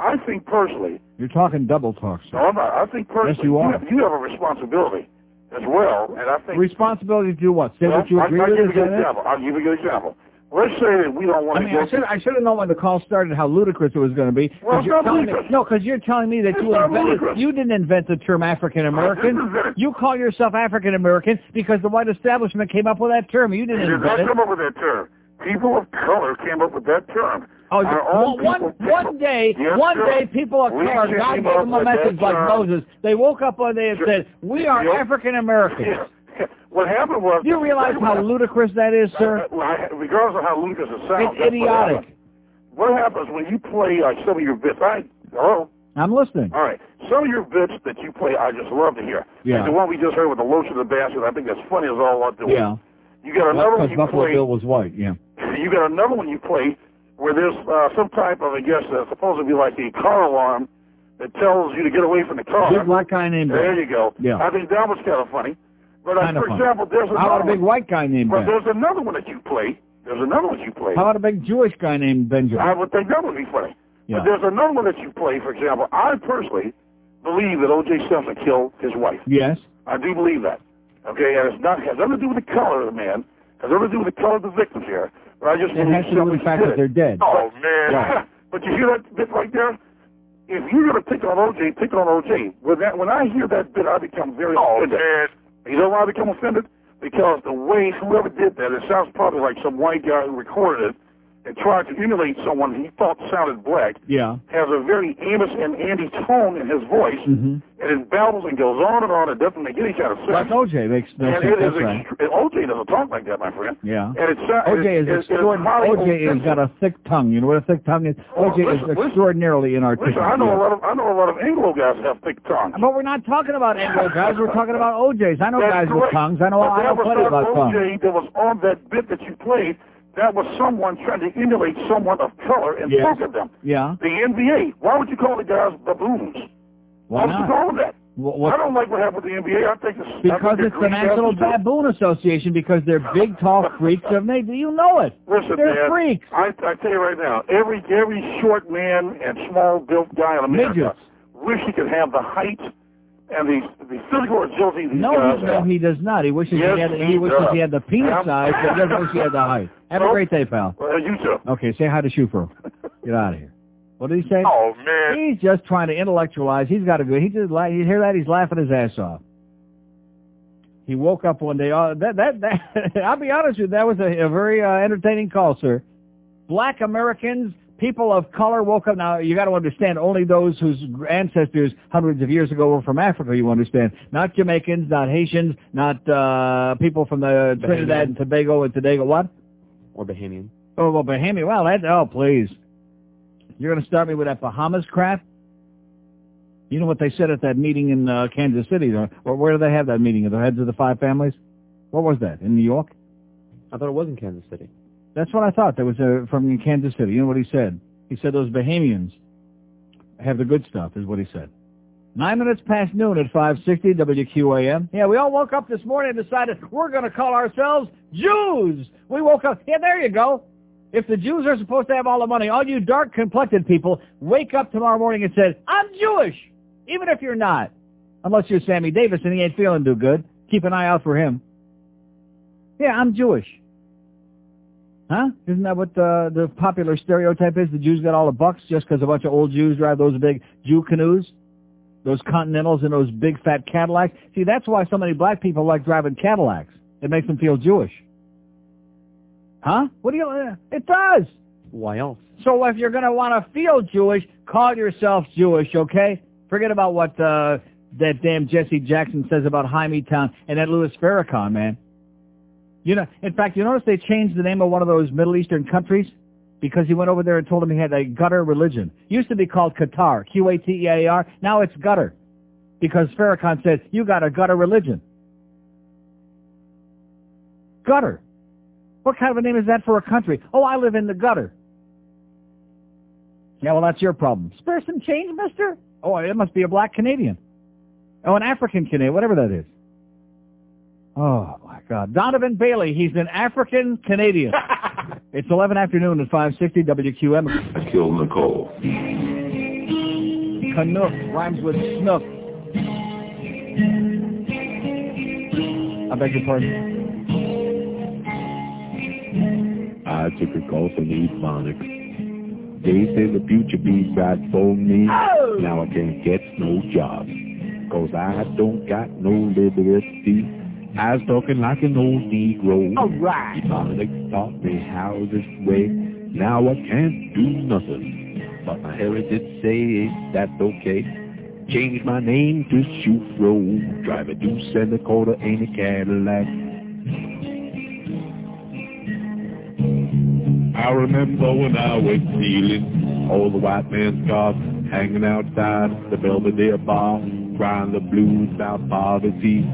I think personally, You're talking double talk, sir. no, I'm not. I think personally, Yes, you are. have, you have a responsibility as well, and I think. Responsibility to do what? Say well, what you agree I'll with? give you an it? example. I'll give you a good example. Let's say that we don't want I to mean, go. I should I should have known when the call started how ludicrous it was going to be. Well, it's you're not telling me, ludicrous. no, because you're telling me that It's you invented. ludicrous. You didn't invent the term African American. didn't invent it. You call yourself African American because the white establishment came up with that term. You didn't invent it. did not come up with that term. People of color came up with that term. Oh, well, one one day, Yes, one sir. day, people of color, God gave them a message like term. Moses. They woke up one day and Sure. said, "We are Yep. African Americans." What happened was. Do you realize how ludicrous that is, sir? Uh, regardless of how ludicrous it sounds, It's what idiotic. happens. What happens when you play uh, some of your bits? I hello. I'm listening. All right, some of your bits that you play, I just love to hear. Yeah. Like the one we just heard with the lotion of the basket, I think that's funny as all out. Yeah. You got another one Because you Buffalo play. Bill was white. Yeah. You got another one you play where there's uh, some type of, I guess, uh, supposed to be like a car alarm that tells you to get away from the car. Big black guy named There Ben. you go. Yeah. I think that was kind of funny. But uh, for funny. example, there's How about a big white guy named But Ben? there's another one that you play. There's another one you play. How about a big Jewish guy named Benjamin? I would think that would be funny. Yeah. But there's another one that you play. For example, I personally believe that O.J. Simpson killed his wife. Yes. I do believe that. Okay, and it's not has nothing to do with the color of the man. Has nothing to do with the color of the victims here. But I just It has to do with the fact that they're dead. Oh man! Right. but you hear that bit right there? If you're gonna pick on OJ, pick on OJ. When that when I hear that bit, I become very oh, offended. You know why I become offended? Because the way whoever did that, it sounds probably like some white guy who recorded it, and tried to emulate someone he thought sounded black, Yeah. has a very Amos and Andy tone in his voice, Mm-hmm. and it babbles and goes on and on and doesn't make any kind of sense. Like OJ makes no and sense. it is That's right. OJ doesn't talk like that, my friend. Yeah. And it's uh, OJ is it- it is extraordinary. OJ has got a thick tongue. You know what a thick tongue is? Oh, OJ listen, is listen. extraordinarily inarticulate. Listen, I know a lot of I know a lot of Anglo guys have thick tongues. But we're not talking about Anglo guys. We're talking about OJs. I know That's guys with tongues. I know. But I know plenty about tongues. OJ that was on that bit that you played. That was someone trying to emulate someone of color and Yes. poke at them. Yeah. The NBA. Why would you call the guys baboons? Why Why would you call them that? Wh- what- I don't like what happened with the NBA. I think it's I think Because it's the National. Baboon Association. Because they're big, tall freaks. Of they, you know it. Listen, they're man, freaks. I, I tell you right now, every every short man and small built guy in America Midgets. wish he could have the height and the the physical agility these No, guys he, no, have. he does not. He wishes Yes, he had. he He wishes does. he had the penis size, but he doesn't wish he had the height. Have a great day, pal. Well, you too. Okay, say hi to Shufro. Get out of here. What did he say? Oh man. He's just trying to intellectualize. He's got a good. He just like you hear that? He's laughing his ass off. He woke up one day. Uh, that that that. I'll be honest with you. That was a, a very uh, entertaining call, sir. Black Americans, people of color woke up. Now you got to understand. Only those whose ancestors hundreds of years ago were from Africa. You understand? Not Jamaicans, not Haitians, not uh people from the Trinidad and Tobago and Tobago. What? Or Bahamian. Oh, well, Bahamian. Well, that, oh, please. You're going to start me with that Bahamas crap? You know what they said at that meeting in uh, Kansas City? Or, or where do they have that meeting? At the heads of the five families? What was that? In New York? I thought it was in Kansas City. That's what I thought. That was uh, from Kansas City. You know what he said? He said those Bahamians have the good stuff, is what he said. Nine minutes past noon at 560 WQAM. Yeah, we all woke up this morning and decided we're going to call ourselves Jews. We woke up. Yeah, there you go. If the Jews are supposed to have all the money, all you dark-complected people wake up tomorrow morning and say, I'm Jewish, even if you're not. Unless you're Sammy Davis and he ain't feeling too good. Keep an eye out for him. Yeah, I'm Jewish. Huh? Isn't that what the, the popular stereotype is? The Jews got all the bucks just because a bunch of old Jews drive those big Jew canoes? Those Continentals and those big fat Cadillacs? See, that's why so many black people like driving Cadillacs. It makes them feel Jewish. Huh? What do you... Uh, it does! Why else? So if you're going to want to feel Jewish, call yourself Jewish, okay? Forget about what uh, that damn Jesse Jackson says about Hymietown and that Louis Farrakhan, man. You know, in fact, you notice they changed the name of one of those Middle Eastern countries because he went over there and told him he had a gutter religion. It Used to be called Qatar, Q-A-T-E-A-R. Now it's gutter because Farrakhan said, you got a gutter religion. Gutter. What kind of a name is that for a country? Oh, I live in the gutter. Yeah, well, that's your problem. Spare some change, mister? Oh, it must be a black Canadian. Oh, an African Canadian, whatever that is. Oh, my God. Donovan Bailey, he's an African Canadian. it's 11 afternoon at 560 WQAM. I killed Nicole. Canuck rhymes with snook. I beg your pardon. I took a call from Ebonics. They say the future be bright for me. Oh! Now I can't get no job. Cause I don't got no literacy. I was talking like an old Negro. Alright. Ebonics taught me how this way. Now I can't do nothing. But my heritage say that's okay. Change my name to Shufro. Drive a deuce and a quarter in a Cadillac. I remember when I was stealing all the white man's cars, hanging outside the Belvedere bar, crying the blues about poverty.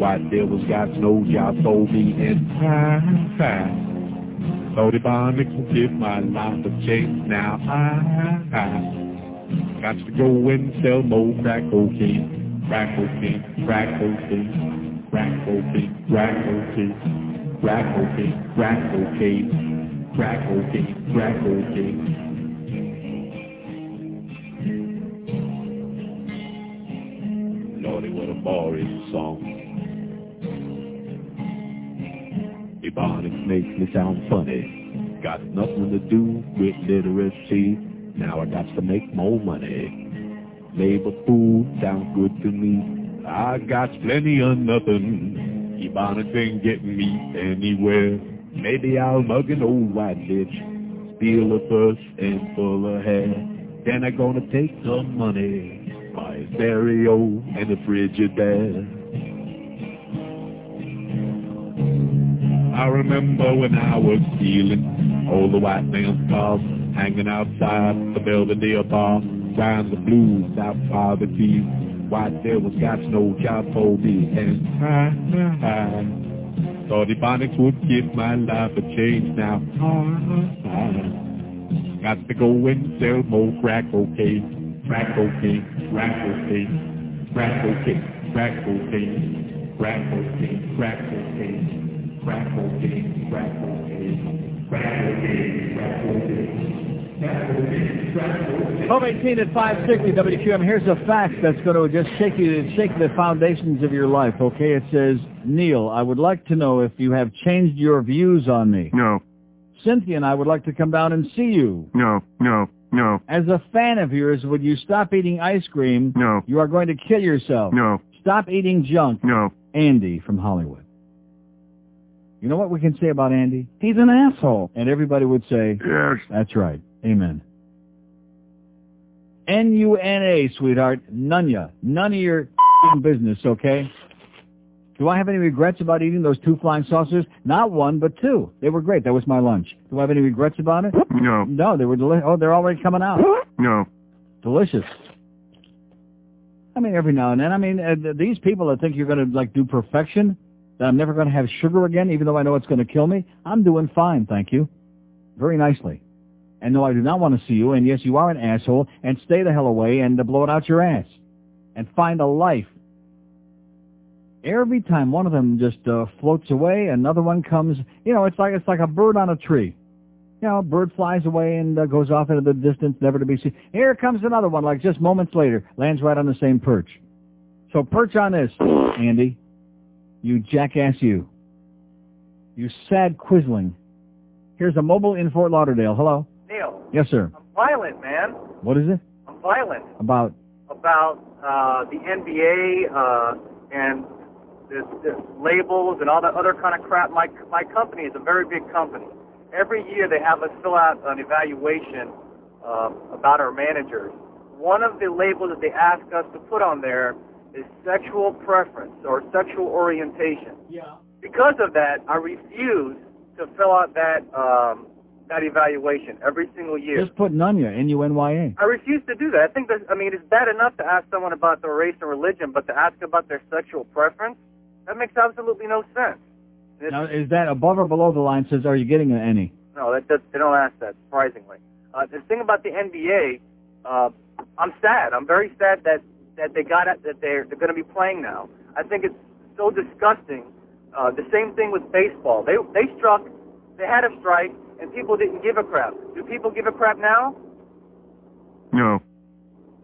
White devils got no job for me in time fast. Thought Ebonics would give my life a chance. Now I, I got to go and sell more crack cocaine, crack cocaine, crack cocaine, crack cocaine, crack cocaine, crack cocaine, crack cocaine. Crack cocaine, crack cocaine. Lordy, what a boring song. Ebonics makes me sound funny. Got nothing to do with literacy. Now I got to make more money. Labor food sounds good to me. I got plenty of nothing. Ebonics ain't getting me anywhere. Maybe I'll mug an old white bitch. Steal a purse and full of hair. Then I'm gonna take some money, buy a stereo and a Frigidaire. I remember when I was stealing all the white man's cars, hanging outside the Belvedere bar, crying the blues out by the poverty. White devils got no job for me, and I, I thought Ebonics would give my life a change now. I, I got to go and sell more crack cocaine, crack cocaine, crack cocaine, crack cocaine, crack cocaine, crack cocaine, crack cocaine, cocaine. 1218 at 560 WQAM. Here's a fact that's going to just shake you, shake the foundations of your life. Okay, it says, Neil, I would like to know if you have changed your views on me. No, Cynthia and I would like to come down and see you. no, no, no, As a fan of yours, would you stop eating ice cream? No. You are going to kill yourself. no, Stop eating junk. no. Andy from Hollywood. You know what we can say about Andy? He's an asshole. And everybody would say, Yes. that's right. Amen. N-U-N-A, sweetheart. Nunya. None of your business, okay? Do I have any regrets about eating those two flying saucers? Not one, but two. They were great. That was my lunch. Do I have any regrets about it? No, No, they were delicious. Oh, they're already coming out. no. Delicious. I mean, every now and then. I mean, uh, these people that think you're going to like do perfection, that I'm never going to have sugar again, even though I know it's going to kill me. I'm doing fine, thank you. Very nicely. And no, I do not want to see you. And yes, you are an asshole. And stay the hell away and uh, blow it out your ass. And find a life. Every time one of them just uh, floats away, another one comes. You know, it's like it's like a bird on a tree. You know, a bird flies away and uh, goes off into the distance, never to be seen. Here comes another one, like just moments later, lands right on the same perch. So perch on this, Andy. You jackass you. You sad quisling. Here's a mobile in Fort Lauderdale. Hello? Neil, Yes, sir. I'm violent, man. What is it? I'm violent About about uh, the NBA uh, and this, this labels and all that other kind of crap. My my company is a very big company. Every year they have us fill out an evaluation uh, about our managers. One of the labels that they ask us to put on there is sexual preference or sexual orientation. Yeah. Because of that, I refuse to fill out that um, that evaluation every single year. just put Nunya, N-U-N-Y-A. I refuse to do that. I think that I mean it's bad enough to ask someone about their race and religion, but to ask about their sexual preference, that makes absolutely no sense. It's- Now, is that above or below the line says, are you getting any? No, that, that they don't ask that. Surprisingly, uh, the thing about the NBA, uh, I'm sad. I'm very sad that that they got it, that they're they're going to be playing now. I think it's so disgusting. Uh, the same thing with baseball. They they struck, they had a strike, and people didn't give a crap. Do people give a crap now? No,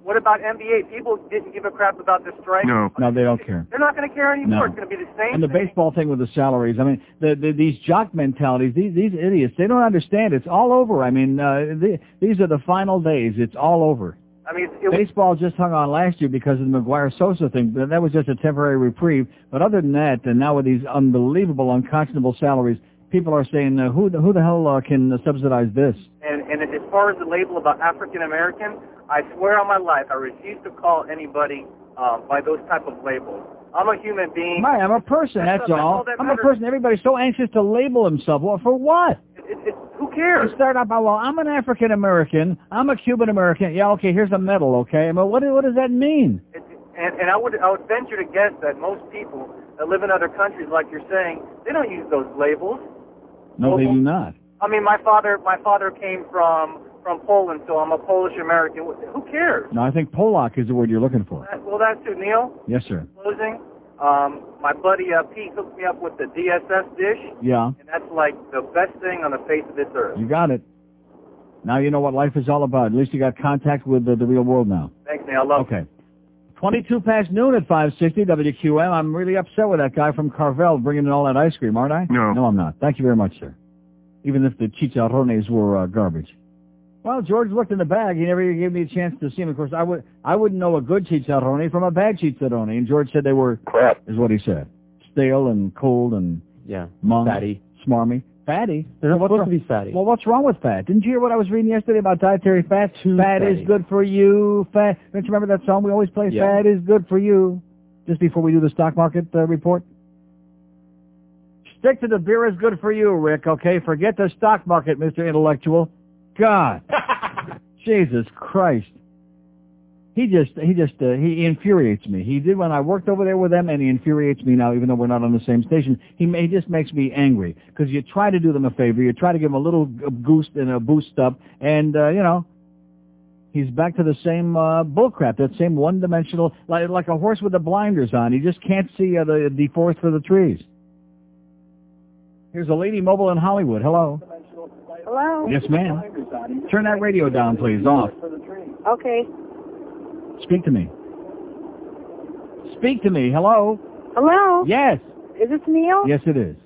What about NBA? People didn't give a crap about the strike. no. No, they don't care. They're not going to care anymore. No. It's going to be the same And the thing. baseball thing with the salaries. I mean, the, the, these jock mentalities, these, these idiots, they don't understand. It's all over. I mean, uh, the, these are the final days. It's all over. I mean, it, Baseball just hung on last year because of the McGwire Sosa thing, but that was just a temporary reprieve. But other than that, and now with these unbelievable, unconscionable salaries, people are saying, uh, who, the, who the hell uh, can uh, subsidize this? And, and as far as the label about African American, I swear on my life, I refuse to call anybody um, by those type of labels. I'm a human being. My, I'm a person, that's, That's all all. that I'm a person. Everybody's so anxious to label himself. Well, for what? It, it, who cares? They start out by, well, I'm an African American. I'm a Cuban American. Yeah, okay, here's a medal, okay? Mean, what, what does that mean? And, and I would I would venture to guess that most people that live in other countries, like you're saying, they don't use those labels. No, they do not. I mean, my father my father came from from Poland, so I'm a Polish American. Who cares? No, I think Polak is the word you're looking for. That- Well, that's too. Neil, Yes, sir. closing. Um, my buddy uh, Pete hooked me up with the DSS dish, Yeah, and that's like the best thing on the face of this earth. you got it. Now you know what life is all about. At least you got contact with the, the real world now. Thanks, Neil. I love Okay. 22 past noon at 560 WQAM. I'm really upset with that guy from Carvel bringing in all that ice cream, aren't I? No. No, I'm not. Thank you very much, sir. Even if the chicharrones were uh, garbage. Well, George looked in the bag. He never gave me a chance to see him. Of course, I would I wouldn't know a good chicharrone from a bad chicharrone. And George said they were crap. Is what he said. Stale and cold and Yeah. mung, Fatty. smarmy. Fatty? They're not What's supposed wrong- to be fatty. Well, what's wrong with fat? Didn't you hear what I was reading yesterday about dietary fat? Too fat fatty. is good for you. Fat. Don't you remember that song we always play? Yeah. Fat is good for you. Just before we do the stock market uh, report. Stick to the beer is good for you, Rick. Okay, forget the stock market, Mister Intellectual. God, Jesus Christ. He just, he just, uh, he infuriates me. He did when I worked over there with them, and he infuriates me now, even though we're not on the same station. He, he just makes me angry because you try to do them a favor, you try to give them a little boost and a boost up, and uh, you know, he's back to the same uh, bullcrap, that same one-dimensional, like like a horse with the blinders on. He just can't see uh, the the forest for the trees. Here's a lady mobile in Hollywood. Hello. Hello? Yes, ma'am. Turn that radio down, please. Off. Okay. Speak to me. Speak to me. Hello. Hello? Yes. Is this Neil? Yes, it is.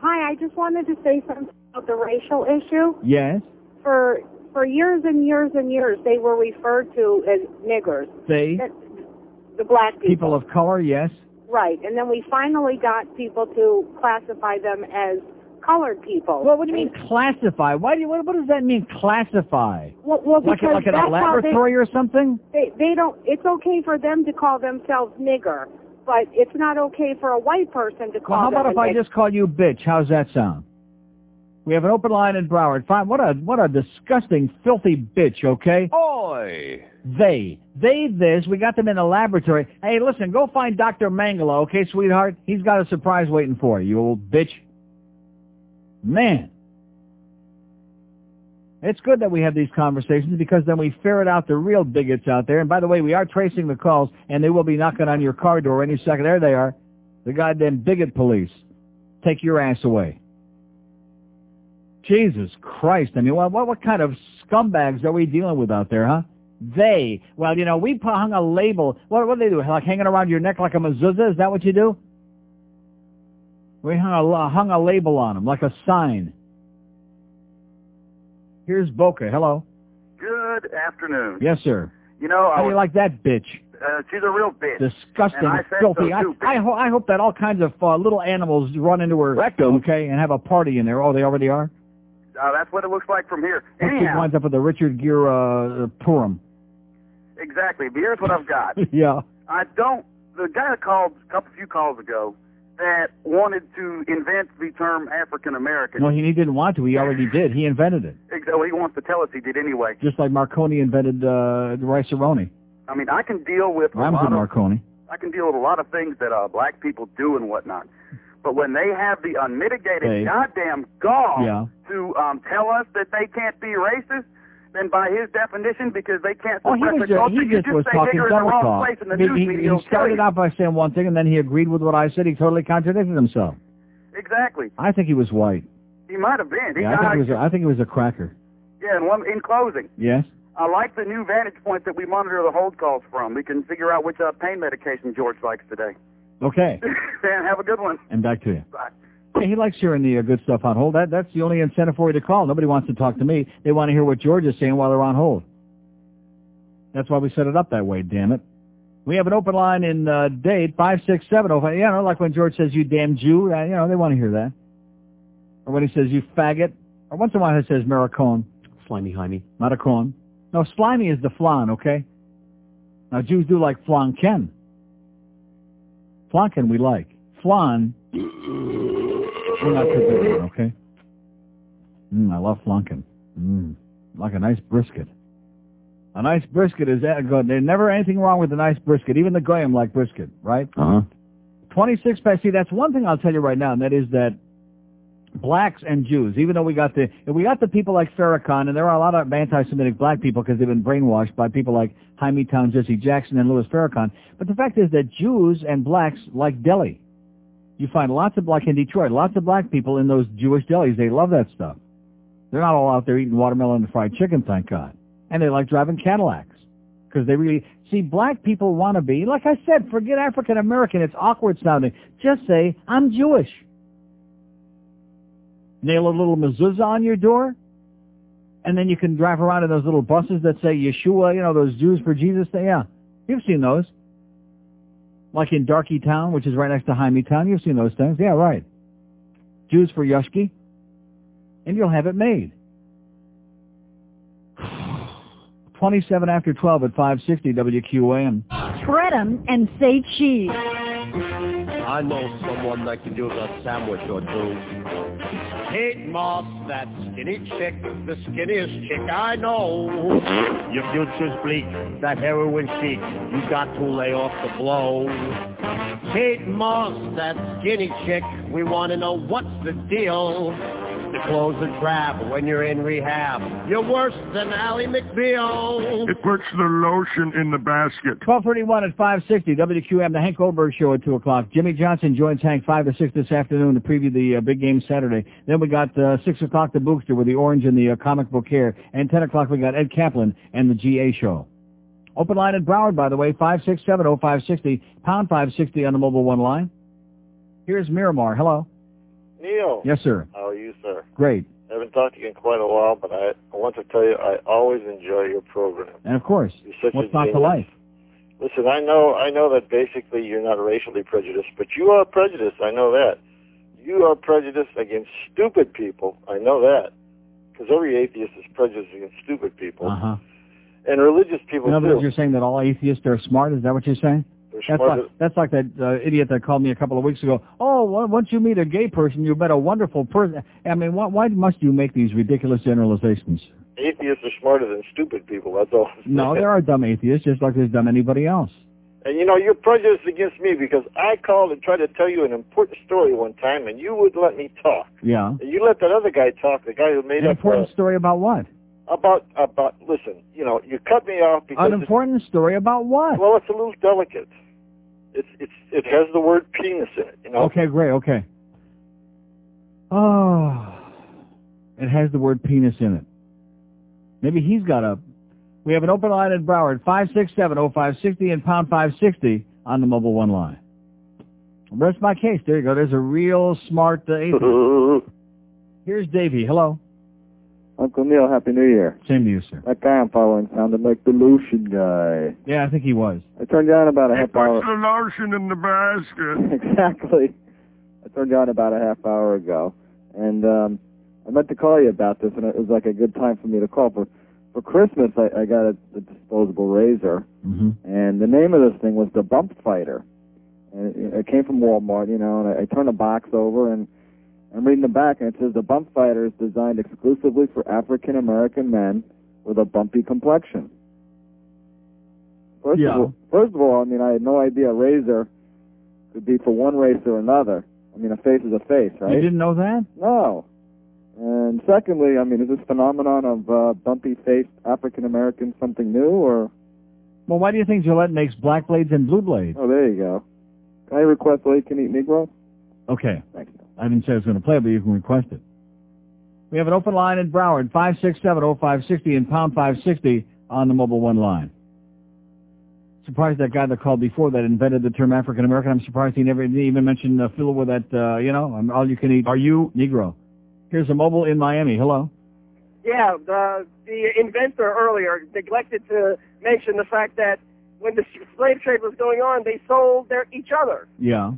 Hi, I just wanted to say something about the racial issue. Yes. For for years and years and years, they were referred to as niggers. They. The black people. People of color. Yes. Right. And then we finally got people to classify them as colored people. Well, what do you mean classify? Why do you? What, what does that mean? Classify? Well, well Like a, because like in a that's how they- laboratory or something? They they don't. It's okay for them to call themselves nigger, but it's not okay for a white person to call Well, how them about if I nigger. just call you bitch? How's that sound? We have an open line in Broward. Fine. What a what a disgusting, filthy bitch. Okay. Oi! They, they, this. We got them in the laboratory. Hey, listen, go find Doctor Mengele, okay, sweetheart? He's got a surprise waiting for you, you old bitch. Man. It's good that we have these conversations because then we ferret out the real bigots out there. And by the way, we are tracing the calls, and they will be knocking on your car door any second. There they are. The goddamn bigot police. Take your ass away. Jesus Christ. I mean, what, what, kind of scumbags are we dealing with out there, huh? They. Well, you know, we hung a label. What, what do they do? Like hanging around your neck like a mezuzah? Is that what you do? We hung a, hung a label on them, like a sign. Here's Boca. Hello. Good afternoon. Yes, sir. You know, I How do was, you like that bitch? uh, she's a real bitch. Disgusting, And I filthy. so, I, too, I, ho- I hope that all kinds of uh, little animals run into her rectum, okay, and have a party in there. Oh, they already are? Uh, that's what it looks like from here. See who winds up with the Richard Gere uh, Purim. exactly. But here's what I've got. yeah. I don't. The guy that called a couple few calls ago that wanted to invent the term African American. No, he, he didn't want to. He already did. He invented it. Well, he wants to tell us he did anyway. Just like Marconi invented uh, the rice-a-roni. I mean, I can deal with a Rhymes lot with of Marconi. I can deal with a lot of things that uh, black people do and whatnot. But when they have the unmitigated goddamn gall Yeah. to um, tell us that they can't be racist, then by his definition, because they can't suppress was the just, culture, he you just was say talking nigger in the wrong talk. place in the He, news he- media. he started out by saying one thing, and then he agreed with what I said. He totally contradicted himself. Exactly. I think he was white. He might have been. He Yeah, I think got- he was. A, I think he was a cracker. yeah, and one, in closing, Yes. I like the new vantage point that we monitor the hold calls from. We can figure out which uh, pain medication George likes today. Okay. Dan, have a good one. And back to you. Bye. Yeah, he likes hearing the uh, good stuff on hold. That that's the only incentive for you to call. Nobody wants to talk to me. They want to hear what George is saying while they're on hold. That's why we set it up that way. Damn it. We have an open line in uh, date five six seven oh five. You know, like when George says "you damn Jew," uh, you know they want to hear that. Or when he says "you faggot," or once in a while he says "maricon." Slimy Jaime. Maricon. No, slimy is the flan. Okay. Now Jews do like flanken. Flanken we like. Flan we're not too big on, okay? Mm, I love flunking. Mm, like a nice brisket. A nice brisket is that good. There's never anything wrong with a nice brisket. Even the goyim like brisket, right? Uh-huh. 26 pack. See, that's one thing I'll tell you right now, and that is that blacks and Jews, even though we got the we got the people like Farrakhan, and there are a lot of anti-Semitic black people because they've been brainwashed by people like Hymietown, Jesse Jackson, and Louis Farrakhan. But the fact is that Jews and blacks like deli. You find lots of like in Detroit, lots of black people in those Jewish delis. They love that stuff. They're not all out there eating watermelon and fried chicken, thank God. And they like driving Cadillacs because they really see black people want to be. Like I said, forget African American. It's awkward sounding. Just say I'm Jewish. Nail a little mezuzah on your door, and then you can drive around in those little buses that say Yeshua. You know those Jews for Jesus. Yeah, you've seen those. Like in Darky Town, which is right next to Hymietown. You've seen those things. Yeah, right. Jews for Yushki. and you'll have it made. 27 after 12 at 560 WQAM. Shred 'em and say cheese. I know someone that can do a sandwich or two. Kate Moss, that skinny chick, the skinniest chick I know. Your future's bleak, that heroin chic, you got to lay off the blow. Kate Moss, that skinny chick, we want to know what's the deal. The close the trap when you're in rehab. You're worse than Ally McBeal. It puts the lotion in the basket. 1231 at 560 WQAM, the Hank Goldberg Show at 2 o'clock. Jimmy Johnson joins Hank 5 to 6 this afternoon to preview the uh, big game Saturday. Then we got uh, 6 o'clock the Bookster with the Orange and the uh, Comic Book Hair. And 10 o'clock we got Ed Kaplan and the GA Show. Open line at Broward, by the way, 5670560, pound 560 on the mobile one line. Here's Miramar. Hello. Neil. Yes, sir. How are you, sir? Great. I haven't talked to you in quite a while, but I, I want to tell you I always enjoy your program. And of course, You're such what's not to like? Listen, I know I know that basically you're not racially prejudiced, but you are prejudiced. I know that. You are prejudiced against stupid people. I know that. Because every atheist is prejudiced against stupid people. Uh-huh. And religious people In other words, you're saying that all atheists are smart? Is that what you're saying? That's like, that's like that uh, idiot that called me a couple of weeks ago. Oh, well, once you meet a gay person, you met a wonderful person. I mean, why, why must you make these ridiculous generalizations? Atheists are smarter than stupid people. That's all. No, there are dumb atheists, just like there's dumb anybody else. And you know, you're prejudiced against me because I called and tried to tell you an important story one time, and you would let me talk. Yeah. And you let that other guy talk, the guy who made An up important story about what? uh, about about. Listen, you know, you cut me off because An important story about what? well, it's a little delicate. It's it's it has the word penis in it. You know. Okay, great, okay. Oh, it has the word penis in it. Maybe he's got a... We have an open line in Broward, 5670560 and pound 560 on the mobile one line. Rest my case. There you go. There's a real smart uh. Here's Davey. Hello. Uncle Neil, Happy New Year. Same to you, sir. That guy I'm following sounded like the lotion guy. Yeah, I think he was. I turned you on about a half Puts hour. the lotion in the basket. exactly. I turned you on about a half hour ago, and um, I meant to call you about this, and it was like a good time for me to call. For for Christmas, I, I got a, a disposable razor, Mm-hmm. and the name of this thing was the Bump Fighter. And it, it came from Walmart, you know, and I, I turned the box over, and I'm reading the back, and it says the Bump Fighter is designed exclusively for African American men with a bumpy complexion. First Yeah. of all, first of all, I mean, I had no idea a razor could be for one race or another. I mean, a face is a face, right? You didn't know that? No. And secondly, I mean, is this phenomenon of uh, bumpy-faced African Americans something new, or? Well, why do you think Gillette makes black blades and blue blades? Oh, there you go. Can I request you can eat Negro? Okay. Thanks. I didn't say I was going to play, but you can request it. We have an open line in Broward, 5670560 and pound 560 on the mobile one line. Surprised that guy that called before that invented the term African American. I'm surprised he never even mentioned uh, fill with that, uh, you know, all you can eat. Are you Negro? Here's a mobile in Miami. Hello. Yeah, the the inventor earlier neglected to mention the fact that when the slave trade was going on, they sold their each other, Yeah.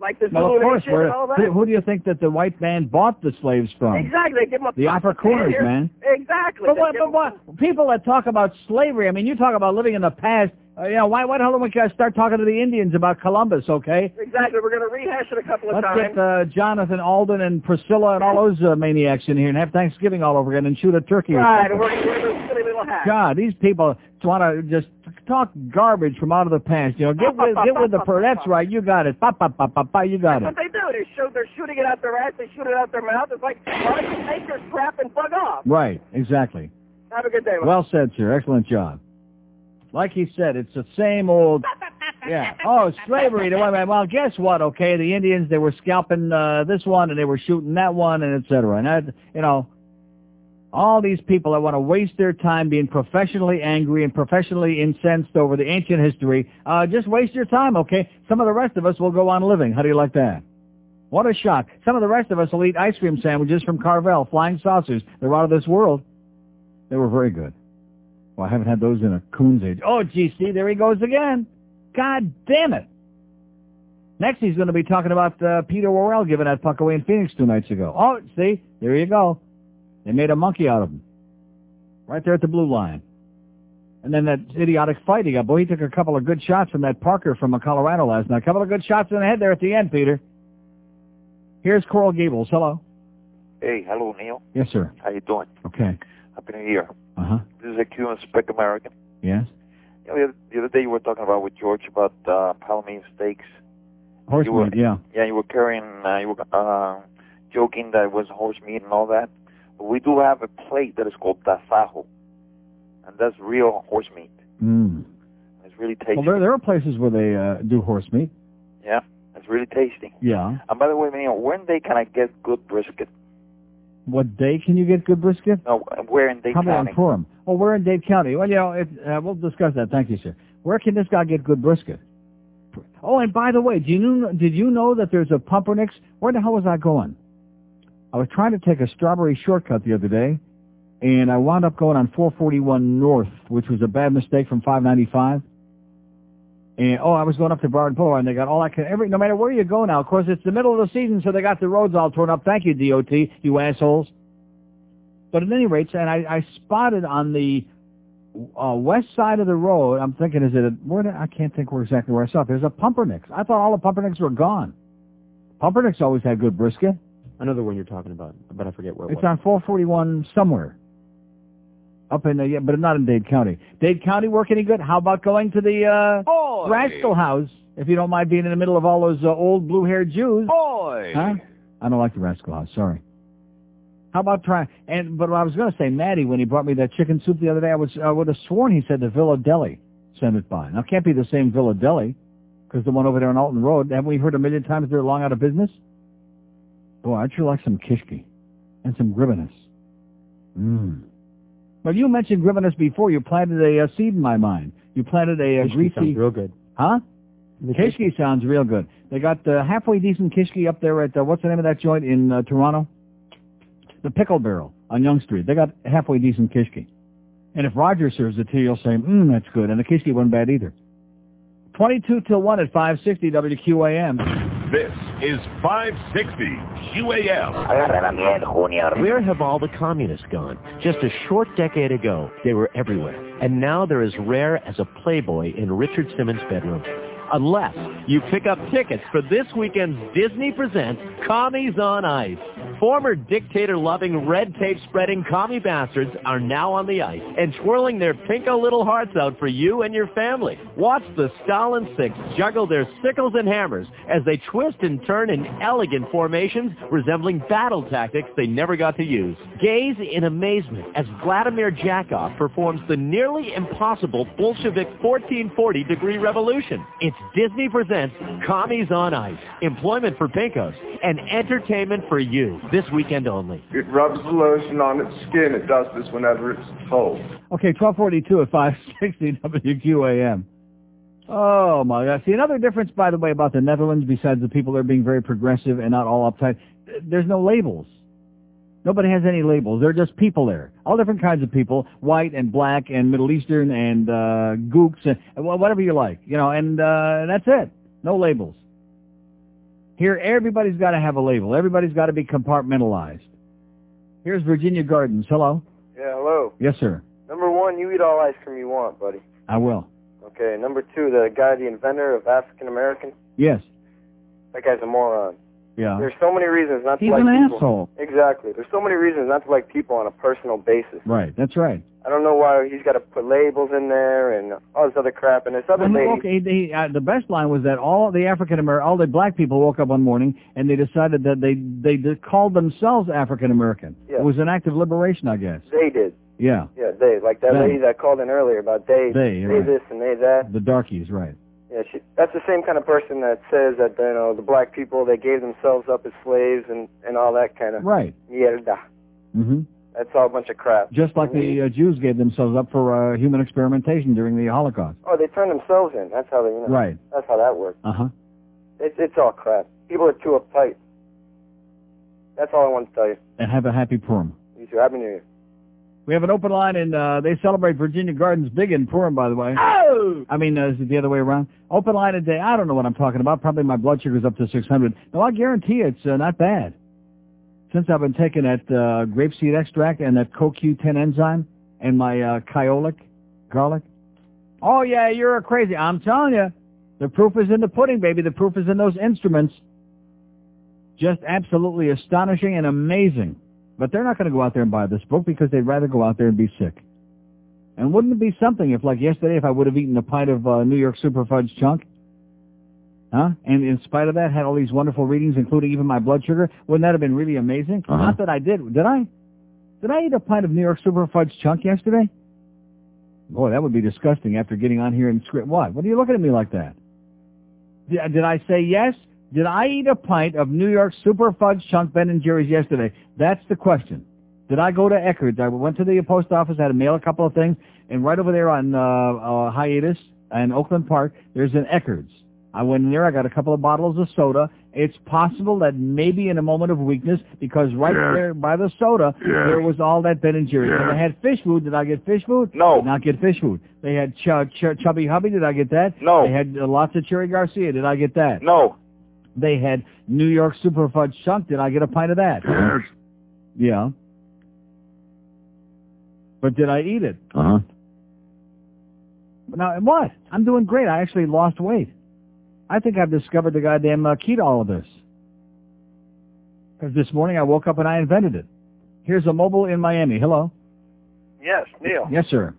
Like the Well, of course. Nation and all Where, that. who, do you think that the white man bought the slaves from? Exactly, they give them The upper corners, man. Exactly. But what, but what, people that talk about slavery, I mean, you talk about living in the past. Uh, know, why, why the hell don't we start talking to the Indians about Columbus, okay? Exactly, we're going to rehash it a couple of Let's times. get uh, Jonathan Alden and Priscilla and all those uh, maniacs in here and have Thanksgiving all over again and shoot a turkey. right, we're going to those silly little hats. God, these people want to just talk garbage from out of the past. You know, get with, get with the per. That's right, you got it. Pa pa pa pa pa, you got That's it. what they do. They shoot, they're shooting it out their ass. They shoot it out their mouth. It's like, why don't you take your crap and bug off? Right, exactly. Have a good day. Well said, sir. Excellent job. Like he said, it's the same old. Yeah. Oh, slavery. Well, guess what? Okay, the Indians they were scalping uh, this one and they were shooting that one and etc. And that, you know, all these people that want to waste their time being professionally angry and professionally incensed over the ancient history, uh, just waste your time. Okay. Some of the rest of us will go on living. How do you like that? What a shock. Some of the rest of us will eat ice cream sandwiches from Carvel, flying saucers. They're out of this world. They were very good. Well, I haven't had those in a coon's age. Oh, gee, see, there he goes again. God damn it. Next, he's going to be talking about uh, Peter Worrell giving that puck away in Phoenix two nights ago. Oh, see, there you go. They made a monkey out of him. Right there at the blue line. And then that idiotic fight he got. Boy, he took a couple of good shots from that Parker from uh, Colorado last night. A couple of good shots in the head there at the end, Peter. Here's Coral Gables. Hello. Hey, hello, Neil. Yes, sir. How you doing? Okay. Happy New Year. Uh-huh. This is a Cuban Spec American. Yes. You know, the, other, day you were talking about with George about uh, Palomino steaks. Horse You were- meat, yeah. Yeah, you were carrying, uh, you were uh, joking that it was horse meat and all that. But we do have a plate that is called tasajo, and that's real horse meat. Mm. It's really tasty. Well, there, there are places where they uh, do horse meat. Yeah, it's really tasty. Yeah. And by the way, Neil, when they can I get good brisket? What day can you get good brisket? No, where in Dade County? on Purim. Oh, we're in Dade County. Well, you know, it, uh, we'll discuss that. Thank you, sir. Where can this guy get good brisket? Oh, and by the way, do you know, did you know that there's a Pumpernik's? Where the hell was I going? I was trying to take a strawberry shortcut the other day, and I wound up going on 441 North, which was a bad mistake from 595. And oh, I was going up to Broward Boulevard, and they got all that. Every no matter where you go now, of course, it's the middle of the season, so they got the roads all torn up. Thank you, DOT, you assholes. But at any rate, and I, I spotted on the uh, west side of the road. I'm thinking, is it? A, where? Did, I can't think where exactly where I saw it. There's a pumpernickel. I thought all the pumpernickels were gone. Pumpernickels always had good brisket. I know the one you're talking about, but I forget where it It's was. on 441 somewhere. Up in the, yeah, but not in Dade County. Dade County work any good? How about going to the uh, Rascal House, if you don't mind being in the middle of all those uh, old blue-haired Jews? Boy. Huh? I don't like the Rascal House. Sorry. How about trying? And but I was going to say, Maddie, when he brought me that chicken soup the other day, I was I would have sworn he said the Villa Deli sent it by. Now it can't be the same Villa Deli, because the one over there on Alton Road. Haven't we heard a million times they're long out of business? Boy, I'd sure like some kishki and some gribinus. Mmm. Well, you mentioned gribinus before. You planted a, uh seed in my mind. You planted a, uh Kishki greasy. sounds real good. Huh? The Kishki sounds real good. They got uh, halfway decent kishki up there at uh, what's the name of that joint in uh, Toronto? The Pickle Barrel on Yonge Street. They got halfway decent kishki. And if Roger serves it to you, you'll say, mmm, that's good. And the kishki wasn't bad either. 22 till 1 at 560 WQAM. This is 560 QAM. Where have all the communists gone? Just a short decade ago, they were everywhere. And now they're as rare as a Playboy in Richard Simmons' bedroom. Unless you pick up tickets for this weekend's Disney Presents Commies on Ice. Former dictator-loving, red-tape-spreading commie bastards are now on the ice and twirling their pinko little hearts out for you and your family. Watch the Stalin Six juggle their sickles and hammers as they twist and turn in elegant formations resembling battle tactics they never got to use. Gaze in amazement as Vladimir Jakov performs the nearly impossible Bolshevik 1440 degree revolution. It's Disney presents Commies on Ice, employment for pinkos, and entertainment for you this weekend only. It rubs the lotion on its skin. It does this whenever it's cold. Okay, 1242 at 560 WQAM. Oh my God. See, another difference, by the way, about the Netherlands, besides the people there being very progressive and not all uptight, there's no labels. Nobody has any labels. They're just people there. All different kinds of people, white and black and Middle Eastern and uh, gooks and whatever you like. You know, and uh, that's it. No labels. Here, everybody's got to have a label. Everybody's got to be compartmentalized. Here's Virginia Gardens. Hello. Yeah, hello. Yes, sir. Number one, you eat all ice cream you want, buddy. I will. Okay, number two, the guy, the inventor of African American, Yes. that guy's a moron. Yeah. There's so many reasons not to He's like an people. asshole. Exactly. There's so many reasons not to like people on a personal basis. Right. That's right. I don't know why he's got to put labels in there and all this other crap. And this other Well, lady, okay, they, uh, the best line was that all the African American, all the black people woke up one morning and they decided that they they called themselves African American. Yeah. It was an act of liberation, I guess. they did. Yeah, Yeah, they. Like that They. lady that called in earlier about they, They, they right. this and they that. the darkies, right? Yeah, she, that's the same kind of person that says that you know the black people they gave themselves up as slaves and and all that kind of Right. mierda. hmm That's all a bunch of crap. Just like the uh, Jews gave themselves up for uh, human experimentation during the Holocaust. Oh, they turned themselves in. That's how they. You know, Right. That's how that works. Uh huh. It's it's all crap. People are too uptight. That's all I want to tell you. And have a happy Purim. You too. Happy New Year. We have an open line, and uh, they celebrate Virginia Gardens big in Purim, by the way. Oh! I mean, uh, is it the other way around? Open line today. I don't know what I'm talking about. Probably my blood sugar's up to 600. No, I guarantee it's uh, not bad. since I've been taking that uh, grapeseed extract and that CoQ10 enzyme and my uh, Kyolic garlic. Oh yeah, you're a crazy. I'm telling you, the proof is in the pudding, baby. The proof is in those instruments. Just absolutely astonishing and amazing. But they're not going to go out there and buy this book because they'd rather go out there and be sick. And wouldn't it be something if, like yesterday, if I would have eaten a pint of uh, New York Super Fudge chunk? Huh? And in spite of that, had all these wonderful readings, including even my blood sugar. Wouldn't that have been really amazing? Uh-huh. Not that I did. Did I? Did I eat a pint of New York Super Fudge chunk yesterday? Boy, that would be disgusting after getting on here and script. What? What are you looking at me like that? Did, did I say yes? Did I eat a pint of New York Super Fudge chunk Ben and Jerry's yesterday? That's the question. Did I go to Eckerd's? I went to the post office, had to mail a couple of things, and right over there on uh, uh, Hiatus and Oakland Park, there's an Eckerd's. I went in there, I got a couple of bottles of soda. It's possible that maybe in a moment of weakness, because right Yes. there by the soda, Yes. there was all that Ben and Jerry's. And Yes. they had fish food. Did I get fish food? No. Did not get fish food. They had ch- ch- Chubby Hubby. Did I get that? No. They had uh, lots of Cherry Garcia. Did I get that? No. They had New York Super Fudge Chunk. Did I get a pint of that? Yes. Yeah. But did I eat it? Uh-huh. Now, what? I'm doing great. I actually lost weight. I think I've discovered the goddamn uh, key to all of this. Because this morning I woke up and I invented it. Here's a mobile in Miami. Hello. Yes, Neil. Yes, sir.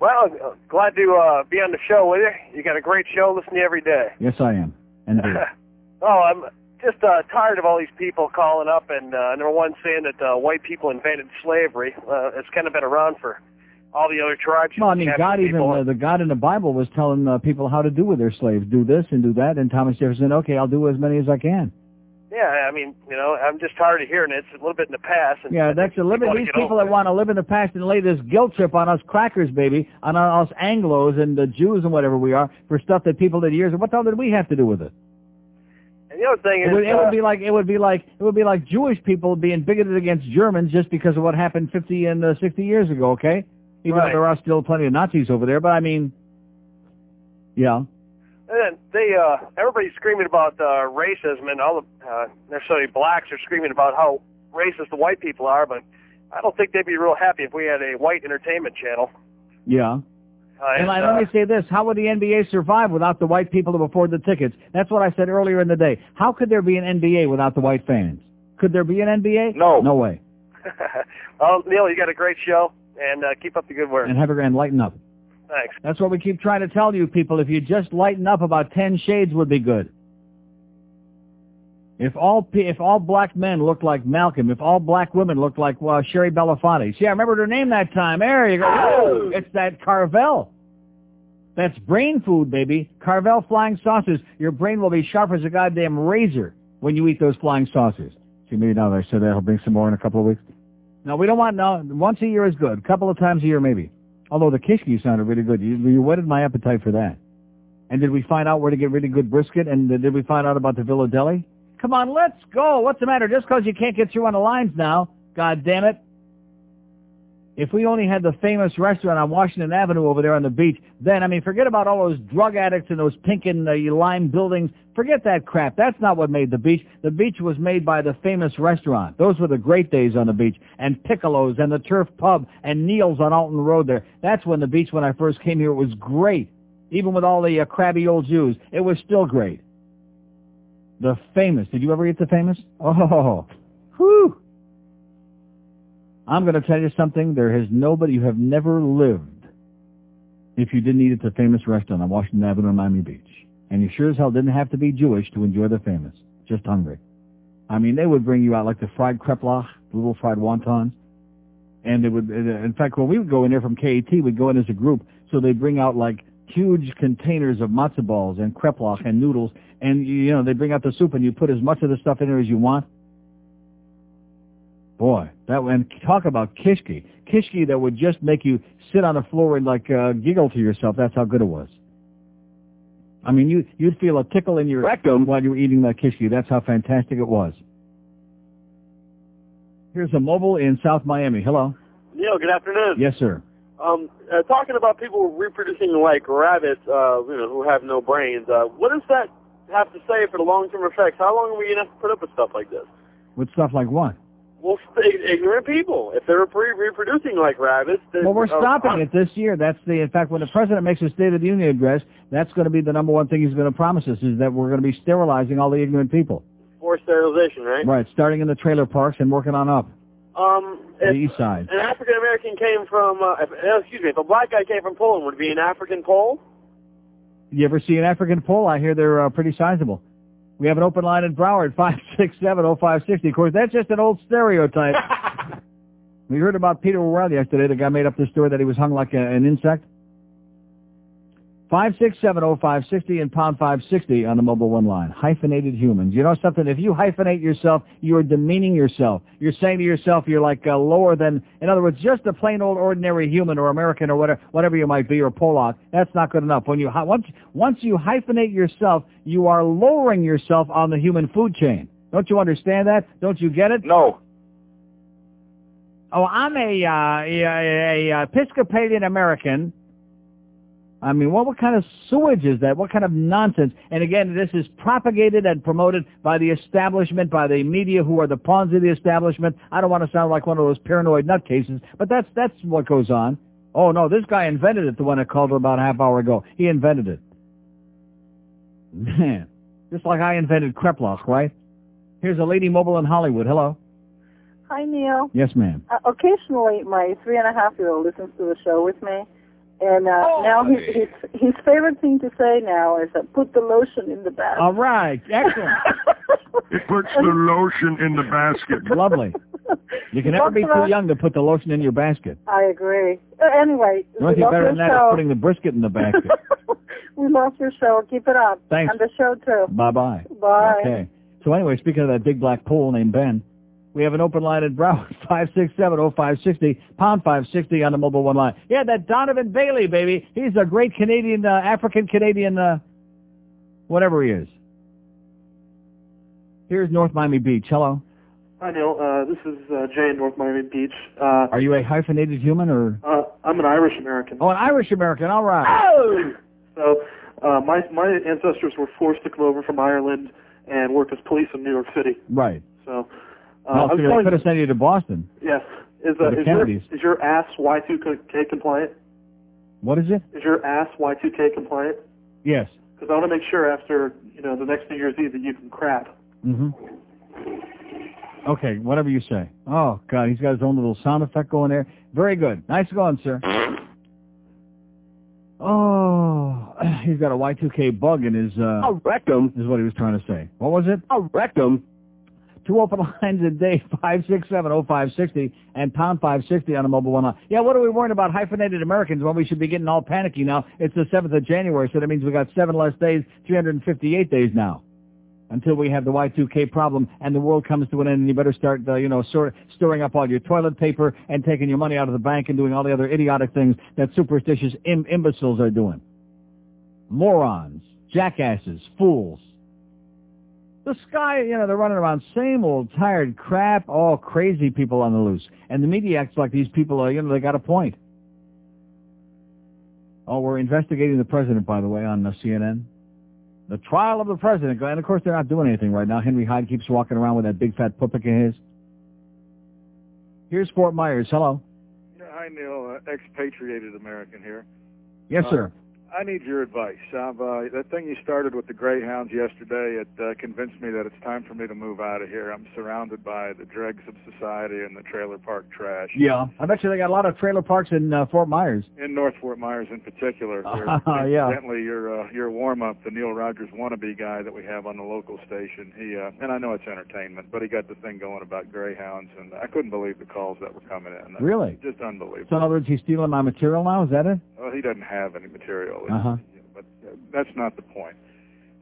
Well, uh, glad to uh, be on the show with you. You got a great show. Listen to you every day. Yes, I am. And do. oh, I'm just uh, tired of all these people calling up and uh, number one saying that uh, white people invented slavery. Uh, it's kind of been around for all the other tribes. Well, I mean, God even uh, the God in the Bible was telling uh, people how to do with their slaves. Do this and do that. And Thomas Jefferson, okay, I'll do as many as I can. Yeah, I mean, you know, I'm just tired of hearing it. It's a little bit in the past. And Yeah, that's a limit. wanna These people that want to live in the past and lay this guilt trip on us crackers, baby, on us Anglos and the Jews and whatever we are for stuff that people did years. Ago. What the hell did we have to do with it? The other thing It is, would, it uh, would be like it would be like it would be like Jewish people being bigoted against Germans just because of what happened 50 and uh, 60 years ago. Okay, even Right. though there are still plenty of Nazis over there, but I mean, yeah. And then they, uh, everybody's screaming about uh, racism, and all the uh, necessarily blacks are screaming about how racist the white people are. But I don't think they'd be real happy if we had a white entertainment channel. Yeah. And I, uh, let me say this, how would the NBA survive without the white people to afford the tickets? That's what I said earlier in the day. How could there be an NBA without the white fans? Could there be an NBA? No. No way. well, Neil, you got a great show, and uh, keep up the good work. And have a grand lighten up. Thanks. That's what we keep trying to tell you people. If you just lighten up, about 10 shades would be good. If all if all black men looked like Malcolm, if all black women looked like well, Shari Belafonte. See, I remembered her name that time. There you go. It's that Carvel. That's brain food, baby. Carvel flying saucers. Your brain will be sharp as a goddamn razor when you eat those flying saucers. See, maybe now that I said that, I'll bring some more in a couple of weeks. No, we don't want, no, once a year is good. A couple of times a year, maybe. Although the kishki sounded really good. You, you whetted my appetite for that. And did we find out where to get really good brisket? And did we find out about the Villa Deli? Come on, let's go. What's the matter? Just because you can't get through on the lines now, God damn it. If we only had the famous restaurant on Washington Avenue over there on the beach, then, I mean, forget about all those drug addicts and those pink and uh, lime buildings. Forget that crap. That's not what made the beach. The beach was made by the famous restaurant. Those were the great days on the beach. And Piccolo's and the Turf Pub and Neil's on Alton Road there. That's when the beach, when I first came here, it was great. Even with all the uh, crabby old Jews, it was still great. The famous. Did you ever eat the famous? Oh, whew. I'm going to tell you something. There has nobody, you have never lived if you didn't eat at the famous restaurant on Washington Avenue in Miami Beach. And you sure as hell didn't have to be Jewish to enjoy the famous. Just hungry. I mean, they would bring you out like the fried kreplach, the little fried wontons. And they would, in fact, when we would go in there from KAT, we'd go in as a group. So they'd bring out like huge containers of matzo balls and kreplach and noodles. And, you know, they bring out the soup and you put as much of the stuff in there as you want. Boy, that and talk about kishki. Kishki that would just make you sit on the floor and like uh, giggle to yourself. That's how good it was. I mean, you you'd feel a tickle in your rectum while you were eating that kishki. That's how fantastic it was. Here's a mobile in South Miami. Hello. Neil, good afternoon. Yes, sir. Um, uh, talking about people reproducing like rabbits, uh, you know, who have no brains. Uh, what does that have to say for the long-term effects? How long are we gonna have to put up with stuff like this? With stuff like what? Well ignorant people. If they're re- reproducing like rabbits, then, Well, we're uh, stopping it this year. That's the, in fact, when the president makes his State of the Union address, that's going to be the number one thing he's going to promise us is that we're going to be sterilizing all the ignorant people. Forced sterilization, right? Right, starting in the trailer parks and working on up Um, the east side. an African American came from, uh, if, uh, excuse me, if a black guy came from Poland, would it be an African Pole? You ever see an African pole? I hear they're uh, pretty sizable. We have an open line in Broward, 5670560. Of course, that's just an old stereotype. we heard about Peter O'Reilly yesterday. The guy made up the story that he was hung like a, an insect. 5670560 and pound 560 on the mobile one line. Hyphenated humans. You know something? If you hyphenate yourself, you are demeaning yourself. You're saying to yourself you're like uh, lower than, in other words, just a plain old ordinary human or American or whatever, whatever you might be or Polak. That's not good enough. When you once once you hyphenate yourself, you are lowering yourself on the human food chain. Don't you understand that? Don't you get it? No. Oh, I'm a, uh, a, a, a Episcopalian American. I mean, what, what kind of sewage is that? What kind of nonsense? And again, this is propagated and promoted by the establishment, by the media who are the pawns of the establishment. I don't want to sound like one of those paranoid nutcases, but that's, that's what goes on. Oh no, this guy invented it, the one that called about a half hour ago. He invented it. Man. Just like I invented Kreplach, right? Here's a lady mobile in Hollywood. Hello. Hi, Neil. Yes, ma'am. Uh, occasionally, my three and a half year old listens to the show with me, and uh, now his, his his favorite thing to say now is uh, "put the lotion in the basket. All right. Excellent. It puts the lotion in the basket. Lovely. You can never be too young to put the lotion in your basket. I agree. Uh, anyway, The only we thing love better than that is show. putting the brisket in the basket. we love your show. Keep it up. Thanks. And the show too. Bye-bye. Bye. Okay. So anyway, speaking of that big black pool named Ben, we have an open line at Broward, 5670560, pound 560 on the mobile one line. Yeah, that Donovan Bailey, baby. He's a great Canadian, uh, African-Canadian, uh, whatever he is. Here's North Miami Beach. Hello. Hi, Neil. Uh, this is uh, Jay in North Miami Beach. Uh, Are you a hyphenated human or? uh, I'm an Irish American. Oh, an Irish American. All right. So uh, my my ancestors were forced to come over from Ireland and work as police in New York City. Right. So uh, well, I was see, they calling- could have sent you to Boston. Yes. Is, For uh, is, your, is your ass Y2K compliant? What is it? Is your ass Y2K compliant? Yes. Because I want to make sure after you know the next New Year's Eve that you can crap. hmm Okay, whatever you say. Oh, God, he's got his own little sound effect going there. Very good. Nice going, sir. Oh, he's got a Y2K bug in his, uh... A rectum. Is what he was trying to say. What was it? A rectum. Two open lines a day, 5670560 and pound 560 on a mobile one line. Yeah, what are we worrying about hyphenated Americans when we should be getting all panicky now? It's the 7th of January, so that means we got seven less days, 358 days now. Until we have the Y2K problem and the world comes to an end and you better start, uh, you know, sort, storing up all your toilet paper and taking your money out of the bank and doing all the other idiotic things that superstitious Im- imbeciles are doing. Morons, jackasses, fools. The sky, you know, they're running around same old tired crap, all crazy people on the loose. And the media acts like these people are, you know, they got a point. Oh, we're investigating the president, by the way, on uh, CNN. The trial of the president. And of course, they're not doing anything right now. Henry Hyde keeps walking around with that big fat puppet of his. Here's Fort Myers. Hello. Yeah, hi, Neil. Uh, expatriated American here. Yes, Uh, sir. I need your advice. Uh, that thing you started with the Greyhounds yesterday, it uh, convinced me that it's time for me to move out of here. I'm surrounded by the dregs of society and the trailer park trash. Yeah. I bet you they got a lot of trailer parks in uh, Fort Myers. In North Fort Myers, in particular, Uh, yeah. incidentally your uh, your warm up, the Neil Rogers wannabe guy that we have on the local station. He uh, and I know it's entertainment, but he got the thing going about greyhounds, and I couldn't believe the calls that were coming in. Really? Just unbelievable. So in other words, he's stealing my material now? Is that it? Well, he doesn't have any material, Uh-huh. but uh, that's not the point.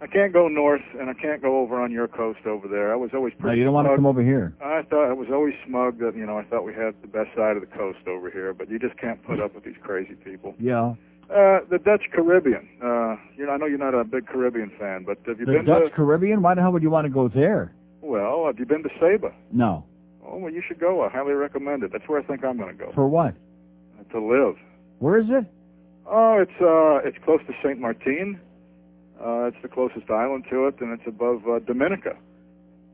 I can't go north, and I can't go over on your coast over there. I was always pretty. No, you don't want to come over here. I thought I was always smug that you know I thought we had the best side of the coast over here, but you just can't put up with these crazy people. Yeah. Uh, the Dutch Caribbean. Uh, you know, I know you're not a big Caribbean fan, but have you been The been Dutch to? Caribbean? Why the hell would you want to go there? Well, have you been to Saba? No. Oh, well, you should go. I highly recommend it. That's where I think I'm going to go For what? to live. Where is it? Oh, it's uh, it's close to Saint Martin. Uh, it's the closest island to it, and it's above uh, Dominica.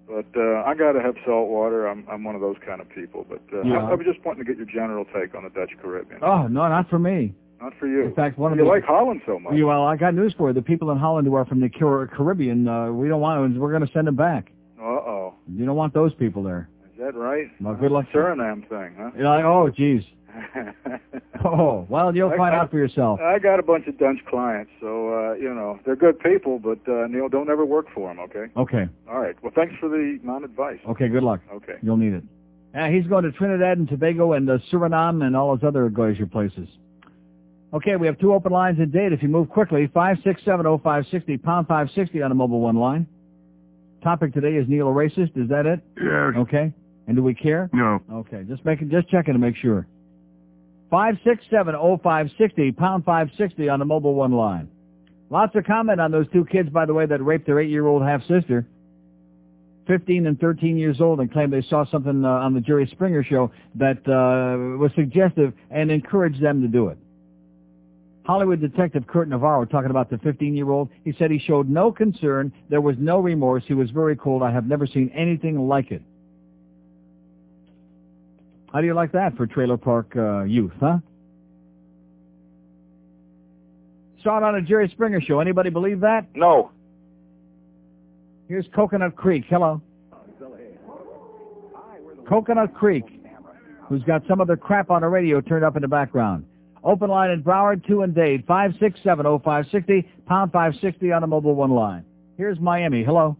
But uh, I got to have salt water. I'm I'm one of those kind of people. But uh, Yeah. I, I was just wanting to get your general take on the Dutch Caribbean. Oh no, not for me. Not for you. In fact, one of you the like Holland so much. You- well, I got news for you. The people in Holland who are from the Car- Caribbean, uh, we don't want. them. We're going to send them back. Uh oh. You don't want those people there. Is that right? Well, good luck. Suriname thing, huh? You're like, oh, geez. Oh, well, you'll I- find I- out for yourself. I got a bunch of Dutch clients, so uh, you know they're good people, but uh, Neil, don't ever work for them. Okay. Okay. All right. Well, thanks for the non-advice. Okay. Good luck. Okay. You'll need it. Uh, he's going to Trinidad and Tobago and uh, Suriname and all those other glacier places. Okay, we have two open lines in Dade. If you move quickly, 5670560, pound 560 on a mobile one line. Topic today is Neil a racist. Is that it? Yes. Okay. And do we care? No. Okay, just making, just checking to make sure. 5670560, pound 560 on the mobile one line. Lots of comment on those two kids, by the way, that raped their eight-year-old half-sister. 15 and 13 years old and claimed they saw something uh, on the Jerry Springer show that uh, was suggestive and encouraged them to do it. Hollywood detective Kurt Navarro talking about the 15-year-old. He said he showed no concern. There was no remorse. He was very cold. I have never seen anything like it. How do you like that for trailer park uh, youth, huh? Saw it on a Jerry Springer show. Anybody believe that? No. Here's Coconut Creek. Hello. Coconut Creek, who's got some other crap on the radio turned up in the background. Open line in Broward, 2 and Dade, 5670560, pound 560 on the mobile one line. Here's Miami. Hello.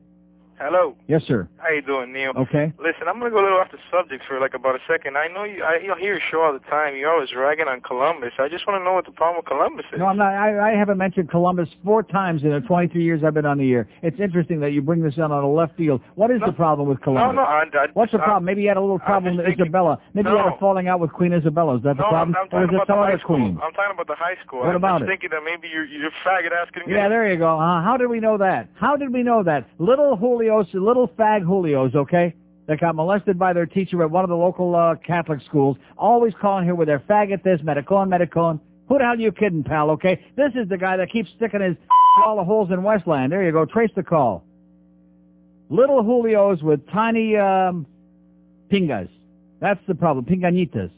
Hello. Yes, sir. How you doing, Neil? Okay. Listen, I'm gonna go a little off the subject for like about a second. I know you. I you hear your show all the time. You're always ragging on Columbus. I just want to know what the problem with Columbus is. No, I'm not. I, I haven't mentioned Columbus four times in the 23 years I've been on the air. It's interesting that you bring this on on a left field. What is the problem with Columbus? No, no. I, I, What's the problem? Maybe you had a little problem with Isabella. Maybe you had a falling out with Queen Isabella. Is that the no, problem? I'm, I'm or is talking it about the some high other school. queen? I'm talking about the high school. What I'm about just it? thinking that maybe you're you're faggot couldn't Yeah, there you go. Uh, how did we know that? How did we know that? Little Julios, little fag Julios, okay, that got molested by their teacher at one of the local uh, Catholic schools, always calling here with their faggot this, medicone, medicone. Who the hell are you kidding, pal, okay? This is the guy that keeps sticking his all the holes in Westland. There you go. Trace the call. Little Julios with tiny um, pingas. That's the problem. Pinganitas.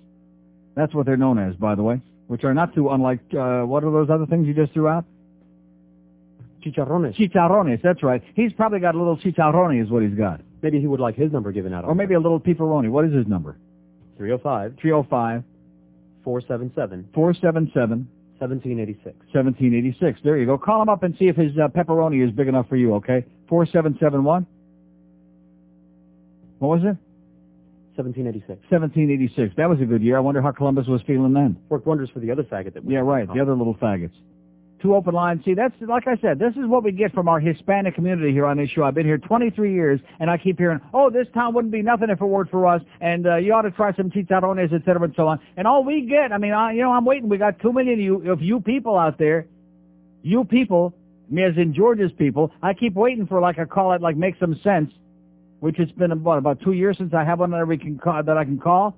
That's what they're known as, by the way, which are not too unlike, uh, what are those other things you just threw out? Chicharrones. Chicharrones, that's right. He's probably got a little chicharrone is what he's got. Maybe he would like his number given out. Or maybe a little pepperoni. What is his number? 305 305 477 477 1786. 1786. There you go. Call him up and see if his uh, pepperoni is big enough for you, okay? 4771? What was it? 1786. 1786. That was a good year. I wonder how Columbus was feeling then. Worked wonders for the other faggot that was Yeah, right. The other little faggots. Two open lines. See, that's, like I said, this is what we get from our Hispanic community here on this show. I've been here 23 years, and I keep hearing, oh, this town wouldn't be nothing if it weren't for us, and uh, you ought to try some chicharrones, et cetera, and so on. And all we get, I mean, I, you know, I'm waiting. We got two million of you, of you people out there, you people, me as in Georgia's people. I keep waiting for, like, a call that, like, makes some sense, which it's been, what, about two years since I have one that, we can call, that I can call.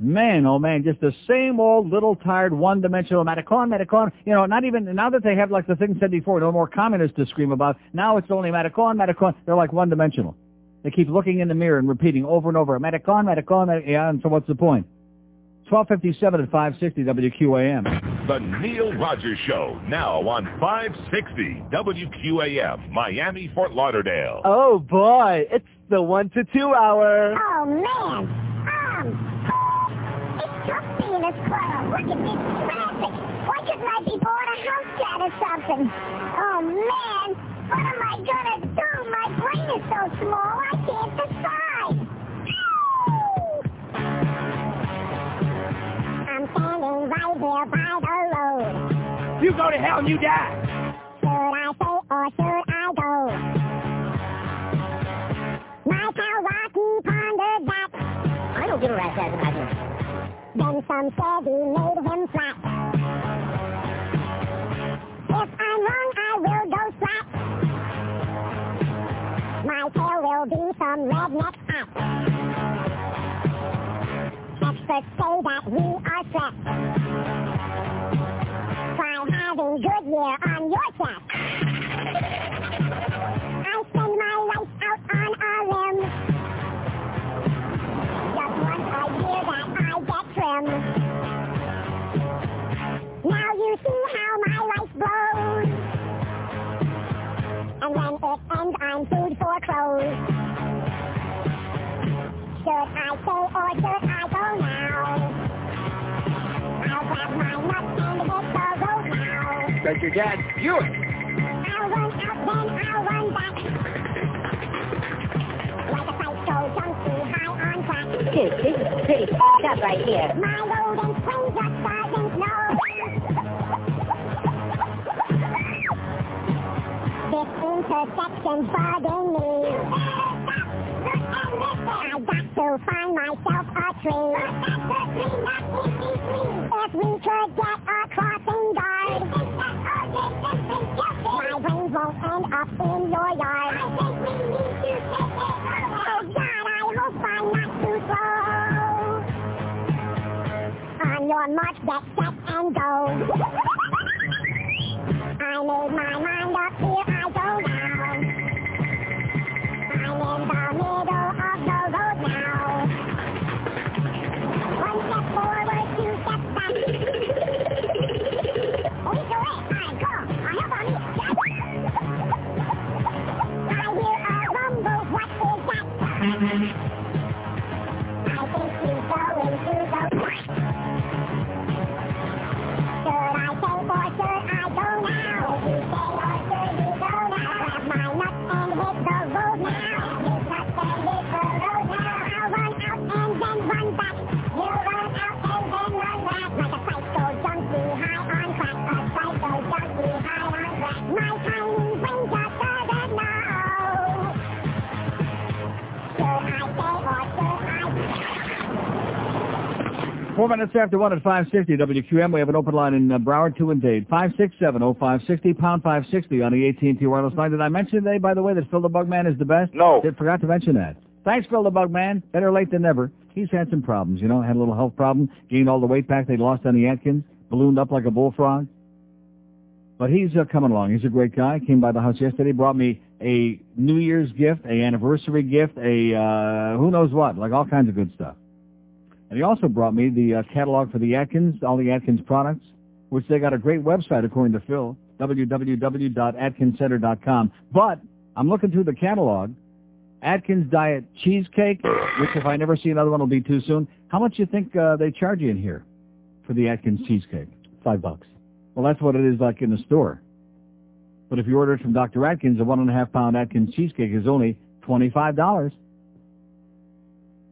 Man, oh man, just the same old little tired one-dimensional Matacon, Matacon. You know, not even, now that they have like the thing said before, no more communists to scream about, now it's only Matacon, Matacon. They're like one-dimensional. They keep looking in the mirror and repeating over and over, Matacon, Matacon, Matac-" yeah, and so what's the point? 1257 and 560 WQAM. The Neil Rogers Show, now on 560 WQAM, Miami, Fort Lauderdale. Oh boy, it's the one to two hour. Oh man, um, it's tough being a squirrel. Look at this traffic. Why couldn't I be bought a house cat or something? Oh man, what am I gonna do? My brain is so small I can't decide. I'm standing right here by the road. You go to hell and you die. Should I stay or should I go? My pal Rocky pondered that. I don't give a rat's ass about him. Then some said he made him flat. If I'm wrong, I will go flat. My tail will be some redneck hat. Experts say that we are threats. Try having Goodyear on your chest. I spend my life out Should Like your dad, crack. Dude, this is pretty f***ed up right here. My loading spring just doesn't know. This intersection's bugging me. I got to find myself a tree. Four minutes after one at 560 WQAM. We have an open line in uh, Broward, 2 and Dade. 567-0560, pound 560 on the AT&T wireless line. Did I mention today, by the way, that Phil the Bugman is the best? No. Did, forgot to mention that. Thanks, Phil the Bugman. Better late than never. He's had some problems, you know, had a little health problem, gained all the weight back they lost on the Atkins, ballooned up like a bullfrog. But he's uh, coming along. He's a great guy. Came by the house yesterday, brought me a New Year's gift, a anniversary gift, a uh, who knows what, like all kinds of good stuff. And he also brought me the uh, catalog for the Atkins, all the Atkins products, which they got a great website according to Phil, www.atkinscenter.com. But I'm looking through the catalog. Atkins Diet Cheesecake, which if I never see another one will be too soon. How much do you think uh, they charge you in here for the Atkins Cheesecake? Five bucks. Well, that's what it is like in the store. But if you order it from Dr. Atkins, a one and a half pound Atkins cheesecake is only $25.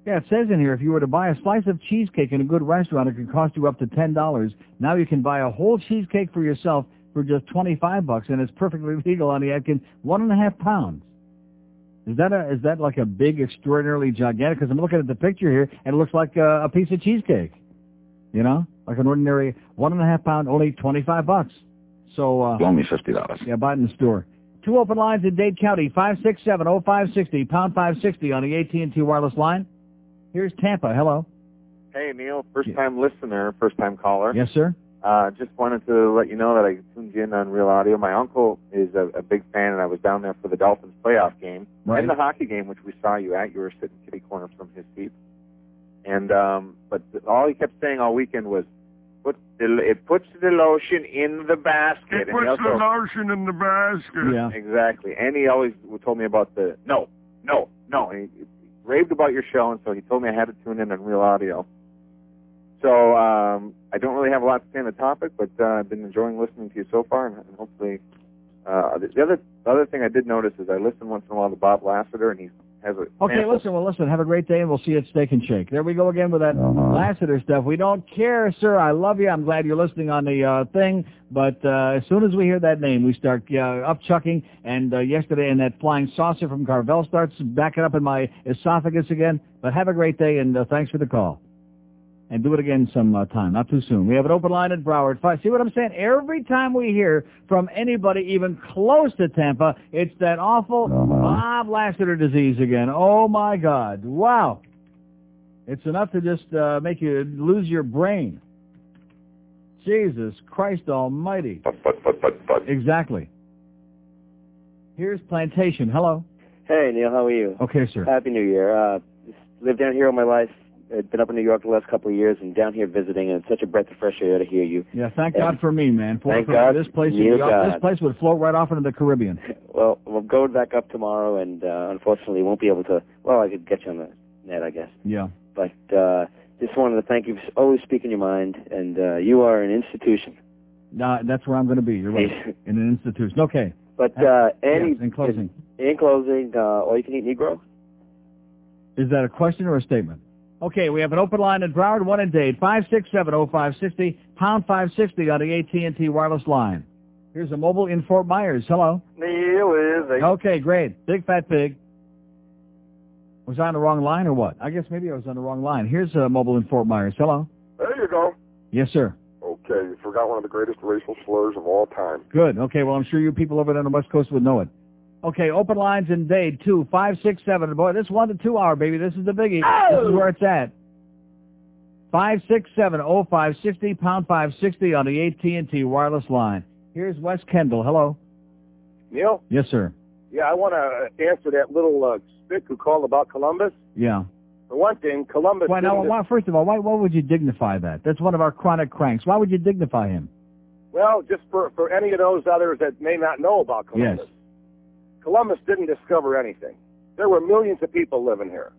Yeah, it says in here if you were to buy a slice of cheesecake in a good restaurant, it could cost you up to $10. Now you can buy a whole cheesecake for yourself for just 25 bucks, and it's perfectly legal on the Atkins. One and a half pounds. Is that a, is that like a big, extraordinarily gigantic? Because I'm looking at the picture here, and it looks like a, a piece of cheesecake. You know, like an ordinary one and a half pound, only 25 bucks. So uh, Only fifty dollars. yeah, buy it in the store. Two open lines in Dade County, 567-0560, pound 560 on the AT&T wireless line. Here's Tampa. Hello. Hey, Neil, first time listener, first time caller. Yes, sir. Uh, just wanted to let you know that I tuned you in on Real Audio. My uncle is a, a big fan, and I was down there for the Dolphins playoff game Right. and the hockey game, which we saw you at. You were sitting kitty corner from his seat, and um, but all he kept saying all weekend was, "Put the, it puts the lotion in the basket." It and puts also, the lotion in the basket. Yeah. Exactly. And he always told me about the no, no, no. And he, he raved about your show, and so he told me I had to tune in on Real Audio. So um, I don't really have a lot to say on the topic, but uh, I've been enjoying listening to you so far, and, hopefully. Uh, the, the other the other thing I did notice is I listen once in a while to Bob Lassiter, and he has a Okay, sample- listen, well, listen, have a great day, and we'll see you at Steak and Shake. There we go again with that Lassiter stuff. We don't care, sir. I love you. I'm glad you're listening on the uh, thing, but uh, as soon as we hear that name, we start uh, upchucking, and uh, yesterday, and that flying saucer from Carvel starts backing up in my esophagus again. But have a great day, and uh, thanks for the call. And do it again some uh, time, not too soon. We have an open line at Broward. Fi- See what I'm saying? Every time we hear from anybody even close to Tampa, it's that awful Bob Lassiter disease again. Oh my God! Wow, it's enough to just uh, make you lose your brain. Jesus Christ Almighty! But but but but but. Exactly. Here's Plantation. Hello. Hey, Neil, how are you? Okay, sir. Happy New Year. Uh, lived down here all my life. Uh, been up in New York the last couple of years and down here visiting, and it's such a breath of fresh air to hear you. Yeah, thank Yeah. God for me, man. For, Thank for God this place, God. this place would float right off into the Caribbean. Well, we're going back up tomorrow, and uh, unfortunately won't be able to. Well, I could get you on the net, I guess. Yeah. But uh, just wanted to thank you for always speaking your mind, and uh, you are an institution. No, that's where I'm going to be. You're right. In an institution. Okay. But uh, Andy, Yes, in closing. in closing, uh, all you can eat Negro. Is that a question or a statement? Okay, we have an open line in Broward, one in Dade, 5670560, pound 560 on the AT&T wireless line. Here's a mobile in Fort Myers. Hello. Neil is a Okay, great. Big fat pig. Was I on the wrong line or what? I guess maybe I was on the wrong line. Here's a mobile in Fort Myers. Hello. There you go. Yes, sir. Okay, you forgot one of the greatest racial slurs of all time. Good. Okay, well, I'm sure you people over there on the West Coast would know it. Okay, open lines in Dade, two, five, six, seven. Boy, this one to two hour, baby. This is the biggie. This is where it's at. Five, six, seven, oh, five, sixty, pound five, sixty on the AT&T wireless line. Here's West Kendall. Hello. Neil? Yes, sir. Yeah, I want to answer that little uh, spick who called about Columbus. Yeah. For one thing, Columbus. Why now? Why, first of all, why, why would you dignify that? That's one of our chronic cranks. Why would you dignify him? Well, just for for any of those others that may not know about Columbus, Yes. Columbus didn't discover anything. There were millions of people living here.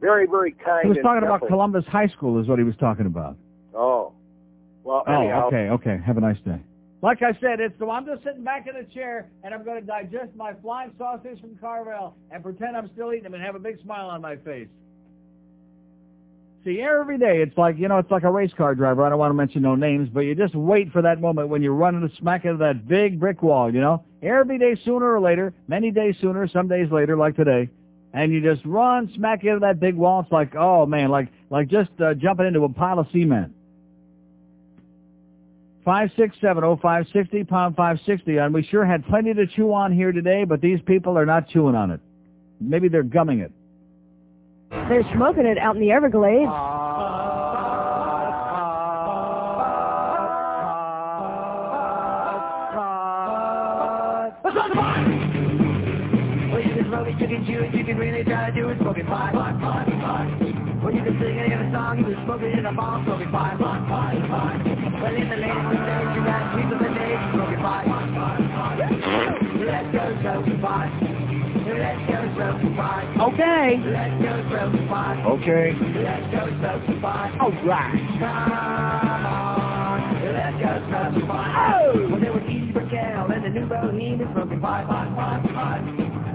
Very, very kind. He was and talking about gentle. Columbus High School, is what he was talking about. Oh, well, Oh, anyhow. okay, okay. Have a nice day. Like I said, it's the I'm just sitting back in a chair and I'm going to digest my flying sausage from Carvel and pretend I'm still eating them and have a big smile on my face. See, every day it's like you know, it's like a race car driver. I don't want to mention no names, but you just wait for that moment when you're running smack into that big brick wall. You know, every day sooner or later, many days sooner, some days later, like today, and you just run smack into that big wall. It's like, oh man, like like just uh, jumping into a pile of cement. Five six seven oh five sixty pound five sixty, and we sure had plenty to chew on here today, but these people are not chewing on it. Maybe they're gumming it. They're smoking it out in the Everglades. Well, you can smoke it, you can chew it, you can really try to do it, smoking pot, pot, pot, pot. Well, you can sing any of a song, you can smoke it in a bomb, smoking pot, pot, pot, pot. Well, in the latest days, you got people that days, smoking pot, pot, pot, pot. Let's go smoking pot. Let's go smoking pot. Okay. Let's go smoking pot. Okay. Let's go smoking pot. All right. Come on. Let's go smoking pot. Oh! Well, there was Edie Brickell and the new Bohemian smoking pot, pot, pot, pot.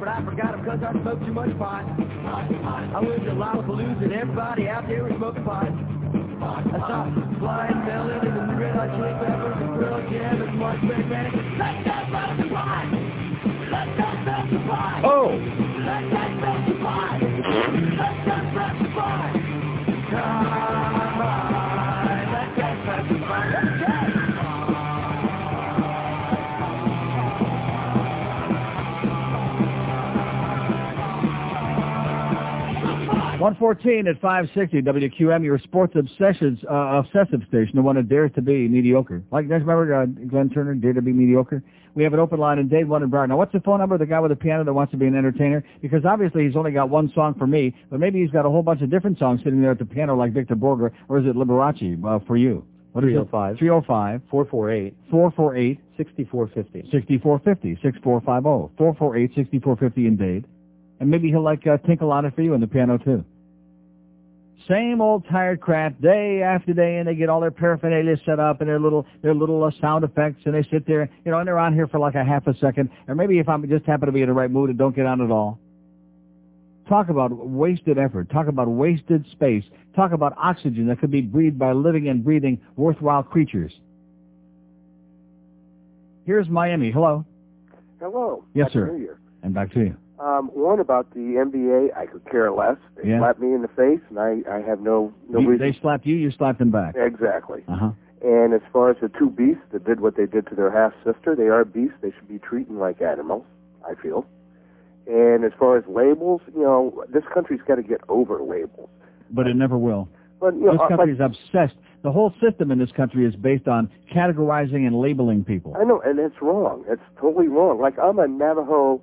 but I forgot them because I smoked too much pot. I lived in Lollapalooza and everybody out there was smoking pot. I saw flying melon and the red hot chili peppers and grilled jam and marshmallow panic. Let's go smoke some pot! Let's go smoke some pot! Oh! Let's go smoke some pot! Let's go smoke some pot! Come 114 at 560 WQAM, your sports obsessions, uh, obsessive station, the one that dares to be mediocre. Like, guys remember uh, Glenn Turner, Dare to be Mediocre? We have an open line in Dade, one in Broward. Now, what's the phone number of the guy with the piano that wants to be an entertainer? Because obviously he's only got one song for me, but maybe he's got a whole bunch of different songs sitting there at the piano like Victor Borge, or is it Liberace uh, for you? What is it? 305. 305 448 448 6450. 6450 6450 448 6450 in Dade. And maybe he'll like uh, tinkle on it for you on the piano too. Same old tired crap day after day, and they get all their paraphernalia set up and their little their little uh, sound effects, and they sit there, you know, and they're on here for like a half a second, or maybe if I'm just happen to be in the right mood and don't get on at all. Talk about wasted effort. Talk about wasted space. Talk about oxygen that could be breathed by living and breathing worthwhile creatures. Here's Miami. Hello. Hello. Yes, Happy sir. And back to you. Um, one about the NBA, I could care less. They Yeah. slapped me in the face, and I, I have no no You- reason. they slapped you, you slapped them back. Exactly. Uh-huh. And as far as the two beasts that did what they did to their half sister, they are beasts. They should be treated like animals. I feel. And as far as labels, you know, this country's got to get over labels. But it never will. But you know, this uh, country like, is obsessed. The whole system in this country is based on categorizing and labeling people. I know, and it's wrong. It's totally wrong. Like I'm a Navajo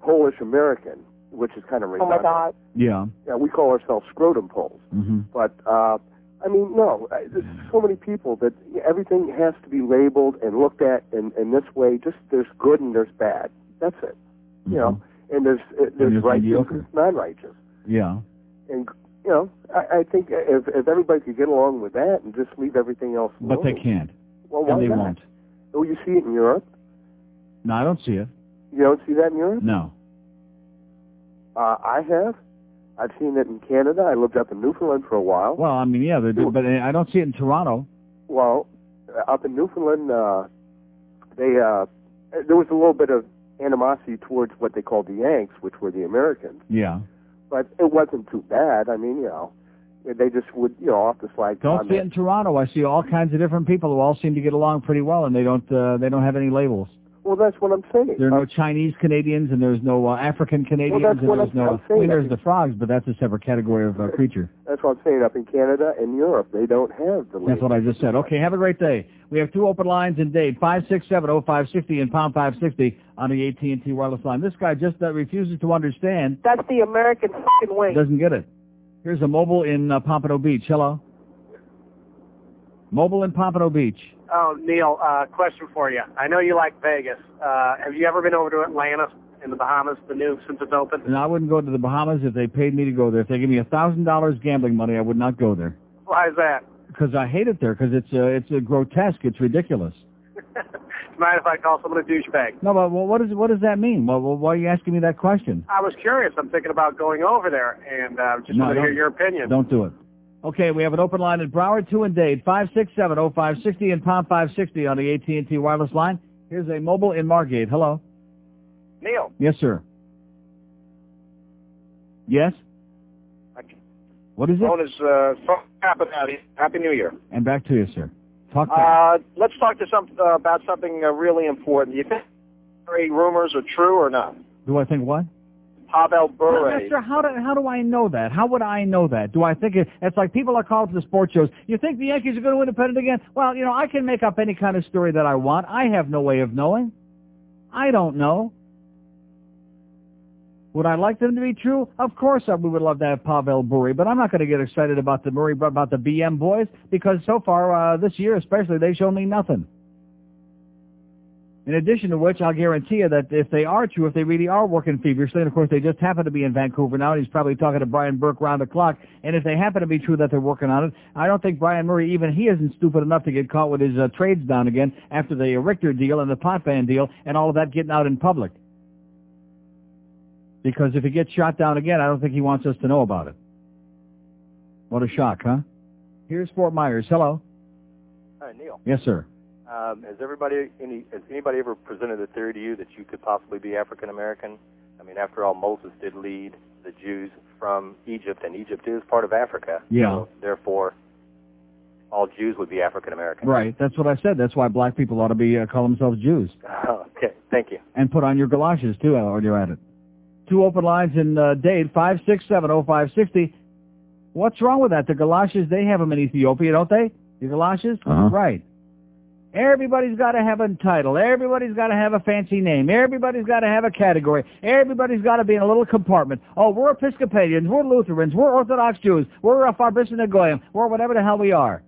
Polish American, which is kind of Oh redundant. my God. Yeah. Yeah, we call ourselves scrotum poles. hmm But uh, I mean, no, there's so many people that everything has to be labeled and looked at in, in this way. Just there's good and there's bad. That's it. You know, and there's uh, there's there's righteous mediocre. and non-righteous. Yeah. And you know, I, I think if if everybody could get along with that and just leave everything else alone. But they can't. Well, why and they not? won't. Oh, you see it in Europe. No, I don't see it. You don't see that in Europe. No. Uh, I have. I've seen it in Canada. I lived up in Newfoundland for a while. Well, I mean, yeah, they do, but I don't see it in Toronto. Well, uh, up in Newfoundland, uh, they uh, there was a little bit of animosity towards what they called the Yanks, which were the Americans, Yeah. but it wasn't too bad. I mean, you know, they just would, you know, off the flag. Don't see it in Toronto. I see all kinds of different people who all seem to get along pretty well, and they don't uh, they don't have any labels. Well, that's what I'm saying. There are no Chinese Canadians, and there's no uh, African Canadians, that's and what there's I'm- no. I'm saying. There's the frogs, but that's a separate category of uh, creature. That's what I'm saying. Up in Canada and Europe, they don't have the. That's what I just said. Okay, have a great day. We have two open lines in Dade, 5670560 and pound 560 on the AT&T wireless line. This guy just uh, refuses to understand, That's the American fucking way. doesn't get it. Here's a mobile in uh, Pompano Beach. Hello? Mobile in Pompano Beach. Oh, Neil, uh, question for you. I know you like Vegas. Uh, have you ever been over to Atlantis in the Bahamas, the new, since it's open? And I wouldn't go to the Bahamas if they paid me to go there. If they give me a $1,000 gambling money, I would not go there. Why is that? Because I hate it there, because it's, uh, it's uh, grotesque. It's ridiculous. Mind if I call someone a douchebag? No, but well, what, is, what does that mean? Well, well, why are you asking me that question? I was curious. I'm thinking about going over there, and uh, just No, want to hear your opinion. Don't do it. Okay, we have an open line in Broward, 2 and Dade, 5670560 and pound 560 on the AT&T wireless line. Here's a mobile in Margate. Hello. Neil, Yes, sir. Yes? What is it? Phone is uh, Caponati. Happy New Year. And back to you, sir. Talk to Uh, let's talk to some uh, about something uh, really important. You think rumors are true or not? Do I think what? Pavel Bure. Master, how do, how do I know that? How would I know that? Do I think it, it's like people are called to the sports shows. You think the Yankees are going to win the pennant again? Well, you know, I can make up any kind of story that I want. I have no way of knowing. I don't know. Would I like them to be true? Of course I, we would love to have Pavel Bure, but I'm not going to get excited about the Murray, about the BM boys because so far uh, this year especially they show me nothing. In addition to which, I'll guarantee you that if they are true, if they really are working feverishly, and of course they just happen to be in Vancouver now, and he's probably talking to Brian Burke round the clock, and if they happen to be true that they're working on it, I don't think Bryan Murray, even he isn't stupid enough to get caught with his uh, trades down again after the Richter deal and the Potvin deal and all of that getting out in public. Because if he gets shot down again, I don't think he wants us to know about it. What a shock, huh? Here's Fort Myers. Hello. Hi, Neil. Yes, sir. Um, has everybody any has anybody ever presented a theory to you that you could possibly be African American? I mean, after all, Moses did lead the Jews from Egypt, and Egypt is part of Africa. Yeah. So, therefore, all Jews would be African American. Right. That's what I said. That's why black people ought to be uh, call themselves Jews. okay. Thank you. And put on your galoshes, too, while you're at it. Two open lines in uh, Dade, 5670560. What's wrong with that? The galoshes, they have them in Ethiopia, don't they? The galoshes? Uh-huh. Right. Everybody's got to have a title. Everybody's got to have a fancy name. Everybody's got to have a category. Everybody's got to be in a little compartment. Oh, we're Episcopalians. We're Lutherans. We're Orthodox Jews. We're a Farbisan Goyim. We're whatever the hell we are.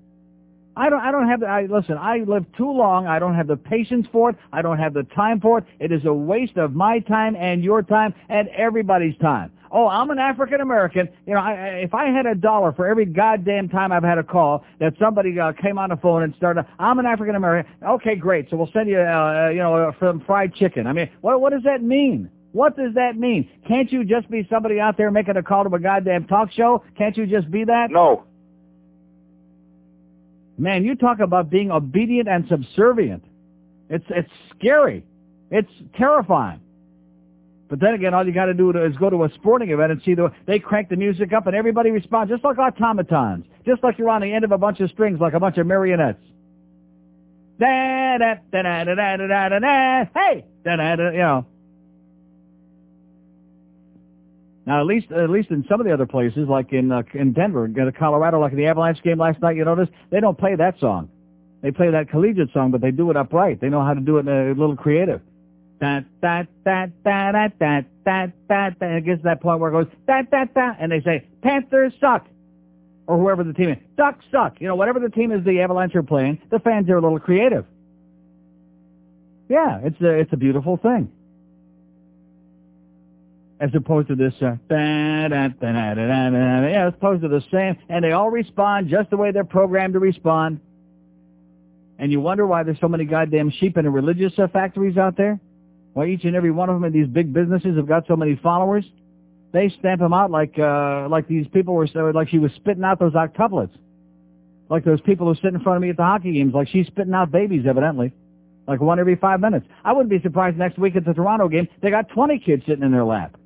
I don't. I don't have. The, I listen. I live too long. I don't have the patience for it. I don't have the time for it. It is a waste of my time and your time and everybody's time. Oh, I'm an African American. You know, I, if I had a dollar for every goddamn time I've had a call that somebody uh, came on the phone and started, I'm an African American. Okay, great. So we'll send you, uh, uh, you know, uh, some fried chicken. I mean, what what does that mean? What does that mean? Can't you just be somebody out there making a call to a goddamn talk show? Can't you just be that? No. Man, you talk about being obedient and subservient. It's it's scary. It's terrifying. But then again, all you got to do is go to a sporting event and see the they crank the music up and everybody responds just like automatons, just like you're on the end of a bunch of strings, like a bunch of marionettes. Da da da da da da da da da. Hey, da da da. You know. Now, at least at least in some of the other places, like in uh, in Denver, Colorado, like in the Avalanche game last night, you notice they don't play that song. They play that collegiate song, but they do it upright. They know how to do it a little creative. Da da da da da da da da. And it gets to that point where it goes da da da, and they say Panthers suck, or whoever the team is, Ducks suck. You know, whatever the team is, the Avalanche are playing. The fans are a little creative. Yeah, it's a it's a beautiful thing as opposed to this, uh, yeah, as opposed to the same, and they all respond just the way they're programmed to respond. And you wonder why there's so many goddamn sheep in the religious uh, factories out there? Why each and every one of them in these big businesses have got so many followers? They stamp them out like, uh, like these people were, so like she was spitting out those octuplets. Like those people who sit in front of me at the hockey games, like she's spitting out babies, evidently. Like one every five minutes. I wouldn't be surprised next week at the Toronto game, they got 20 kids sitting in their lap.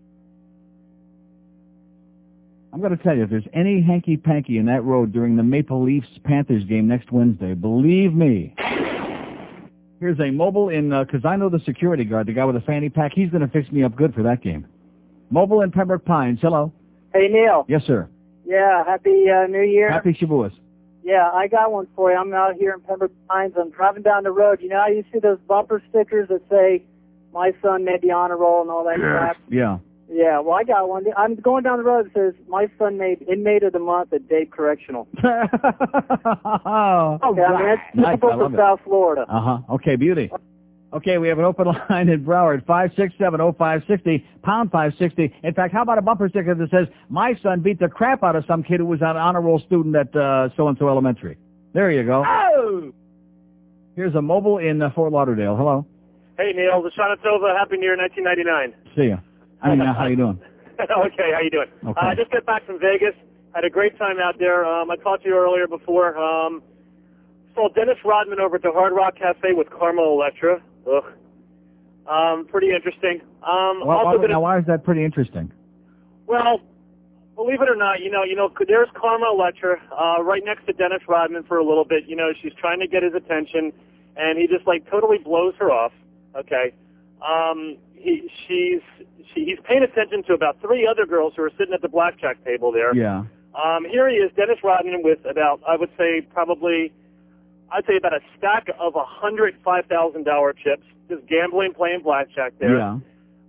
I'm going to tell you, if there's any hanky-panky in that road during the Maple Leafs-Panthers game next Wednesday, believe me, here's a mobile in, because I know the security guard, the guy with the fanny pack, he's going to fix me up good for that game. Mobile in Pembroke Pines, hello. Hey, Neil. Yes, sir. Yeah, happy uh, New Year. Happy Shavuos. Yeah, I got one for you. I'm out here in Pembroke Pines. I'm driving down the road. You know how you see those bumper stickers that say, my son made the honor roll and all that crap? Yeah. Yeah, well, I got one. I'm going down the road. It says, my son made inmate of the month at Dade Correctional. oh, okay, I mean, that's nice. typical I love for it. South Florida. Uh-huh. Okay, beauty. Okay, we have an open line in Broward, 5670560, pound 560. In fact, how about a bumper sticker that says, my son beat the crap out of some kid who was an honor roll student at uh, so-and-so elementary. There you go. Oh! Here's a mobile in uh, Fort Lauderdale. Hello. Hey Neil, the Shanatova, Happy New Year 1999. See ya. I mean, uh, how you doing? okay, how you doing? Okay. Uh, I just got back from Vegas. Had a great time out there. Um, I talked to you earlier before. Um, saw Dennis Rodman over at the Hard Rock Cafe with Carmen Electra. Ugh. Um, pretty interesting. Um, Well, also why, now, why is that pretty interesting? well, believe it or not, you know, you know, there's Carmen Electra uh, right next to Dennis Rodman for a little bit. You know, she's trying to get his attention, and he just like totally blows her off. Okay, um, he she's she, he's paying attention to about three other girls who are sitting at the blackjack table there. Yeah. Um, here he is, Dennis Rodman, with about I would say probably I'd say about a stack of a hundred five thousand dollar chips, just gambling, playing blackjack there. Yeah.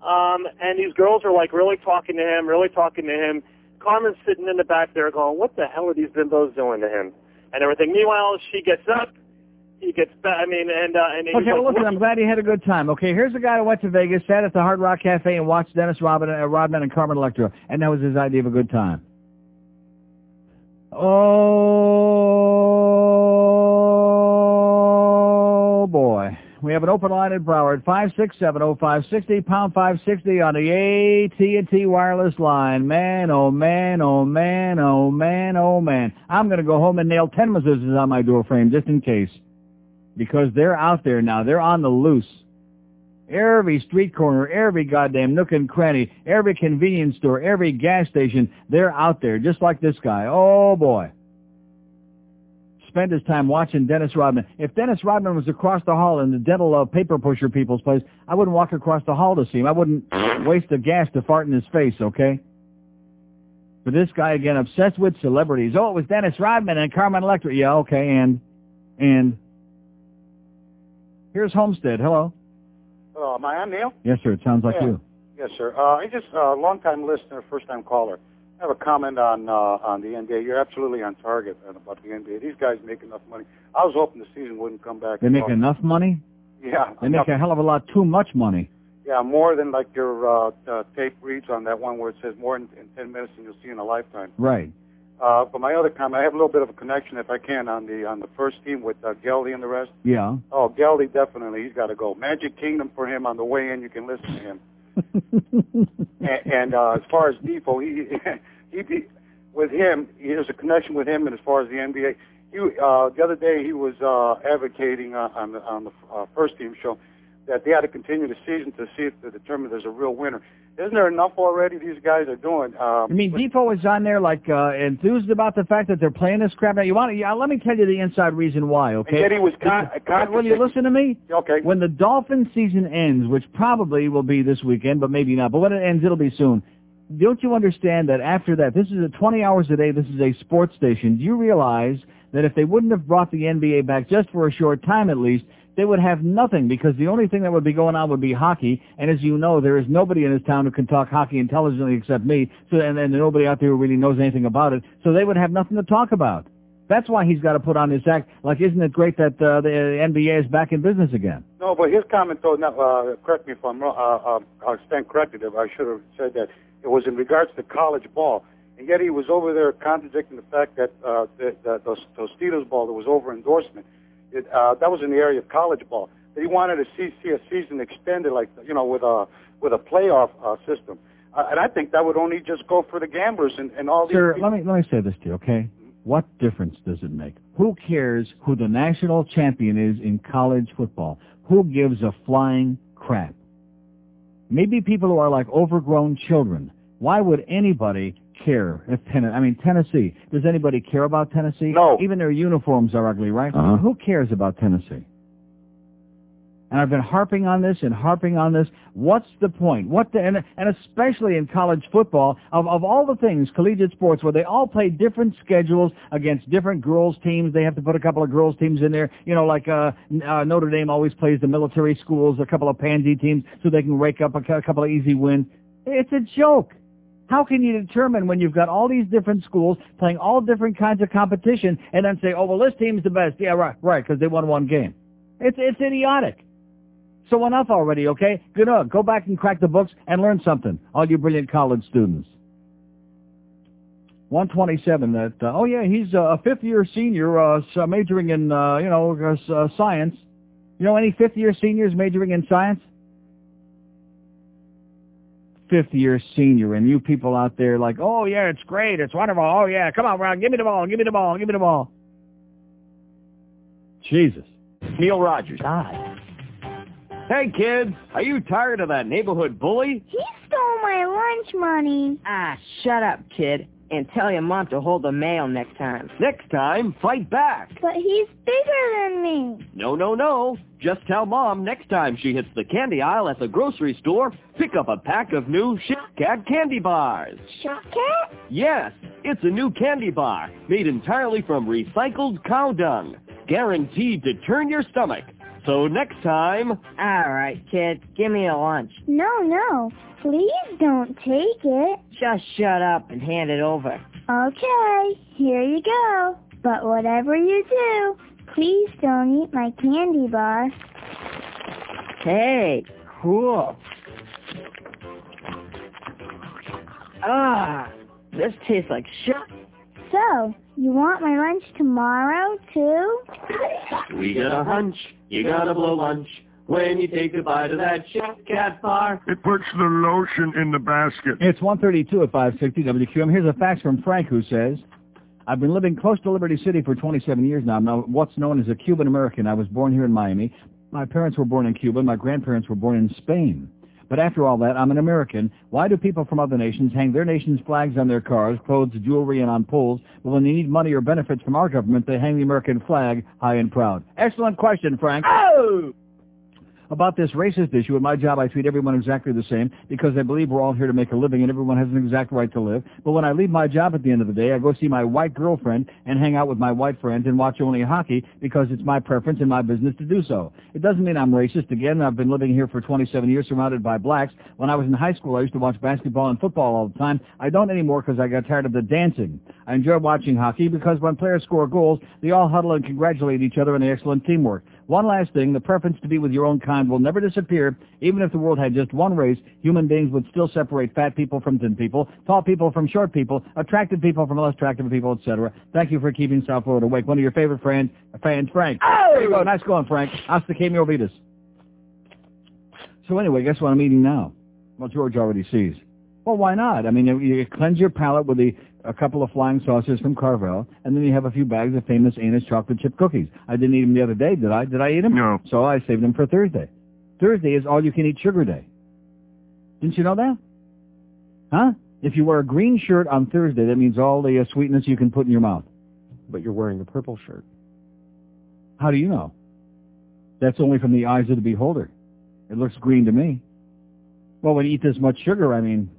Um, and these girls are like really talking to him, really talking to him. Carmen's sitting in the back there going, "What the hell are these bimbos doing to him?" And everything. Meanwhile, she gets up, he gets. I mean, and uh, and Okay, well, like, listen, I'm glad he had a good time. Okay, here's a guy who went to Vegas, sat at the Hard Rock Cafe, and watched Dennis Rodman, uh, Rodman and Carmen Electra, and that was his idea of a good time. Oh, boy. We have an open line in Broward, 5670560, pound 560 on the AT&T wireless line. Man, oh man, oh man, oh man, oh man. I'm going to go home and nail 10 mezuzahs on my door frame just in case. Because they're out there now. They're on the loose. Every street corner, every goddamn nook and cranny, every convenience store, every gas station, they're out there, just like this guy. Oh boy. Spend his time watching Dennis Rodman. If Dennis Rodman was across the hall in the dental uh, paper pusher people's place, I wouldn't walk across the hall to see him. I wouldn't waste the gas to fart in his face, okay? But this guy, again, obsessed with celebrities. Oh, it was Dennis Rodman and Carmen Electra. Yeah, okay, and, and, here's Homestead. Hello. Hello, am I on, Neil? Yes, sir. It sounds like Yeah. you. Yes, sir. Uh, I just uh, long-time listener, first-time caller. I have a comment on uh, on the NBA. You're absolutely on target uh, about the NBA. These guys make enough money. I was hoping the season wouldn't come back. They make enough money? Yeah, They make a hell of a lot too much money. yeah, more than like your uh, uh, tape reads on that one where it says more in, in 10 minutes than you'll see in a lifetime. Right. Uh, but my other comment, I have a little bit of a connection, if I can, on the on the first team with uh, Geldy and the rest. Yeah. Oh, Geldy definitely, he's got to go. Magic Kingdom for him on the way in. You can listen to him. and, and uh, as far as Defoe, he, he, he with him, he, there's a connection with him, and as far as the NBA, he uh, the other day he was uh, advocating uh, on the on the uh, first team show that they had to continue the season to see if to determine there's a real winner. Isn't there enough already these guys are doing? Um, I mean, Depot is on there like uh, enthused about the fact that they're playing this crap. Now, you want to? Yeah, let me tell you the inside reason why. Okay. And yet he was con- Will Will you listen to me? Okay. When the Dolphin season ends, which probably will be this weekend, but maybe not. But when it ends, it'll be soon. Don't you understand that after that, this is a 20 hours a day. This is a sports station. Do you realize that if they wouldn't have brought the NBA back just for a short time at least, they would have nothing because the only thing that would be going on would be hockey. And as you know, there is nobody in this town who can talk hockey intelligently except me. So and, and nobody out there who really knows anything about it. So they would have nothing to talk about. That's why he's got to put on this act. Like, isn't it great that uh, the NBA is back in business again? No, but his comment though, now, uh, correct me if I'm wrong, uh, uh, I'll stand corrected if I should have said that it was in regards to college ball. And yet he was over there contradicting the fact that uh, the, the, those, those Steelers ball, there was over endorsement. It, uh, that was in the area of college ball. That he wanted to see, see a season extended, like you know, with a with a playoff uh, system. Uh, and I think that would only just go for the gamblers and, and all these. Sir, people. let me let me say this to you, okay? What difference does it make? Who cares who the national champion is in college football? Who gives a flying crap? Maybe people who are like overgrown children. Why would anybody care if Tennessee, I mean Tennessee, does anybody care about Tennessee? No. Even their uniforms are ugly, right? Uh-huh. Who cares about Tennessee? And I've been harping on this and harping on this. What's the point? What the, and, and especially in college football, of, of all the things, collegiate sports, where they all play different schedules against different girls teams, they have to put a couple of girls teams in there. You know, like uh, uh, Notre Dame always plays the military schools, a couple of pansy teams, so they can rake up a, cou- couple of easy wins. It's a joke. How can you determine when you've got all these different schools playing all different kinds of competition and then say, oh, well, this team's the best. Yeah, right, right, because they won one game. It's, it's idiotic. So enough already, okay? Good enough. Go back and crack the books and learn something, all you brilliant college students. 127, that, uh, oh yeah, he's a fifth year senior, uh, majoring in, uh, you know, uh, uh, science. You know any fifth year seniors majoring in science? Fifth year senior, and you people out there like, oh yeah, it's great, it's wonderful, oh yeah, come on, Ron, give me the ball, give me the ball, give me the ball. Jesus. Neil Rogers. God. Hey, kids, are you tired of that neighborhood bully? He stole my lunch money. Ah, shut up, kid, and tell your mom to hold the mail next time. Next time, fight back. But he's bigger than me. No, no, no. Just tell Mom next time she hits the candy aisle at the grocery store, pick up a pack of new Shit Cat candy bars. Shot cat? Yes, it's a new candy bar made entirely from recycled cow dung, guaranteed to turn your stomach. So next time, All right, kid, give me a lunch. No, no. Please don't take it. Just shut up and hand it over. Okay, here you go. But whatever you do, please don't eat my candy bar. Hey, cool. Ah, this tastes like shit. So, you want my lunch tomorrow, too? we got a hunch. You gotta blow lunch when you take a bite of that Shit Cat bar. It puts the lotion in the basket. It's 132 at 560 WQAM. Here's a fax from Frank who says, I've been living close to Liberty City for 27 years now. I'm now what's known as a Cuban American. I was born here in Miami. My parents were born in Cuba. My grandparents were born in Spain. But after all that, I'm an American. Why do people from other nations hang their nation's flags on their cars, clothes, jewelry, and on poles? But when they need money or benefits from our government, they hang the American flag high and proud. Excellent question, Frank. Oh! About this racist issue, at my job I treat everyone exactly the same because I believe we're all here to make a living and everyone has an exact right to live. But when I leave my job at the end of the day, I go see my white girlfriend and hang out with my white friends and watch only hockey because it's my preference and my business to do so. It doesn't mean I'm racist. Again, I've been living here for 27 years surrounded by blacks. When I was in high school, I used to watch basketball and football all the time. I don't anymore because I got tired of the dancing. I enjoy watching hockey because when players score goals, they all huddle and congratulate each other on the excellent teamwork. One last thing, the preference to be with your own kind will never disappear. Even if the world had just one race, human beings would still separate fat people from thin people, tall people from short people, attractive people from less attractive people, etc. Thank you for keeping South Florida awake. One of your favorite friends, fans, Frank. Oh! There you go. Nice going, Frank. Hasta que me olvides. So anyway, guess what I'm eating now? Well, George already sees. Well, why not? I mean, you, you cleanse your palate with the, a couple of flying saucers from Carvel, and then you have a few bags of famous Anus chocolate chip cookies. I didn't eat them the other day, did I? Did I eat them? No. So I saved them for Thursday. Thursday is all you can eat sugar day. Didn't you know that? Huh? If you wear a green shirt on Thursday, that means all the uh, sweetness you can put in your mouth. But you're wearing a purple shirt. How do you know? That's only from the eyes of the beholder. It looks green to me. Well, when you eat this much sugar, I mean,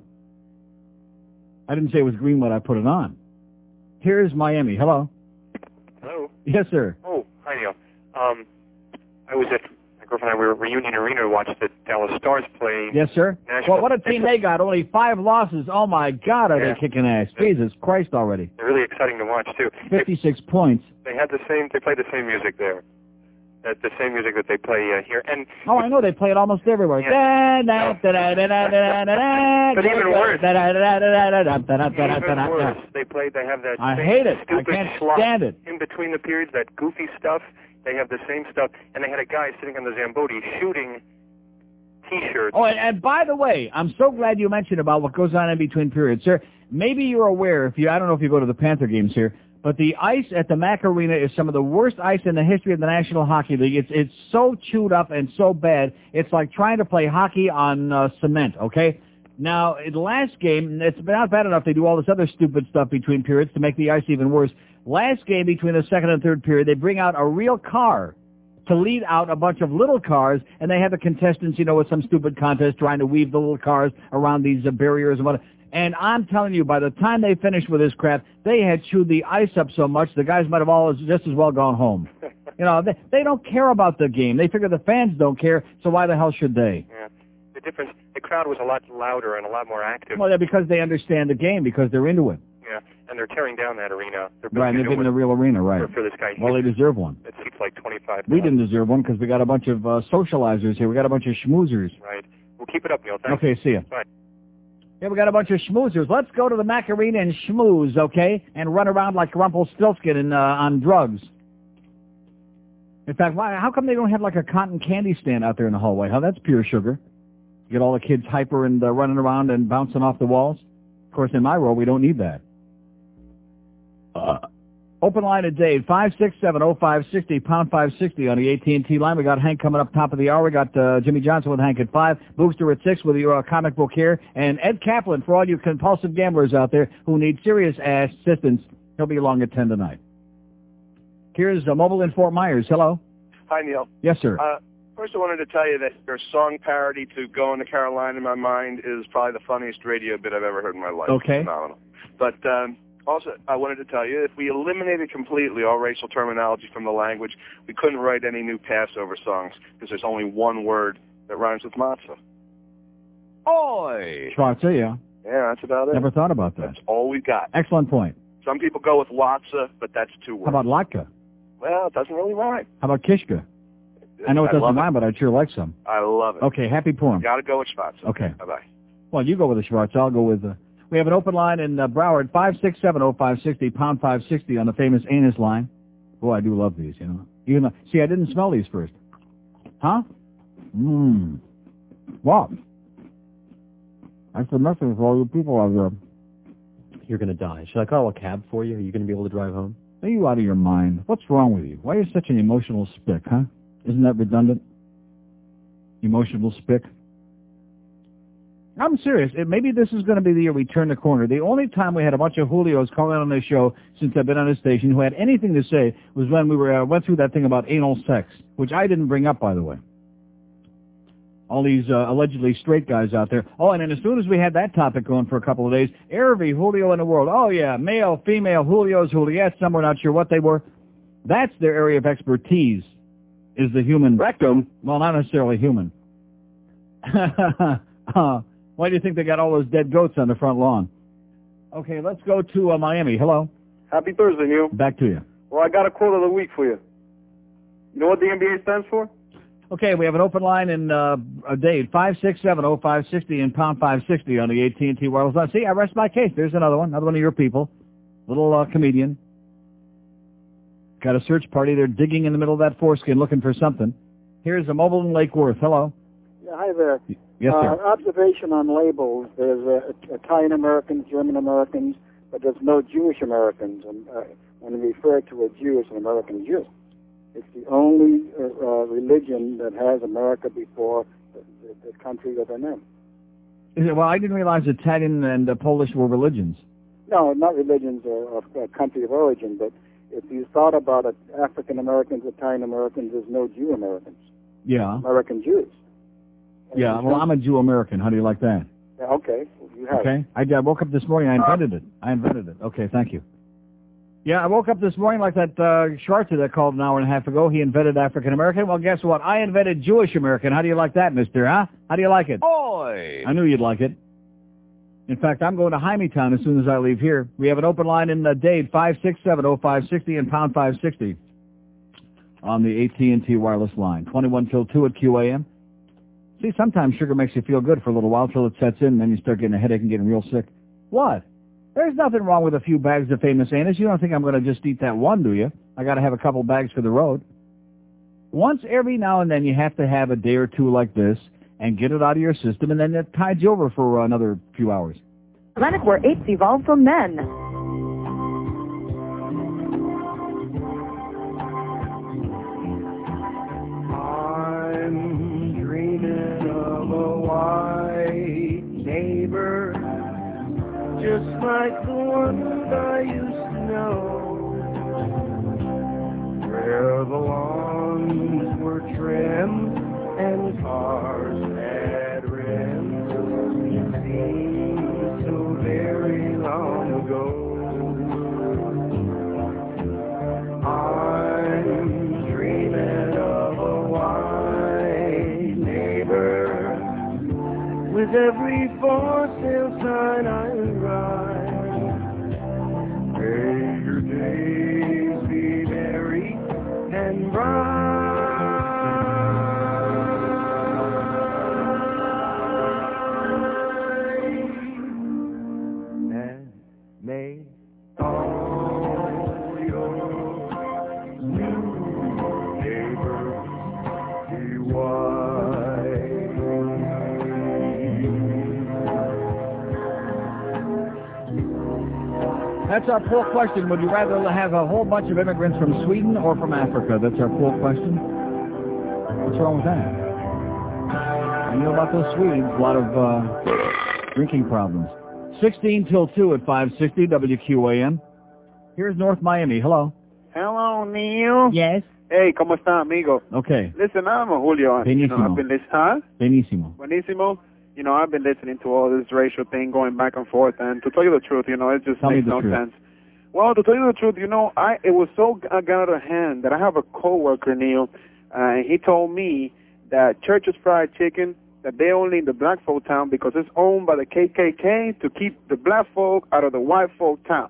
I didn't say it was green when I put it on. Here's Miami. Hello. Hello. Yes, sir. Oh, hi Neil. Um, I was at my girlfriend and I were at Reunion Arena to watch the Dallas Stars play. Yes, sir. Nashville. Well, what a team they got. Only five losses. Oh, my God, are Yeah. they kicking ass. Jesus Christ already. They're really exciting to watch too. They, 56 points. they had the same. They played the same music there the, the same music that they play uh, here. And oh, I know they play it almost everywhere. Yeah. but even worse, even worse, they play. They have that. I hate it. I can't stand it. In between the periods, that goofy stuff. They have the same stuff, and they had a guy sitting on the Zamboni shooting T-shirts. Oh, and, and by the way, I'm so glad you mentioned about what goes on in between periods, sir. Maybe you're aware if you. I don't know if you go to the Panther games here but the ice at the Mac Arena is some of the worst ice in the history of the National Hockey League. It's it's so chewed up and so bad. It's like trying to play hockey on uh, cement. Okay. Now, in the last game, it's not bad enough they do all this other stupid stuff between periods to make the ice even worse. Last game between the second and third period, they bring out a real car to lead out a bunch of little cars, and they have the contestants, you know, with some stupid contest trying to weave the little cars around these uh, barriers and what. And I'm telling you, by the time they finished with this crap, they had chewed the ice up so much the guys might have all just as well gone home. You know, they, they don't care about the game. They figure the fans don't care, so why the hell should they? Yeah. The difference, the crowd was a lot louder and a lot more active. Well, yeah, because they understand the game, because they're into it. Yeah, and they're tearing down that arena. They're Right, they're getting a real arena, right. for, for this guy. Well, they deserve one. It seats like 25. We didn't deserve one because we got a bunch of uh, socializers here. We got a bunch of schmoozers. Right. Well, keep it up, Neil. Thanks. Okay, see ya. Bye. Yeah, we got a bunch of schmoozers. Let's go to the Mac Arena and schmooze, okay? And run around like Rumpelstiltskin and, uh, on drugs. In fact, why, how come they don't have like a cotton candy stand out there in the hallway? How that's pure sugar. You get all the kids hyper and uh, running around and bouncing off the walls. Of course, in my row, we don't need that. Uh, open line at Dade, 5670560, pound 560 on the AT&T line. We got Hank coming up top of the hour. We got uh, Jimmy Johnson with Hank at 5, Booster at 6 with your uh, comic book here, and Ed Kaplan for all you compulsive gamblers out there who need serious assistance. He'll be along at 10 tonight. Here's uh, Mobile in Fort Myers. Hello. Hi, Neil. Yes, sir. Uh, first, I wanted to tell you that your song parody to "Going to Carolina" in my mind is probably the funniest radio bit I've ever heard in my life. Okay. Phenomenal. But um, also, I wanted to tell you if we eliminated completely all racial terminology from the language, we couldn't write any new Passover songs because there's only one word that rhymes with matzah. Oi. Schwarzer, yeah. Yeah, that's about it. Never thought about that. That's all we got. Excellent point. Some people go with Watza, but that's two words. How about Latka? Well, it doesn't really rhyme. How about Kishka? I know it I doesn't love it. rhyme, but I'd sure like some. I love it. Okay, happy Purim. Got to go with Schwartz. Okay. Bye bye. Well, you go with the Schwartz. I'll go with the... We have an open line in uh, Broward, 5670560, pound 560 on the famous anus line. Boy, I do love these, you know. Even though, see, I didn't smell these first. Huh? Mmm. What? That's the message for all you people out there. You're going to die. Should I call a cab for you? Are you going to be able to drive home? Are you out of your mind? What's wrong with you? Why are you such an emotional spick, huh? Isn't that redundant? Emotional spick? I'm serious. It, maybe this is going to be the year we turn the corner. The only time we had a bunch of Julios calling on this show since I've been on this station who had anything to say was when we were uh, went through that thing about anal sex, which I didn't bring up, by the way. All these uh, allegedly straight guys out there. Oh, and then as soon as we had that topic going for a couple of days, every Julio in the world. Oh yeah, male, female, Julios, Juliettes. Some were not sure what they were. That's their area of expertise. Is the human rectum? Well, not necessarily human. uh, why do you think they got all those dead goats on the front lawn? Okay, let's go to uh, Miami. Hello. Happy Thursday, Neil. Back to you. Well, I got a quote of the week for you. You know what the NBA stands for? Okay, we have an open line in uh, a date, 5670560 and pound 560 on the AT&T wireless line. See, I rest my case. There's another one, another one of your people. Little uh, comedian. Got a search party. They're digging in the middle of that foreskin looking for something. Here's a mobile in Lake Worth. Hello. Hi there. Yes, uh. Observation on labels. There's uh, Italian Americans, German Americans, but there's no Jewish Americans. And uh, when we refer to a Jew, it's an American Jew. It's the only uh, uh, religion that has America before the, the, the country that they're in. Is it, well, I didn't realize Italian and uh, Polish were religions. No, not religions or, or country of origin, but if you thought about it, African Americans, Italian Americans, there's no Jew Americans. Yeah. American Jews. Yeah. Well, I'm a Jew American. How do you like that? Yeah, okay, you have. Okay. I, I woke up this morning. I invented it. I invented it. Okay. Thank you. Yeah, I woke up this morning like that uh, Schwarzer that called an hour and a half ago. He invented African American. Well, guess what? I invented Jewish American. How do you like that, mister, huh? How do you like it? Oi! I knew you'd like it. In fact, I'm going to Town as soon as I leave here. We have an open line in uh, Dade, 5670560 and pound 560 on the AT&T wireless line. 21 till 2 at QAM. See, sometimes sugar makes you feel good for a little while till it sets in, and then you start getting a headache and getting real sick. What? There's nothing wrong with a few bags of famous Annis. You don't think I'm going to just eat that one, do you? I got to have a couple bags for the road. Once every now and then you have to have a day or two like this and get it out of your system, and then it tides you over for another few hours. Planet where apes evolved from men. Just like the ones I used to know, where the lawns were trimmed and cars had rims. It seems so very long ago. With every for sale sign I. May your days be merry and bright. That's our poll question. Would you rather have a whole bunch of immigrants from Sweden or from Africa? That's our poll question. What's wrong with that? I know about those Swedes, a lot of uh, drinking problems. 16 till 2 at 560 WQAM. Here's North Miami. Hello. Hello, Neil. Yes. Hey, ¿cómo está, amigo? Okay. Listen, I'm a Julio. and, You know, Benissimo. I've been listening, huh? Benissimo. Buenísimo. You know, I've been listening to all this racial thing going back and forth, and to tell you the truth, you know, it just Tell makes no truth. sense. Well, to tell you the truth, you know, I it was so g- got out of hand that I have a coworker, Neil, uh, and he told me that Church's Fried Chicken that they only in the black folk town because it's owned by the KKK to keep the black folk out of the white folk town.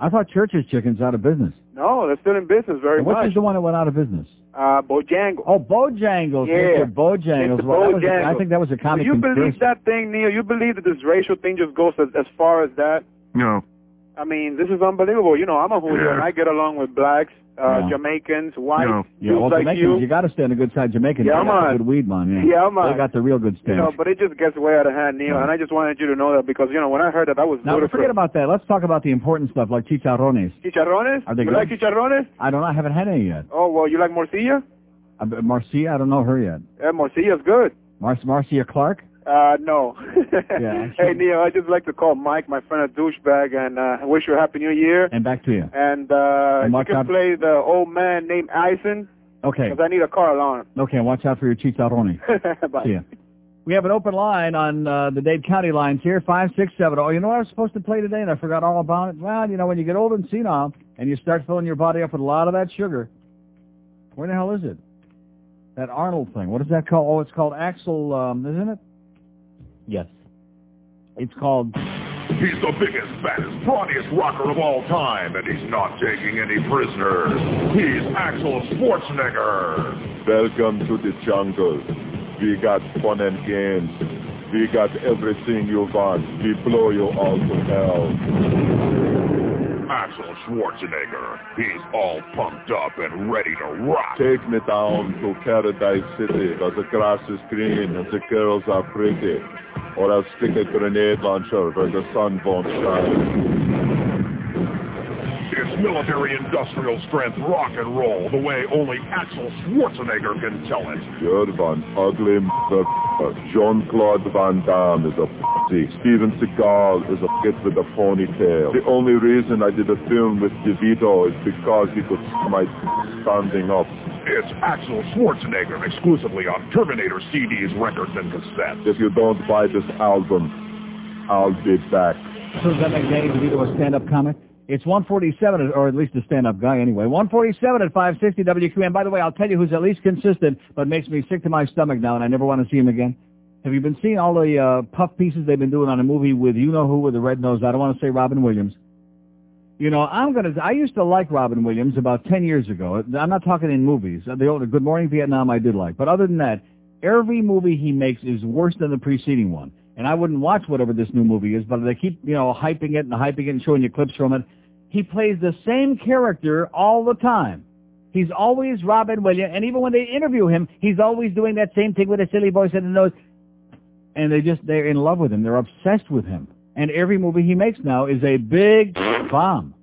I thought Church's Chicken's out of business. No, they're still in business very And Which much. is the one that went out of business? Uh, Bojangles. Oh, Bojangles. Yeah. Mr. Bojangles. It's Well, that was Bojangles. I think that was a Do comic you believe that thing, Neil? You believe that this racial thing just goes as, as far as that? No. I mean, this is unbelievable. You know, I'm a Julio, Yeah. and I get along with blacks, uh, Yeah. Jamaicans, whites, Yeah, well, like Jamaicans, you. you, got to stand a good side Jamaicans. Yeah, man. good weed, man. Yeah, Yeah, man. They got the real good You stand. know, but it just gets way out of hand, Neil, and I just wanted you to know that because, you know, when I heard that, I was now, ludicrous. forget about that. Let's talk about the important stuff like chicharrones. Chicharrones? Are they you good? like chicharrones? I don't know. I haven't had any yet. Oh, well, you like morcilla? Uh, Marcia, I don't know her yet. Yeah, morcilla's good. Mar- Marcia Clark? Uh, no. Yeah, hey, Neil, I just like to call Mike, my friend, a douchebag, and uh, wish you a happy new year. And back to you. And uh, And you can out- play the old man named Eisen, Okay. because I need a car alarm. Okay, watch out for your chicharrone. Bye. See ya. We have an open line on uh, the Dade County lines here, 567. Oh, you know what I was supposed to play today and I forgot all about it? Well, you know, when you get old and senile and you start filling your body up with a lot of that sugar, where the hell is it? That Arnold thing. What is that called? Oh, it's called Axel, um, isn't it? Yes. It's called... He's the biggest, baddest, brawniest rocker of all time, and he's not taking any prisoners. He's Axel Schwarzenegger. Welcome to the jungle. We got fun and games. We got everything you want. We blow you all to hell. Axel Schwarzenegger. He's all pumped up and ready to rock. Take me down to Paradise City, cause the grass is green and the girls are pretty. Or I'll stick a grenade launcher where the sun won't shine. It's military industrial strength rock and roll the way only Axel Schwarzenegger can tell it. You're one ugly motherfucker. Jean-Claude Van Damme is a pussy. Steven Seagal is a kid with a ponytail. The only reason I did a film with DeVito is because he could see my standing up. It's Axel Schwarzenegger exclusively on Terminator CDs, records, and cassettes. If you don't buy this album, I'll be back. So does that make Danny DeVito a stand-up comic? It's 147, or at least a stand-up guy anyway. 147 at 560 WQAM. By the way, I'll tell you who's at least consistent, but makes me sick to my stomach now, and I never want to see him again. Have you been seeing all the uh, puff pieces they've been doing on a movie with you-know-who with the red nose? I don't want to say Robin Williams. You know, I'm gonna. I used to like Robin Williams about 10 years ago. I'm not talking in movies. The old Good Morning Vietnam I did like, but other than that, every movie he makes is worse than the preceding one. And I wouldn't watch whatever this new movie is, but they keep, you know, hyping it and hyping it and showing you clips from it. He plays the same character all the time. He's always Robin Williams, and even when they interview him, he's always doing that same thing with a silly voice and a nose. And they just, they're in love with him. They're obsessed with him. And every movie he makes now is a big bomb.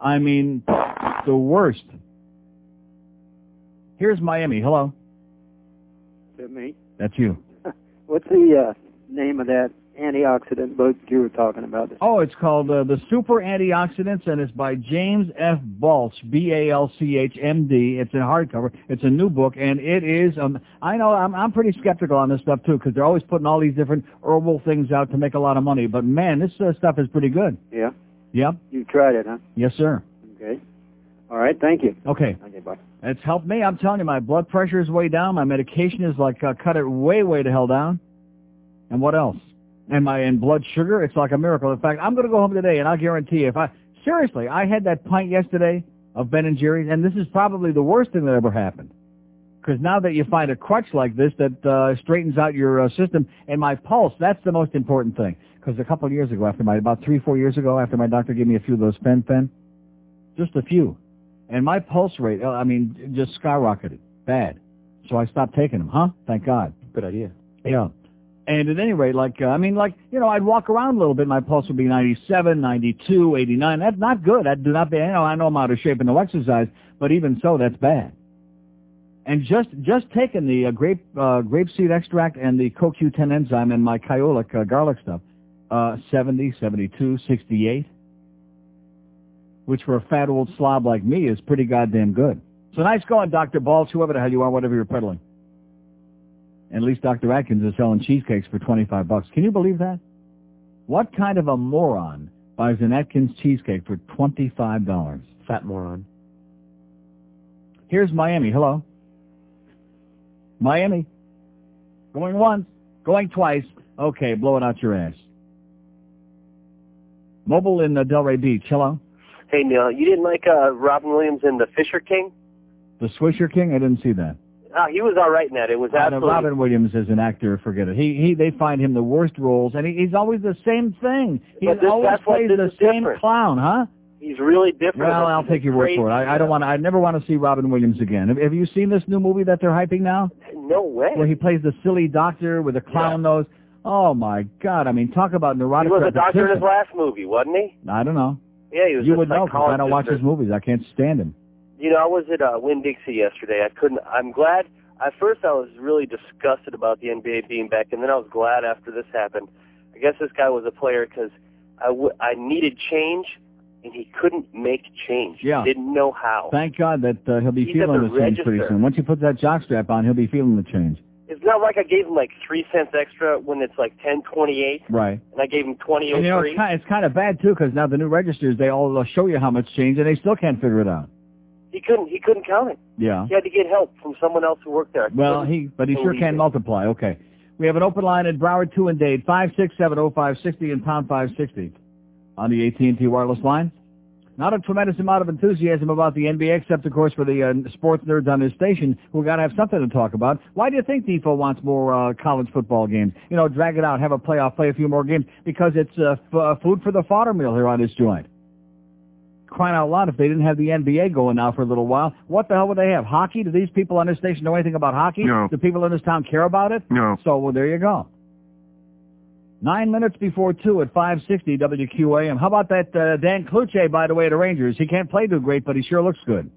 I mean, the worst. Here's Miami. Hello. Is that me? That's you. What's the uh, name of that antioxidant book you were talking about? Oh, it's called uh, The Super Antioxidants, and it's by James F. Balch, B-A-L-C-H, M-D. It's a hardcover. It's a new book, and it is, um, I know, I'm, I'm pretty skeptical on this stuff, too, because they're always putting all these different herbal things out to make a lot of money. But, man, this uh, stuff is pretty good. Yeah. Yep. You tried it, huh? Yes, sir. Okay. All right. Thank you. Okay. Okay. Bye. It's helped me. I'm telling you, my blood pressure is way down. My medication is like uh, cut it way, way to hell down. And what else? And my and blood sugar, it's like a miracle. In fact, I'm going to go home today, and I'll guarantee you, if I seriously, I had that pint yesterday of Ben and Jerry's, and this is probably the worst thing that ever happened. Because now that you find a crutch like this that uh, straightens out your uh, system, and my pulse, that's the most important thing. Because a couple of years ago, after my about three, four years ago, after my doctor gave me a few of those fen-phen, just a few, and my pulse rate, uh, I mean, just skyrocketed, bad. So I stopped taking them. Huh? Thank God. Good idea. Yeah. And at any rate, like, uh, I mean, like, you know, I'd walk around a little bit, my pulse would be 97, 92, 89. That's not good. That do not be, you know, I know I'm out of shape and no exercise, but even so, that's bad. And just, just taking the uh, grape, uh, grapeseed extract and the CoQ10 enzyme and my kyolic uh, garlic stuff, uh, 70, 72, 68, which for a fat old slob like me is pretty goddamn good. So nice going, Dr. Balls, whoever the hell you are, whatever you're peddling. And at least Dr. Atkins is selling cheesecakes for 25 bucks. Can you believe that? What kind of a moron buys an Atkins cheesecake for $25? Fat moron. Here's Miami. Hello. Miami. Going once. Going twice. Okay, blow it out your ass. Mobile in uh, Delray Beach. Hello. Hey Neil, you didn't like uh, Robin Williams in The Fisher King? The Swisher King? I didn't see that. Uh, he was all right in that. It was Uh, no, absolutely. Robin Williams as an actor, forget it. He he they find him the worst roles, and he, he's always the same thing. He this- always plays the same different. clown, huh? He's really different. Well, I'll take your word for it. I, I don't want. I never want to see Robin Williams again. Have, have you seen this new movie that they're hyping now, No way. where he plays the silly doctor with a clown nose? Oh my God! I mean, talk about neurotic. He was a doctor in his last movie, wasn't he? I don't know. Yeah, he was You would know because I don't watch his movies. I can't stand him. You know, I was at uh, Winn Dixie yesterday. I couldn't. I'm glad. At first, I was really disgusted about the NBA being back, and then I was glad after this happened. I guess this guy was a player because I, w- I needed change, and he couldn't make change. Yeah. He didn't know how. Thank God that uh, he'll be He's feeling the the change pretty soon. Once you put that jockstrap on, he'll be feeling the change. It's not like I gave him like three cents extra when it's like ten twenty eight, Right. and I gave him twenty And you know, it's kind, it's kind of bad too, because now the new registers they all show you how much change, and they still can't figure it out. He couldn't. He couldn't count it. Yeah. He had to get help from someone else who worked there. Well, he but he sure can it. multiply. Okay. We have an open line at Broward two and Dade five six seven oh five sixty and pound five sixty on the AT and T wireless line. Not a tremendous amount of enthusiasm about the NBA, except of course for the uh, sports nerds on this station who got to have something to talk about. Why do you think Defo wants more uh, college football games? You know, drag it out, have a playoff, play a few more games because it's uh, f- uh, food for the fodder meal here on this joint. Crying out loud, if they didn't have the NBA going now for a little while, what the hell would they have? Hockey? Do these people on this station know anything about hockey? No. Do people in this town care about it? No. So, well, there you go. Nine minutes before two at 560 WQAM. How about that uh, Dan Cloutier, by the way, at the Rangers? He can't play too great, but he sure looks good.